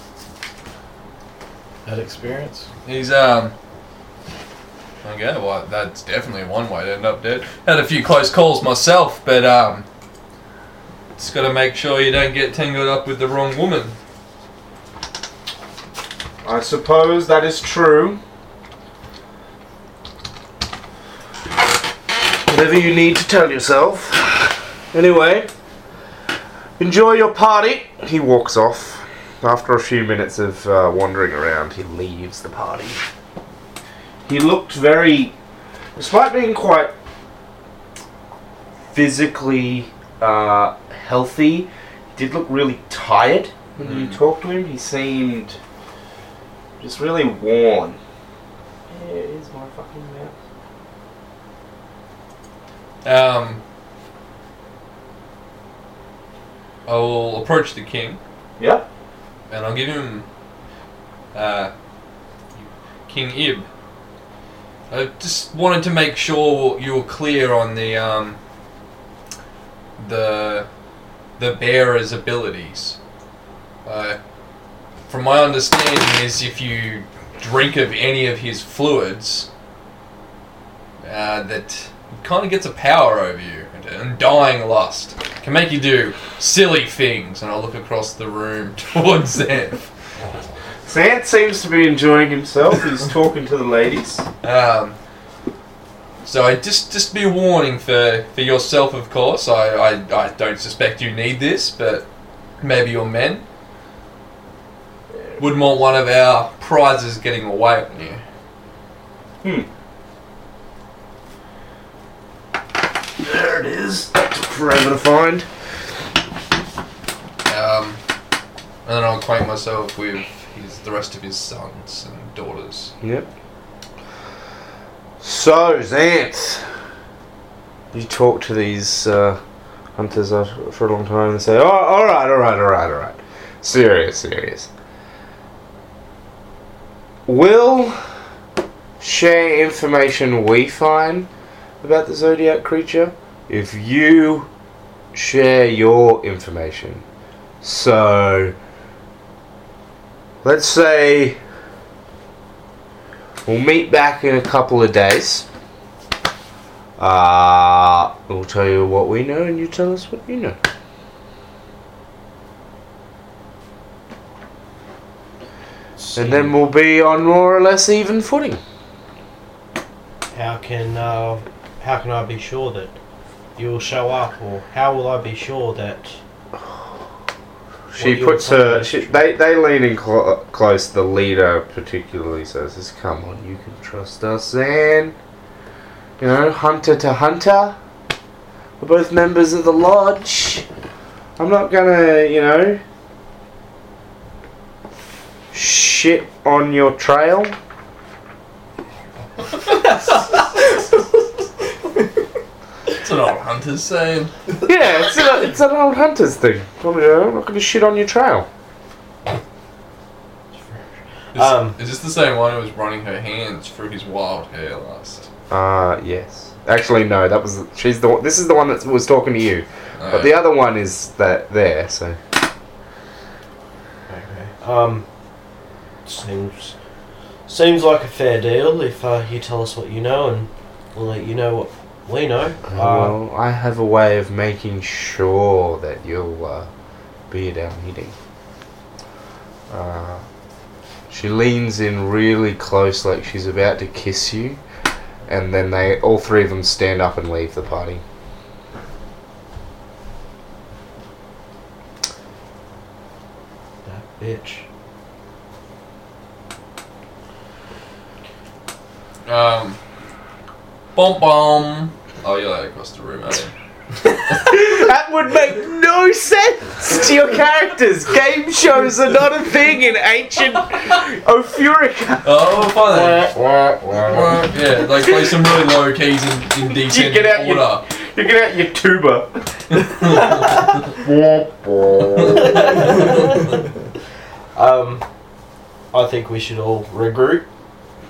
That experience. He's um. Okay, well that's definitely one way to end up dead. Had a few close calls myself, but um. Just gotta make sure you don't get tangled up with the wrong woman. I suppose that is true. Whatever you need to tell yourself. Anyway, enjoy your party. He walks off. After a few minutes of uh, wandering around, he leaves the party. He looked very, despite being quite physically uh, healthy, he did look really tired when you Mm. talked to him. He seemed just really worn. Yeah, it is my fucking mouth. Um. I will approach the king Yep. And I'll give him uh, King Ib. I just wanted to make sure you were clear on the um, the the bearer's abilities. Uh, from my understanding, is if you drink of any of his fluids, uh, that kind of gets a power over you, undying lust can make you do silly things. And I'll look across the room towards them. Sant seems to be enjoying himself. He's talking to the ladies. Um, so I just just be a warning for, for yourself, of course. I, I, I don't suspect you need this, but maybe your men wouldn't want one of our prizes getting away on you. Hmm. There it is. Took forever to find. Um, and then I'll acquaint myself with his the rest of his sons and daughters. Yep. So, Xanth, you talk to these uh, hunters for a long time and say, "Oh, all right, all right, all right, all right. Serious, serious. Will share information we find about the zodiac creature if you share your information. So, let's say." We'll meet back in a couple of days. Uh, we'll tell you what we know and you tell us what you know. And then we'll be on more or less even footing. How can uh, how can I be sure that you'll show up, or how will I be sure that She puts her. She, they they lean in clo- close. The leader particularly says, "Come on, you can trust us." And you know, hunter to hunter, we're both members of the lodge. I'm not gonna, you know, shit on your trail. It's an old hunter's saying. Yeah, it's, a, it's an old hunter's thing. Well, you know, I'm not gonna shit on your trail. Is, Um, is this the same one who was running her hands through his wild hair last? Uh, yes. Actually, no. That was she's the. one- This is the one that was talking to you, Uh, but the other one is that there. So Okay. Um, seems seems like a fair deal if uh, you tell us what you know, and we'll let you know what we know. Uh, well, I have a way of making sure that you'll uh, be at our meeting. Uh, she leans in really close, like she's about to kiss you, and then they all three of them stand up and leave the party. that bitch. Um. Bom bom. Oh, you're like across the room, aren't you? That would make no sense to your characters. Game shows are not a thing in ancient Ophurica. Oh, fine. yeah, like play some really low keys in, in decent get out your- order. You get out your tuba. Um, I think we should all regroup.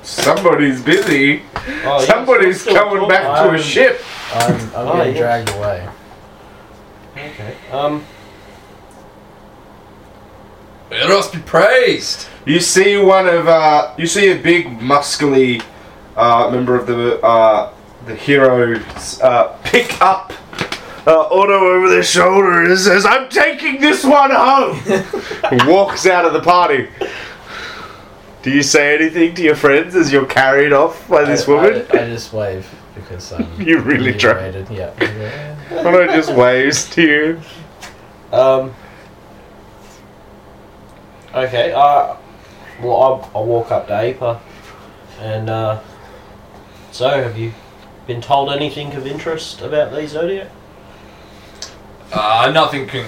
Somebody's busy. Oh, Somebody's still coming talk- back to a I'm- ship. I'm, I'm Oh, getting yeah. dragged away. Okay. Um, Eros be praised. You see one of uh, you see a big muscly uh, member of the uh, the heroes uh, pick up uh, Otto over their shoulder and says, "I'm taking this one home." and walks out of the party. Do you say anything to your friends as you're carried off by this I, woman? I, I just wave because I'm. You really try. inebriated, Yeah. yeah. Otto just waves to you. um. Okay. Uh, well, I'll, I'll walk up to Aper, and uh, so have you been told anything of interest about these zodiac? Uh, nothing can,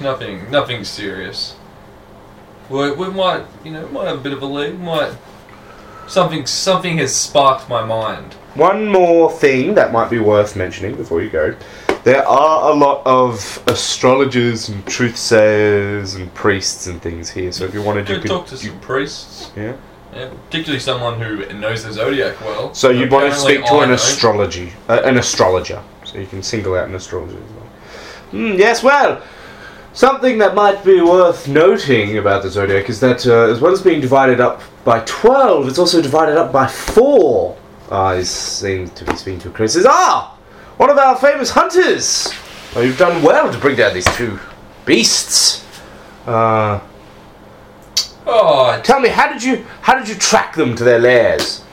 nothing, nothing serious. We, we might, you know, might have a bit of a lead. Might something, something has sparked my mind. One more thing that might be worth mentioning before you go. There are a lot of astrologers and truth sayers and priests and things here. So if you wanted to, Could talk to some priests, yeah. yeah, particularly someone who knows the zodiac well. So you'd want to speak to I an astrology, uh, an astrologer. So you can single out an astrologer as well. Hmm, yes, well, something that might be worth noting about the zodiac is that uh, as well as being divided up by twelve, it's also divided up by four. Uh, seem to be speaking to Chris. Ah, one of our famous hunters. Oh, you've done well to bring down these two beasts. Uh, Oh, tell me, how did you how did you track them to their lairs?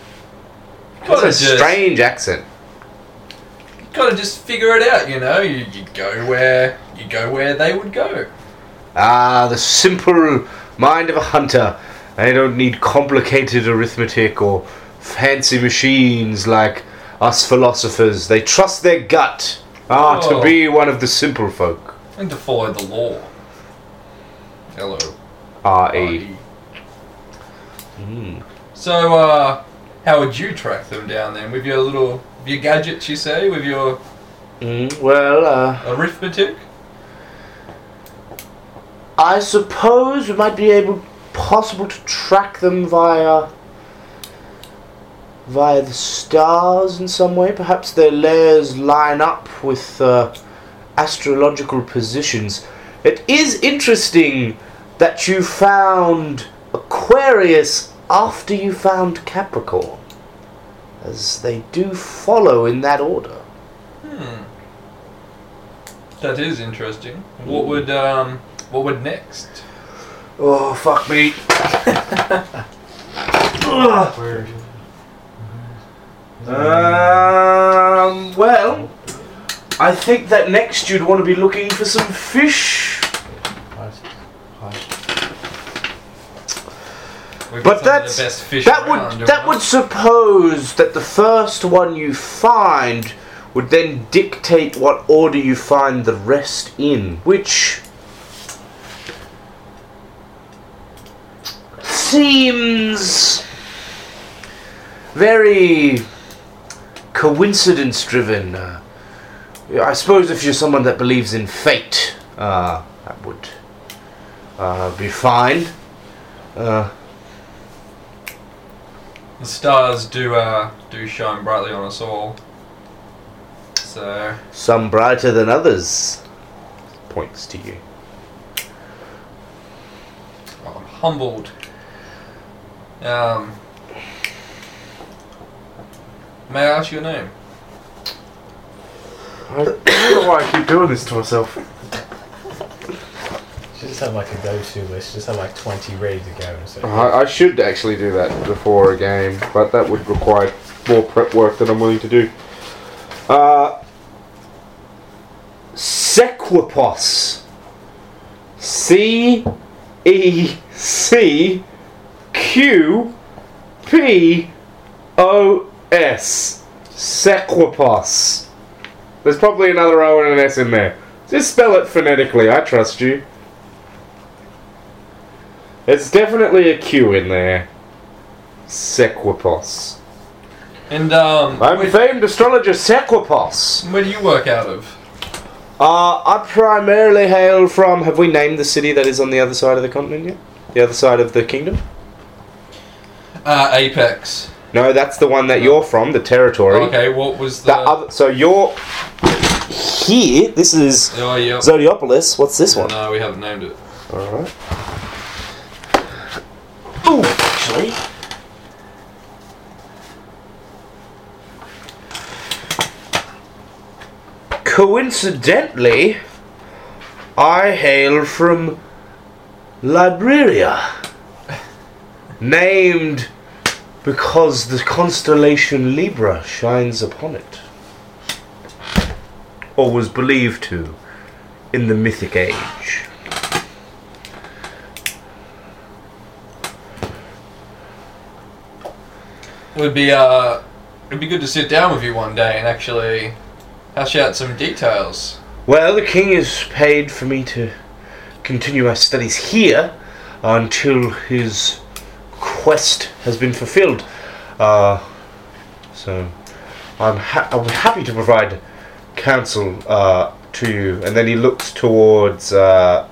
That's a strange accent. Gotta just figure it out. You know, you, you go where you go where they would go. Ah, the simple mind of a hunter. They don't need complicated arithmetic or fancy machines like us philosophers. They trust their gut. Ah, to Oh. be one of the simple folk. And to follow the law. Hello. R E. R.E.. Mm. So, uh, how would you track them down then? With your little, your gadgets, you say? With your Mm, well, uh, arithmetic? I suppose we might be able, possible to track them via, via the stars in some way. Perhaps their lairs line up with uh, astrological positions. It is interesting that you found Aquarius after you found Capricorn, as they do follow in that order. Hmm. That is interesting. What would, um, what would next? Oh fuck me! Um, well, I think that next you'd want to be looking for some fish. Right. Right. We've But that's the best fish that would that would suppose that the first one you find would then dictate what order you find the rest in, which seems very coincidence driven. Uh, I suppose if you're someone that believes in fate, uh, that would uh, be fine. The stars do uh, do shine brightly on us all. So Some brighter than others. Points to you. I'm humbled. Um, may I ask your name? I don't know why I keep doing this to myself. Just have like a go-to list. Just have like twenty ready to go. So I, I should actually do that before a game, but that would require more prep work than I'm willing to do. Uh, Sequipos. C E C Q P O S. Sequipos. There's probably another O and an S in there. Just spell it phonetically, I trust you. It's definitely a Q in there. Sequipos. And um, I'm where, famed astrologer Sequipos. where do you work out of? Uh, I primarily hail from. Have we named the city that is on the other side of the continent yet? The other side of the kingdom? Uh, Apex. No, that's the one that you're from, the territory. Okay, what was the? The other, so you're here. This is oh yeah. Zodiopolis. What's this one? No, we haven't named it. All Ooh, actually. Coincidentally, I hail from Libreria. Named because the constellation Libra shines upon it. Or was believed to in the mythic age. It would be uh, it'd be good to sit down with you one day and actually hash out some details. Well, the king has paid for me to continue my studies here until his quest has been fulfilled. Uh, so, I'm ha- I'm happy to provide counsel uh, to you. And then he looks towards. Uh,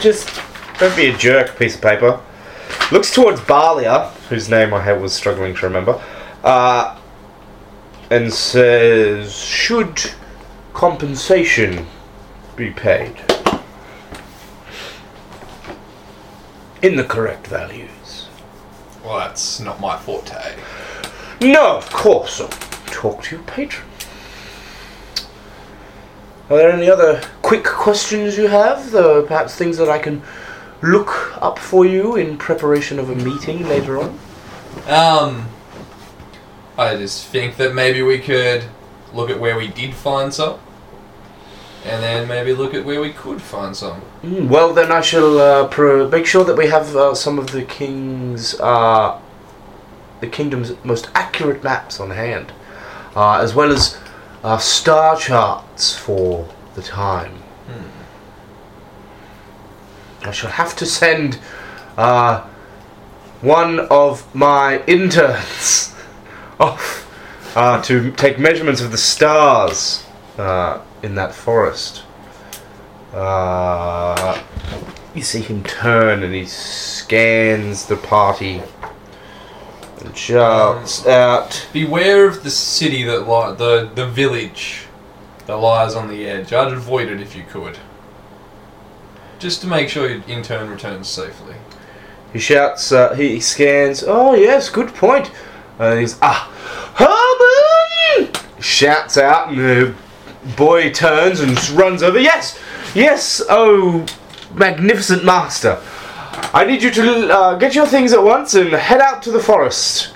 just don't be a jerk, piece of paper. Looks towards Balia, whose name I was struggling to remember, uh, and says, "Should compensation be paid in the correct values?" Well, that's not my forte. No, of course. I'll talk to your patron. Are there any other quick questions you have? Though perhaps things that I can look up for you in preparation of a meeting later on. Um, I just think that maybe we could look at where we did find some, and then maybe look at where we could find some. Mm, well, then I shall uh, pro- make sure that we have uh, some of the king's, uh, the kingdom's most accurate maps on hand, uh, as well as uh, star charts for the time. I shall have to send uh, one of my interns off uh, to take measurements of the stars uh, in that forest. Uh, you see him turn and he scans the party and shouts out. Beware of the city that li- the the village that lies on the edge. I'd avoid it if you could. Just to make sure your intern returns safely. He shouts, uh, he scans, oh yes, good point. And he's, ah, Herman! Shouts out, and the boy turns and runs over. Yes, yes, oh, magnificent master. I need you to uh, get your things at once and head out to the forest.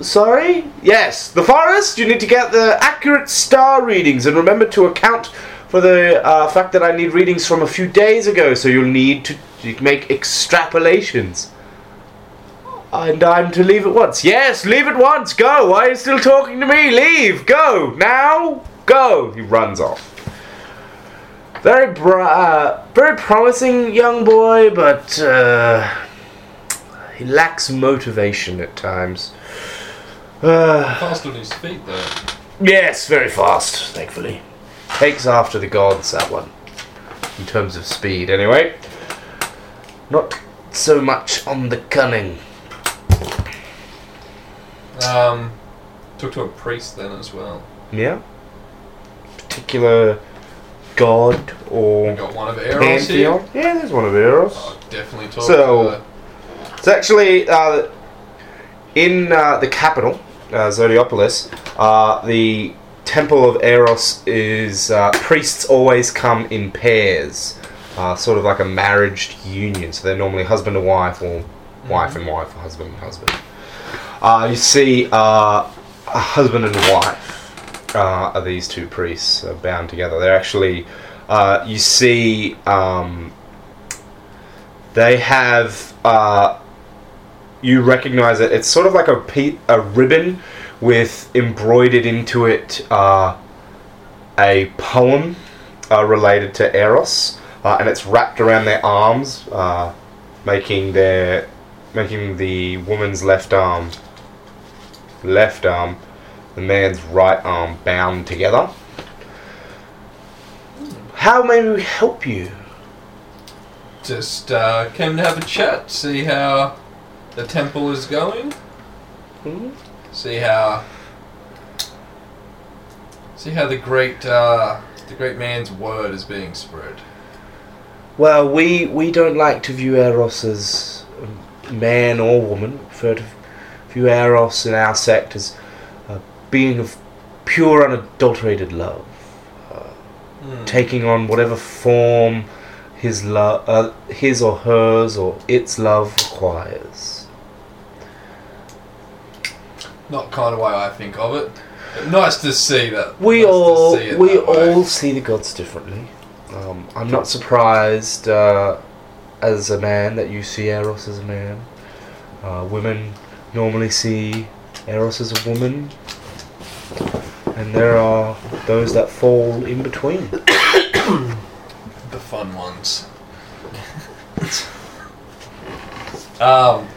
Sorry? Yes, the forest. You need to get the accurate star readings and remember to account for the uh, fact that I need readings from a few days ago, so you'll need to make extrapolations. And I'm to leave at once. Yes, leave at once. Go. Why are you still talking to me? Leave. Go. Now. Go. He runs off. Very, bra- uh, very promising young boy, but uh, he lacks motivation at times. Uh, Fast on his feet though. Yes, very fast, thankfully. Takes after the gods, that one. In terms of speed, anyway. not so much on the cunning. Um, talk to a priest then as well. Yeah. Particular god We or got one of Eros here. Yeah, there's one of Eros. I'll definitely talk So- to. It's actually uh, in uh, the capital, uh, Zodiopolis. Uh, the temple of Eros is uh, priests always come in pairs, uh, sort of like a marriage union. So they're normally husband and wife, or wife and wife, or husband and husband. Uh, you see, uh, a husband and wife uh, are these two priests uh, bound together. They're actually, uh, you see, um, they have. Uh, you recognize it. It's sort of like a pe- a ribbon with embroidered into it uh, a poem uh, related to Eros, uh, and it's wrapped around their arms, uh, making their making the woman's left arm left arm, the man's right arm bound together. How may we help you? just uh, came to have a chat, see how the temple is going, Hmm? See how see how the great uh, the great man's word is being spread. Well, we we don't like to view Eros as man or woman. We prefer to view Eros in our sect as a being of pure, unadulterated love, Hmm. taking on whatever form his love, uh, his or hers or its love requires. Not kind of way I think of it. But nice to see that. We nice all see we that way. all see the gods differently. Um, I'm not surprised uh, as a man that you see Eros as a man. Uh, women normally see Eros as a woman, and there are those that fall in between. the fun ones. um,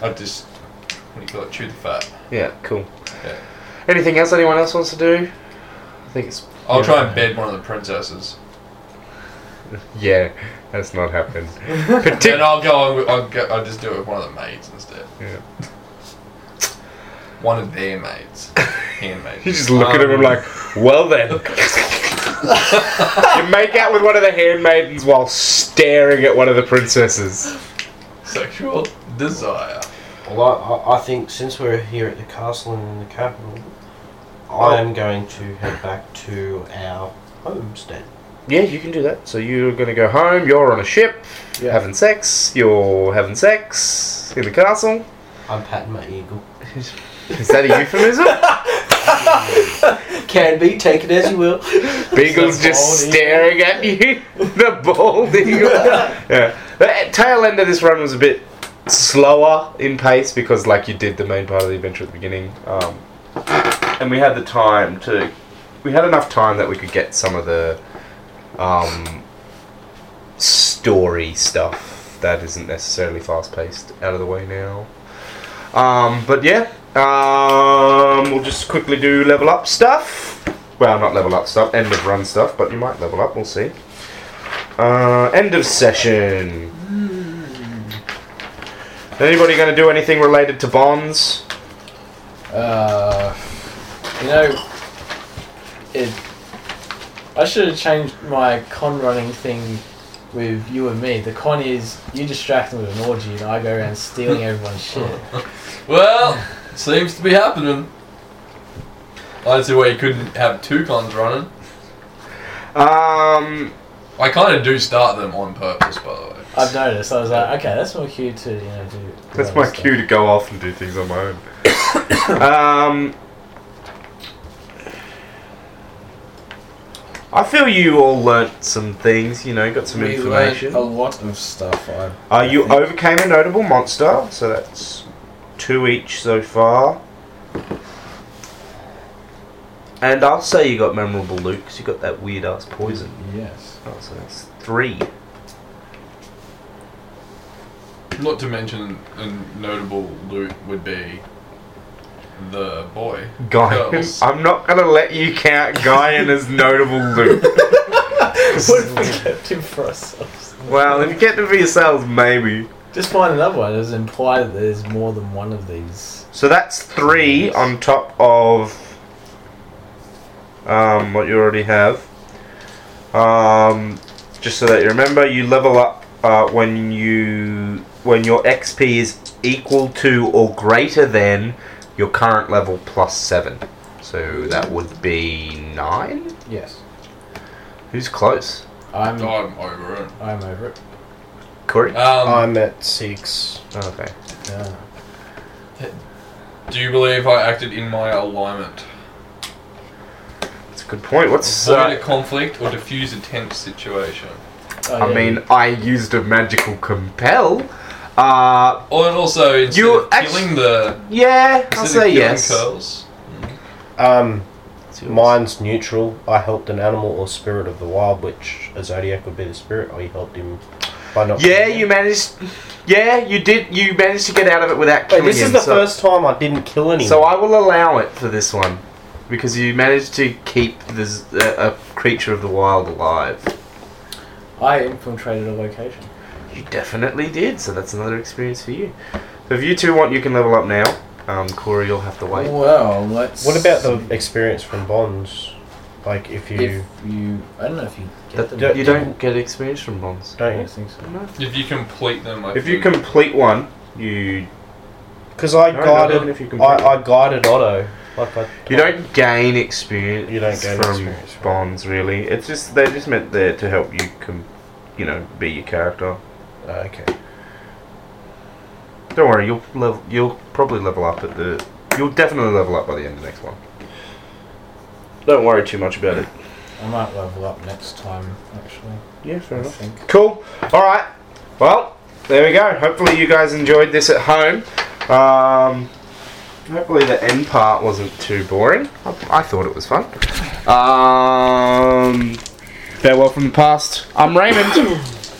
I just what do you call it? Chew the fat. Yeah, cool. Yeah. Anything else anyone else wants to do? I think it's. I'll yeah. try and bed one of the princesses. Yeah, that's not happened. Then I'll go. on I'll go. I'll just do it with one of the maids instead. Yeah. One of their maids, handmaids. You just look at him and like, well then. you make out with one of the handmaidens while staring at one of the princesses. sexual desire. Well, I, I, think since we're here at the castle and in the capital, I oh. am going to head back to our homestead. Yeah, you can do that. So you're gonna go home, you're on a ship, you're having sex, you're having sex in the castle. I'm patting my eagle. Is that a euphemism? Can be, take it as you will. Beagle's The just bald staring at you. the bald eagle. yeah. The eh, tail end of this run was a bit slower in pace because, like, you did the main part of the adventure at the beginning, um, and we had the time to. We had enough time that we could get some of the um, story stuff that isn't necessarily fast paced out of the way now. Um, but yeah, um, we'll just quickly do level up stuff. Well, not level up stuff, end of run stuff, but you might level up, we'll see. Uh, end of session. Anybody going to do anything related to bonds? Uh, you know, it. I should have changed my con running thing with you and me. The con is you distract me with an orgy and I go around stealing everyone's shit. Well, seems to be happening. I don't see why you couldn't have two cons running. Um, I kind of do start them on purpose, by the way. I've noticed. I was like, okay, that's my cue to you know do. do that's my stuff. cue to go off and do things on my own. um, I feel you all learnt some things, you know, got some We information. learned a lot of stuff. I, Uh, you think. overcame a notable monster, so that's two each so far. And I'll say you got memorable loot because you got that weird ass poison. Yes. Oh, so that's three. Not to mention, a notable loot would be the boy. Gian. Girls. I'm not gonna let you count Gian as notable loot. what if we kept him for ourselves? well, if you get to for yourselves, maybe. Just find another one. It does imply that there's more than one of these. So that's three on top of um, what you already have. Um, just so that you remember, you level up uh, when you when your XP is equal to or greater than your current level plus seven. So that would be nine. Yes. Who's close? I'm. I'm over it. I'm over it. Corey. Um, I'm at six. Oh, okay. Yeah. do you believe I acted in my alignment? That's a good point. What's Avoid a uh, conflict or diffuse a tense situation. Oh, I mean, I used a magical compel. Uh, Or and also instead You of killing the yeah, I'll instead say of killing yes. curls. Um, It's mine's neutral. I helped an animal or spirit of the wild, which a zodiac would be the spirit. I helped him by not. Yeah, you him. managed. Yeah, you did. You managed to get out of it without Wait, killing this is the so, first time I didn't kill anyone. So I will allow it for this one because you managed to keep this uh, a creature of the wild alive. I infiltrated a location. You definitely did. So that's another experience for you. So if you two want, you can level up now. Um, Corey, you'll have to wait. Well, let's. What about the experience from bonds? Like if you If you, I don't know if you get That- them. you don't get experience from bonds. Don't don't you? think so. If you complete them, I If you think- complete one, you Because I No, no, guided, if you complete I, I guided Otto. Like I, you don't gain experience. You don't gain from experience from- bonds, really. It's just they're just meant there to help you, com- you know, be your character. Uh, okay. Don't worry, you'll level. You'll probably level up at the. You'll definitely level up by the end of the next one. Don't worry too much about it. I might level up next time, actually. Yeah, fair I think. Cool. All right. Well, there we go. Hopefully you guys enjoyed this at home. Um, hopefully the end part wasn't too boring. I, I thought it was fun. Um, farewell from the past. I'm Raymond.